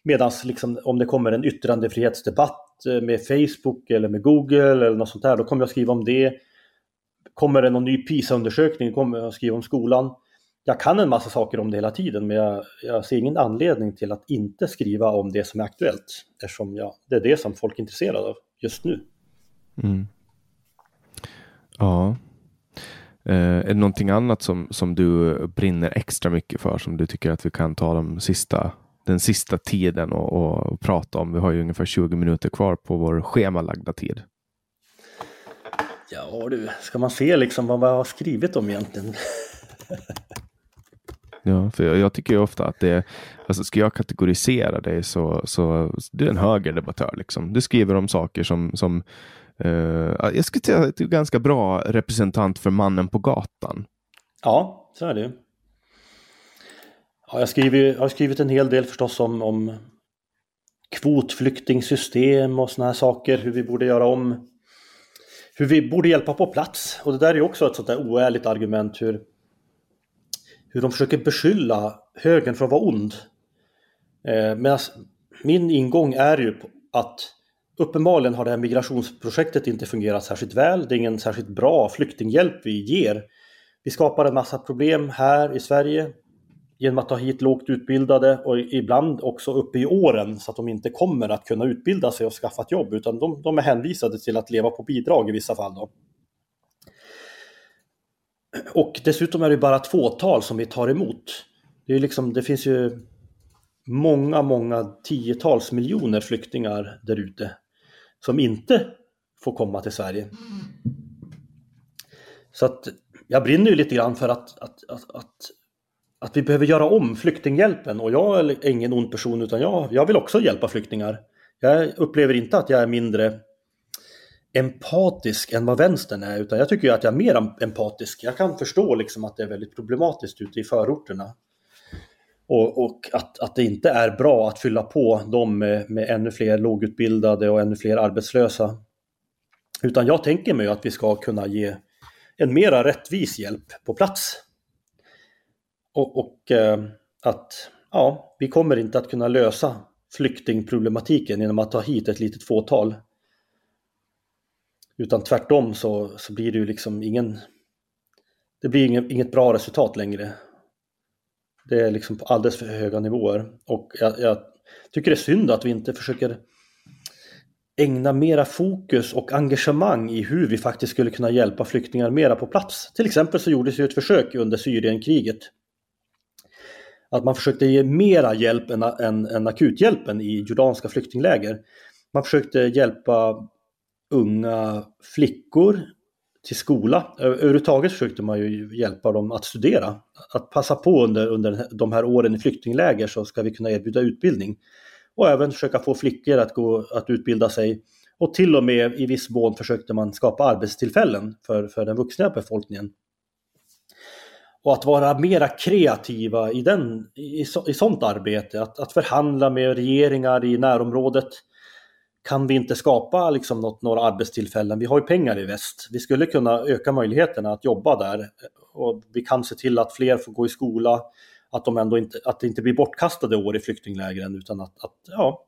Medan liksom, om det kommer en yttrandefrihetsdebatt eh, med Facebook eller med Google eller något sånt där, då kommer jag skriva om det. Kommer det någon ny PISA-undersökning kommer jag skriva om skolan. Jag kan en massa saker om det hela tiden men jag, jag ser ingen anledning till att inte skriva om det som är aktuellt. Eftersom jag, det är det som folk är intresserade av just nu. Mm. Ja. Eh, är det någonting annat som, som du brinner extra mycket för som du tycker att vi kan ta de sista den sista tiden och, och, prata om. Vi har ju ungefär 20 minuter kvar på vår schemalagda tid. Ja du, ska man se liksom vad man har skrivit om egentligen? (laughs) ja, för jag, jag, tycker ju ofta att det, alltså ska jag kategorisera dig så, så du är en högerdebattör liksom. Du skriver om saker som, som uh, jag skulle säga att du är ganska bra representant för mannen på gatan. Ja, så är det ju. Ja, jag, skriver, jag har skrivit en hel del förstås om, om kvotflyktingsystem och sådana här saker, hur vi borde göra om, hur vi borde hjälpa på plats. Och det där är också ett sånt där oärligt argument hur, hur de försöker beskylla högern för att vara ond. Eh, Medan min ingång är ju att uppenbarligen har det här migrationsprojektet inte fungerat särskilt väl. Det är ingen särskilt bra flyktinghjälp vi ger. Vi skapar en massa problem här i Sverige genom att ta hit lågt utbildade och ibland också uppe i åren så att de inte kommer att kunna utbilda sig och skaffa ett jobb utan de, de är hänvisade till att leva på bidrag i vissa fall. Då. Och dessutom är det bara ett fåtal som vi tar emot. Det, är liksom, det finns ju många, många tiotals miljoner flyktingar där ute som inte får komma till Sverige. Så att jag brinner ju lite grann för att, att, att, att att vi behöver göra om flyktinghjälpen och jag är ingen ond person utan jag, jag vill också hjälpa flyktingar. Jag upplever inte att jag är mindre empatisk än vad vänstern är utan jag tycker att jag är mer empatisk. Jag kan förstå liksom att det är väldigt problematiskt ute i förorterna. Och, och att, att det inte är bra att fylla på dem med, med ännu fler lågutbildade och ännu fler arbetslösa. Utan jag tänker mig att vi ska kunna ge en mera rättvis hjälp på plats och, och eh, att ja, vi kommer inte att kunna lösa flyktingproblematiken genom att ta hit ett litet fåtal. Utan tvärtom så, så blir det ju liksom ingen... Det blir inget, inget bra resultat längre. Det är liksom på alldeles för höga nivåer. Och jag, jag tycker det är synd att vi inte försöker ägna mera fokus och engagemang i hur vi faktiskt skulle kunna hjälpa flyktingar mera på plats. Till exempel så gjordes ju ett försök under Syrienkriget. Att man försökte ge mera hjälp än, än, än akuthjälpen i jordanska flyktingläger. Man försökte hjälpa unga flickor till skola. Överhuvudtaget försökte man ju hjälpa dem att studera. Att passa på under, under de här åren i flyktingläger så ska vi kunna erbjuda utbildning. Och även försöka få flickor att, gå, att utbilda sig. Och till och med i viss mån försökte man skapa arbetstillfällen för, för den vuxna befolkningen. Och att vara mera kreativa i, den, i, i sånt arbete, att, att förhandla med regeringar i närområdet. Kan vi inte skapa liksom något, några arbetstillfällen? Vi har ju pengar i väst. Vi skulle kunna öka möjligheterna att jobba där. Och vi kan se till att fler får gå i skola att, de ändå inte, att det inte blir bortkastade år i flyktinglägren utan att, att, ja,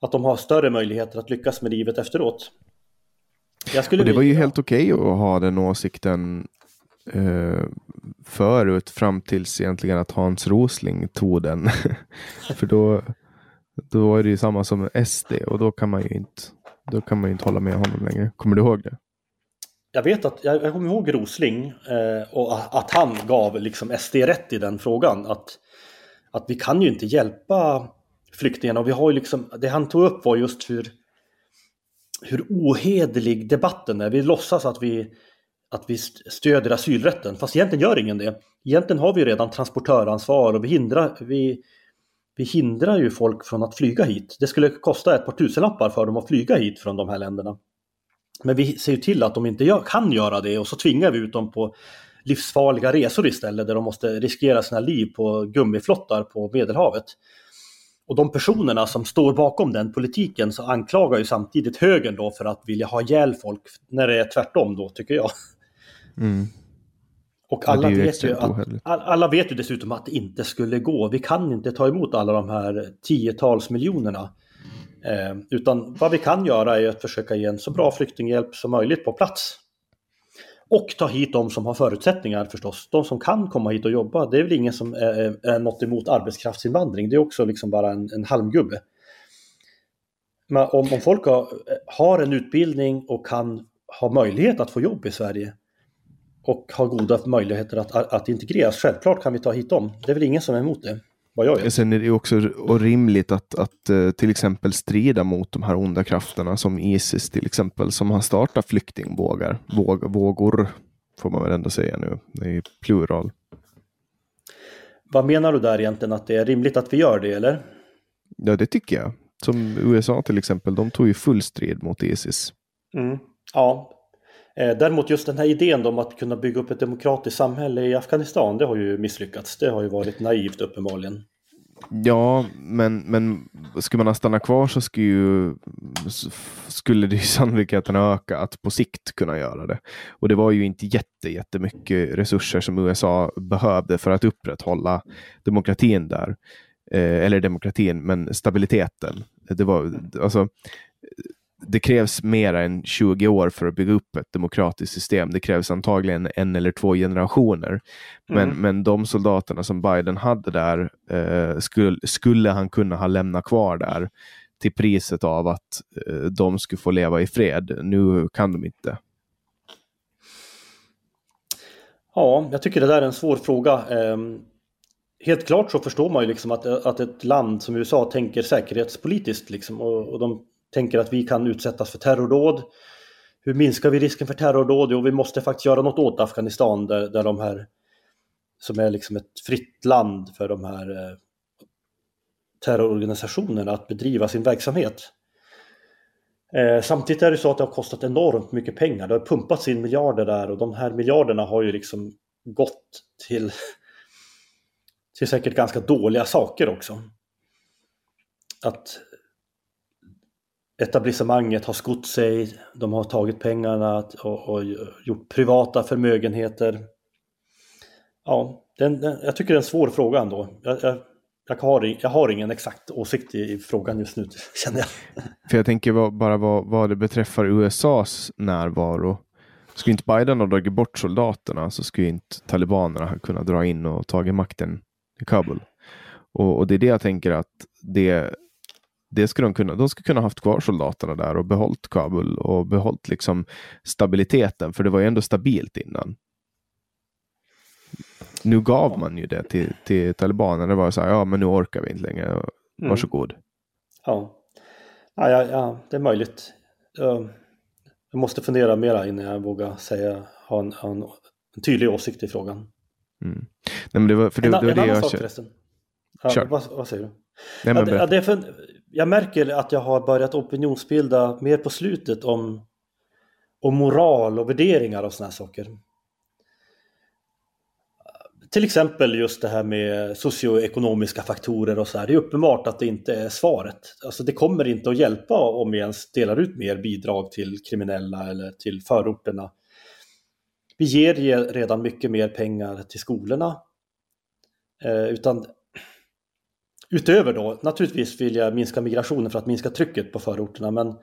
att de har större möjligheter att lyckas med livet efteråt. och det var ju helt okej okay att ha den åsikten eh, förut fram tills egentligen att Hans Rosling tog den. (laughs) För då, då är det ju samma som SD och då kan man ju inte, då kan man ju inte hålla med honom längre. Kommer du ihåg det? jag vet att, jag, jag kommer ihåg Rosling eh, och att han gav liksom SD rätt i den frågan. Att, att vi kan ju inte hjälpa flyktingarna och vi har ju liksom, det han tog upp var just hur, hur ohederlig debatten är. Vi låtsas att vi, att vi stöder asylrätten, fast egentligen gör ingen det. Egentligen har vi redan transportöransvar och vi hindrar, vi, vi hindrar ju folk från att flyga hit. Det skulle kosta ett par tusenlappar för dem att flyga hit från de här länderna. Men vi ser ju till att de inte gör, kan göra det och så tvingar vi ut dem på livsfarliga resor istället där de måste riskera sina liv på gummiflottar på Medelhavet. Och de personerna som står bakom den politiken så anklagar ju samtidigt högern då för att vilja ha ihjäl folk när det är tvärtom då tycker jag. Mm. Och alla, ja, vet ju att, alla vet ju dessutom att det inte skulle gå. Vi kan inte ta emot alla de här tiotals miljonerna. Eh, utan vad vi kan göra är att försöka ge en så bra flyktinghjälp som möjligt på plats. Och ta hit de som har förutsättningar förstås. De som kan komma hit och jobba. Det är väl ingen som är, är något emot arbetskraftsinvandring. Det är också liksom bara en, en halmgubbe. Men om, om folk har, har en utbildning och kan ha möjlighet att få jobb i Sverige och har goda möjligheter att, att integreras, självklart kan vi ta hit dem. Det är väl ingen som är emot det vad jag vet. Sen är det också rimligt att, att eh, till exempel strida mot de här onda krafterna som Isis till exempel som har startat flyktingvågar. Våg, vågor får man väl ändå säga nu. Det är plural. Vad menar du där egentligen? Att det är rimligt att vi gör det eller? Ja det tycker jag. Som USA till exempel, de tog ju full strid mot Isis. Mm. Ja, Eh, däremot just den här idén om att kunna bygga upp ett demokratiskt samhälle i Afghanistan, det har ju misslyckats. Det har ju varit naivt uppenbarligen. Ja, men, men skulle man stanna kvar så skulle, ju, skulle det ju (laughs) sannolikheten öka att på sikt kunna göra det. Och det var ju inte jätte, jättemycket resurser som USA behövde för att upprätthålla demokratin där. Eh, eller demokratin, men stabiliteten. Det var, alltså, det krävs mer än 20 år för att bygga upp ett demokratiskt system. Det krävs antagligen en eller två generationer. Men, mm. men de soldaterna som Biden hade där eh, skulle, skulle han kunna ha lämnat kvar där till priset av att eh, de skulle få leva i fred. Nu kan de inte. Ja, jag tycker det där är en svår fråga. Eh, helt klart så förstår man ju liksom att, att ett land som USA tänker säkerhetspolitiskt liksom, och, och de tänker att vi kan utsättas för terrordåd. Hur minskar vi risken för terrordåd? Jo, vi måste faktiskt göra något åt Afghanistan där, där de här som är liksom ett fritt land för de här eh, terrororganisationerna att bedriva sin verksamhet. Eh, samtidigt är det så att det har kostat enormt mycket pengar. Det har pumpats in miljarder där och de här miljarderna har ju liksom gått till, till säkert ganska dåliga saker också. Att etablissemanget har skott sig, de har tagit pengarna och, och gjort privata förmögenheter. Ja, den, den, jag tycker det är en svår fråga ändå. Jag, jag, jag, har, jag har ingen exakt åsikt i, i frågan just nu, (laughs) känner jag. För jag tänker bara vad, vad det beträffar USAs närvaro. Skulle inte Biden ha dragit bort soldaterna så skulle inte talibanerna kunna dra in och tagit makten i Kabul. Och, och, det är det jag tänker att det, det ska de kunna. De ska kunna haft kvar soldaterna där och behållit Kabul och behållit liksom stabiliteten. För det var ju ändå stabilt innan. Nu gav man ju det till, till talibanerna. Det var så här, ja men nu orkar vi inte längre. Mm. Varsågod. Mm. Ja. Ja, ja, ja, det är möjligt. Jag måste fundera mera innan jag vågar säga, ha en, ha en, en tydlig åsikt i frågan. Mm. Nej, men det var, för det, en, det var en det annan jag sak förresten. Ja. Vad, vad, säger du? Nej, men ja, det är för, jag märker att jag har börjat opinionsbilda mer på slutet om, om moral och värderingar och sådana saker. Till exempel just det här med socioekonomiska faktorer och så här. Det är uppenbart att det inte är svaret. Alltså det kommer inte att hjälpa om vi ens delar ut mer bidrag till kriminella eller till förorterna. Vi ger redan mycket mer pengar till skolorna. Eh, utan utöver då, naturligtvis vill jag minska migrationen för att minska trycket på förorterna, men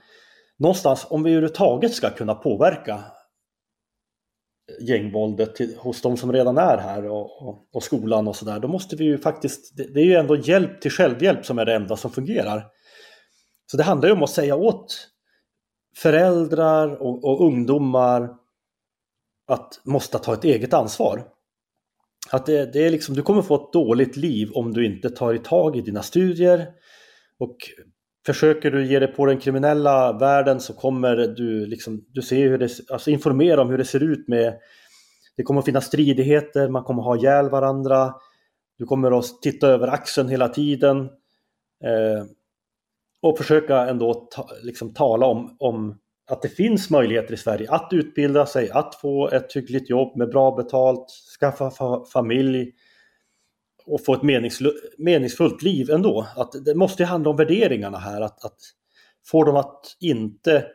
någonstans om vi överhuvudtaget ska kunna påverka gängvåldet till, hos de som redan är här och, och, och skolan och sådär, då måste vi ju faktiskt, det, det, är ju ändå hjälp till självhjälp som är det enda som fungerar. Så det handlar ju om att säga åt föräldrar och, och ungdomar att måste ta ett eget ansvar. Att det, det, är liksom, du kommer få ett dåligt liv om du inte tar i tag i dina studier. Och Försöker du ge dig på den kriminella världen så kommer du liksom, du ser hur det, alltså informera om hur det ser ut med, det kommer att finnas stridigheter, man kommer att ha ihjäl varandra, du kommer att titta över axeln hela tiden eh, och försöka ändå ta, liksom tala om, om att det finns möjligheter i Sverige att utbilda sig, att få ett hyggligt jobb med bra betalt, skaffa fa familj, och få ett meningsfullt liv ändå. Att det måste handla om värderingarna här. Att, att få dem att inte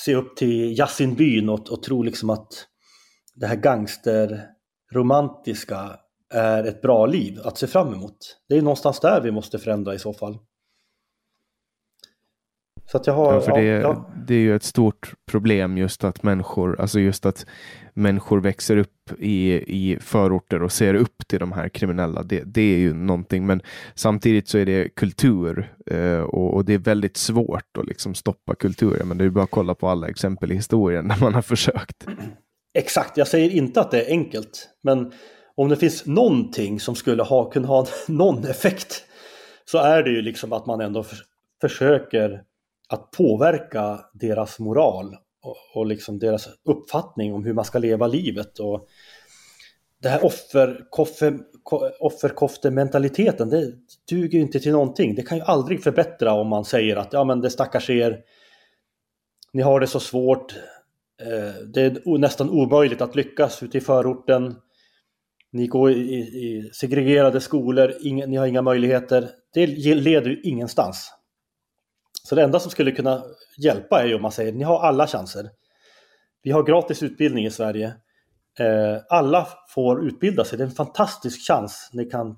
se upp till Yasin Byn och, och tro liksom att det här gangsterromantiska är ett bra liv att se fram emot. Det är någonstans där vi måste förändra i så fall. Så att jag har, ja, för det, ja. det är ju ett stort problem just att människor, alltså just att människor växer upp i, i förorter och ser upp till de här kriminella. Det, det är ju någonting, men samtidigt så är det kultur eh, och, och, det är väldigt svårt att liksom stoppa kulturen. Men det är bara att kolla på alla exempel i historien där man har försökt. Exakt, jag säger inte att det är enkelt, men om det finns någonting som skulle ha, kunna ha (laughs) någon effekt så är det ju liksom att man ändå för, försöker att påverka deras moral och, och liksom deras uppfattning om hur man ska leva livet. Och det här offerkoffe, offerkoftementaliteten, det duger ju inte till någonting. Det kan ju aldrig förbättra om man säger att ja men det stackars er, ni har det så svårt, eh, det är nästan omöjligt att lyckas ute i förorten. Ni går i, i segregerade skolor, inga, ni har inga möjligheter. Det leder ju ingenstans. Så det enda som skulle kunna hjälpa är ju om man säger ni har alla chanser. Vi har gratis utbildning i Sverige. Eh, alla får utbilda sig. Det är en fantastisk chans. Ni kan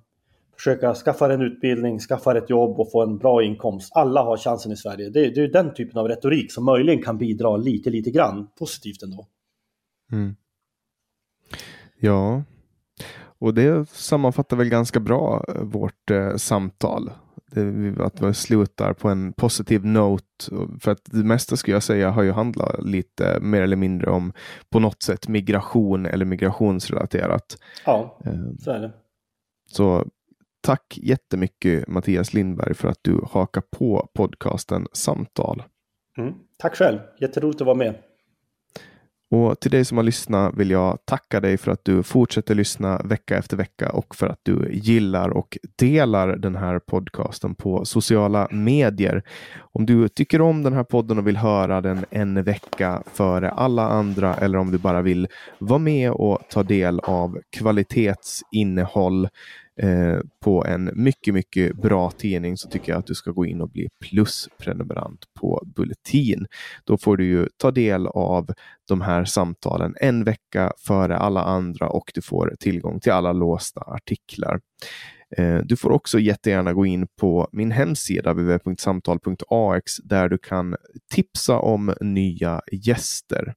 försöka skaffa en utbildning, skaffa ett jobb och få en bra inkomst. Alla har chansen i Sverige. Det, det är den typen av retorik som möjligen kan bidra lite, lite grann positivt ändå. Mm. Ja, och det sammanfattar väl ganska bra eh, vårt eh, samtal att vi slutar på en positiv note. För att det mesta skulle jag säga har ju handlat lite mer eller mindre om på något sätt migration eller migrationsrelaterat. Ja, eh, så är det. Så tack jättemycket Mattias Lindberg för att du hakar på podcasten Samtal. Mm, tack själv, jätteroligt att vara med. Och till dig som har lyssnat vill jag tacka dig för att du fortsätter lyssna vecka efter vecka och för att du gillar och delar den här podcasten på sociala medier. Om du tycker om den här podden och vill höra den en vecka före alla andra eller om du bara vill vara med och ta del av kvalitetsinnehåll eh, på en mycket, mycket bra tidning så tycker jag att du ska gå in och bli plusprenumerant på Bulletin. Då får du ju ta del av de här samtalen en vecka före alla andra och du får tillgång till alla låsta artiklar. Eh, du får också jättegärna gå in på min hemsida www.samtal.ax där du kan tipsa om nya gäster.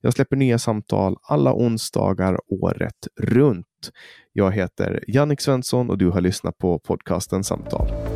Jag släpper nya samtal alla onsdagar året runt. Jag heter Jannik Svensson och du har lyssnat på podcasten Samtal.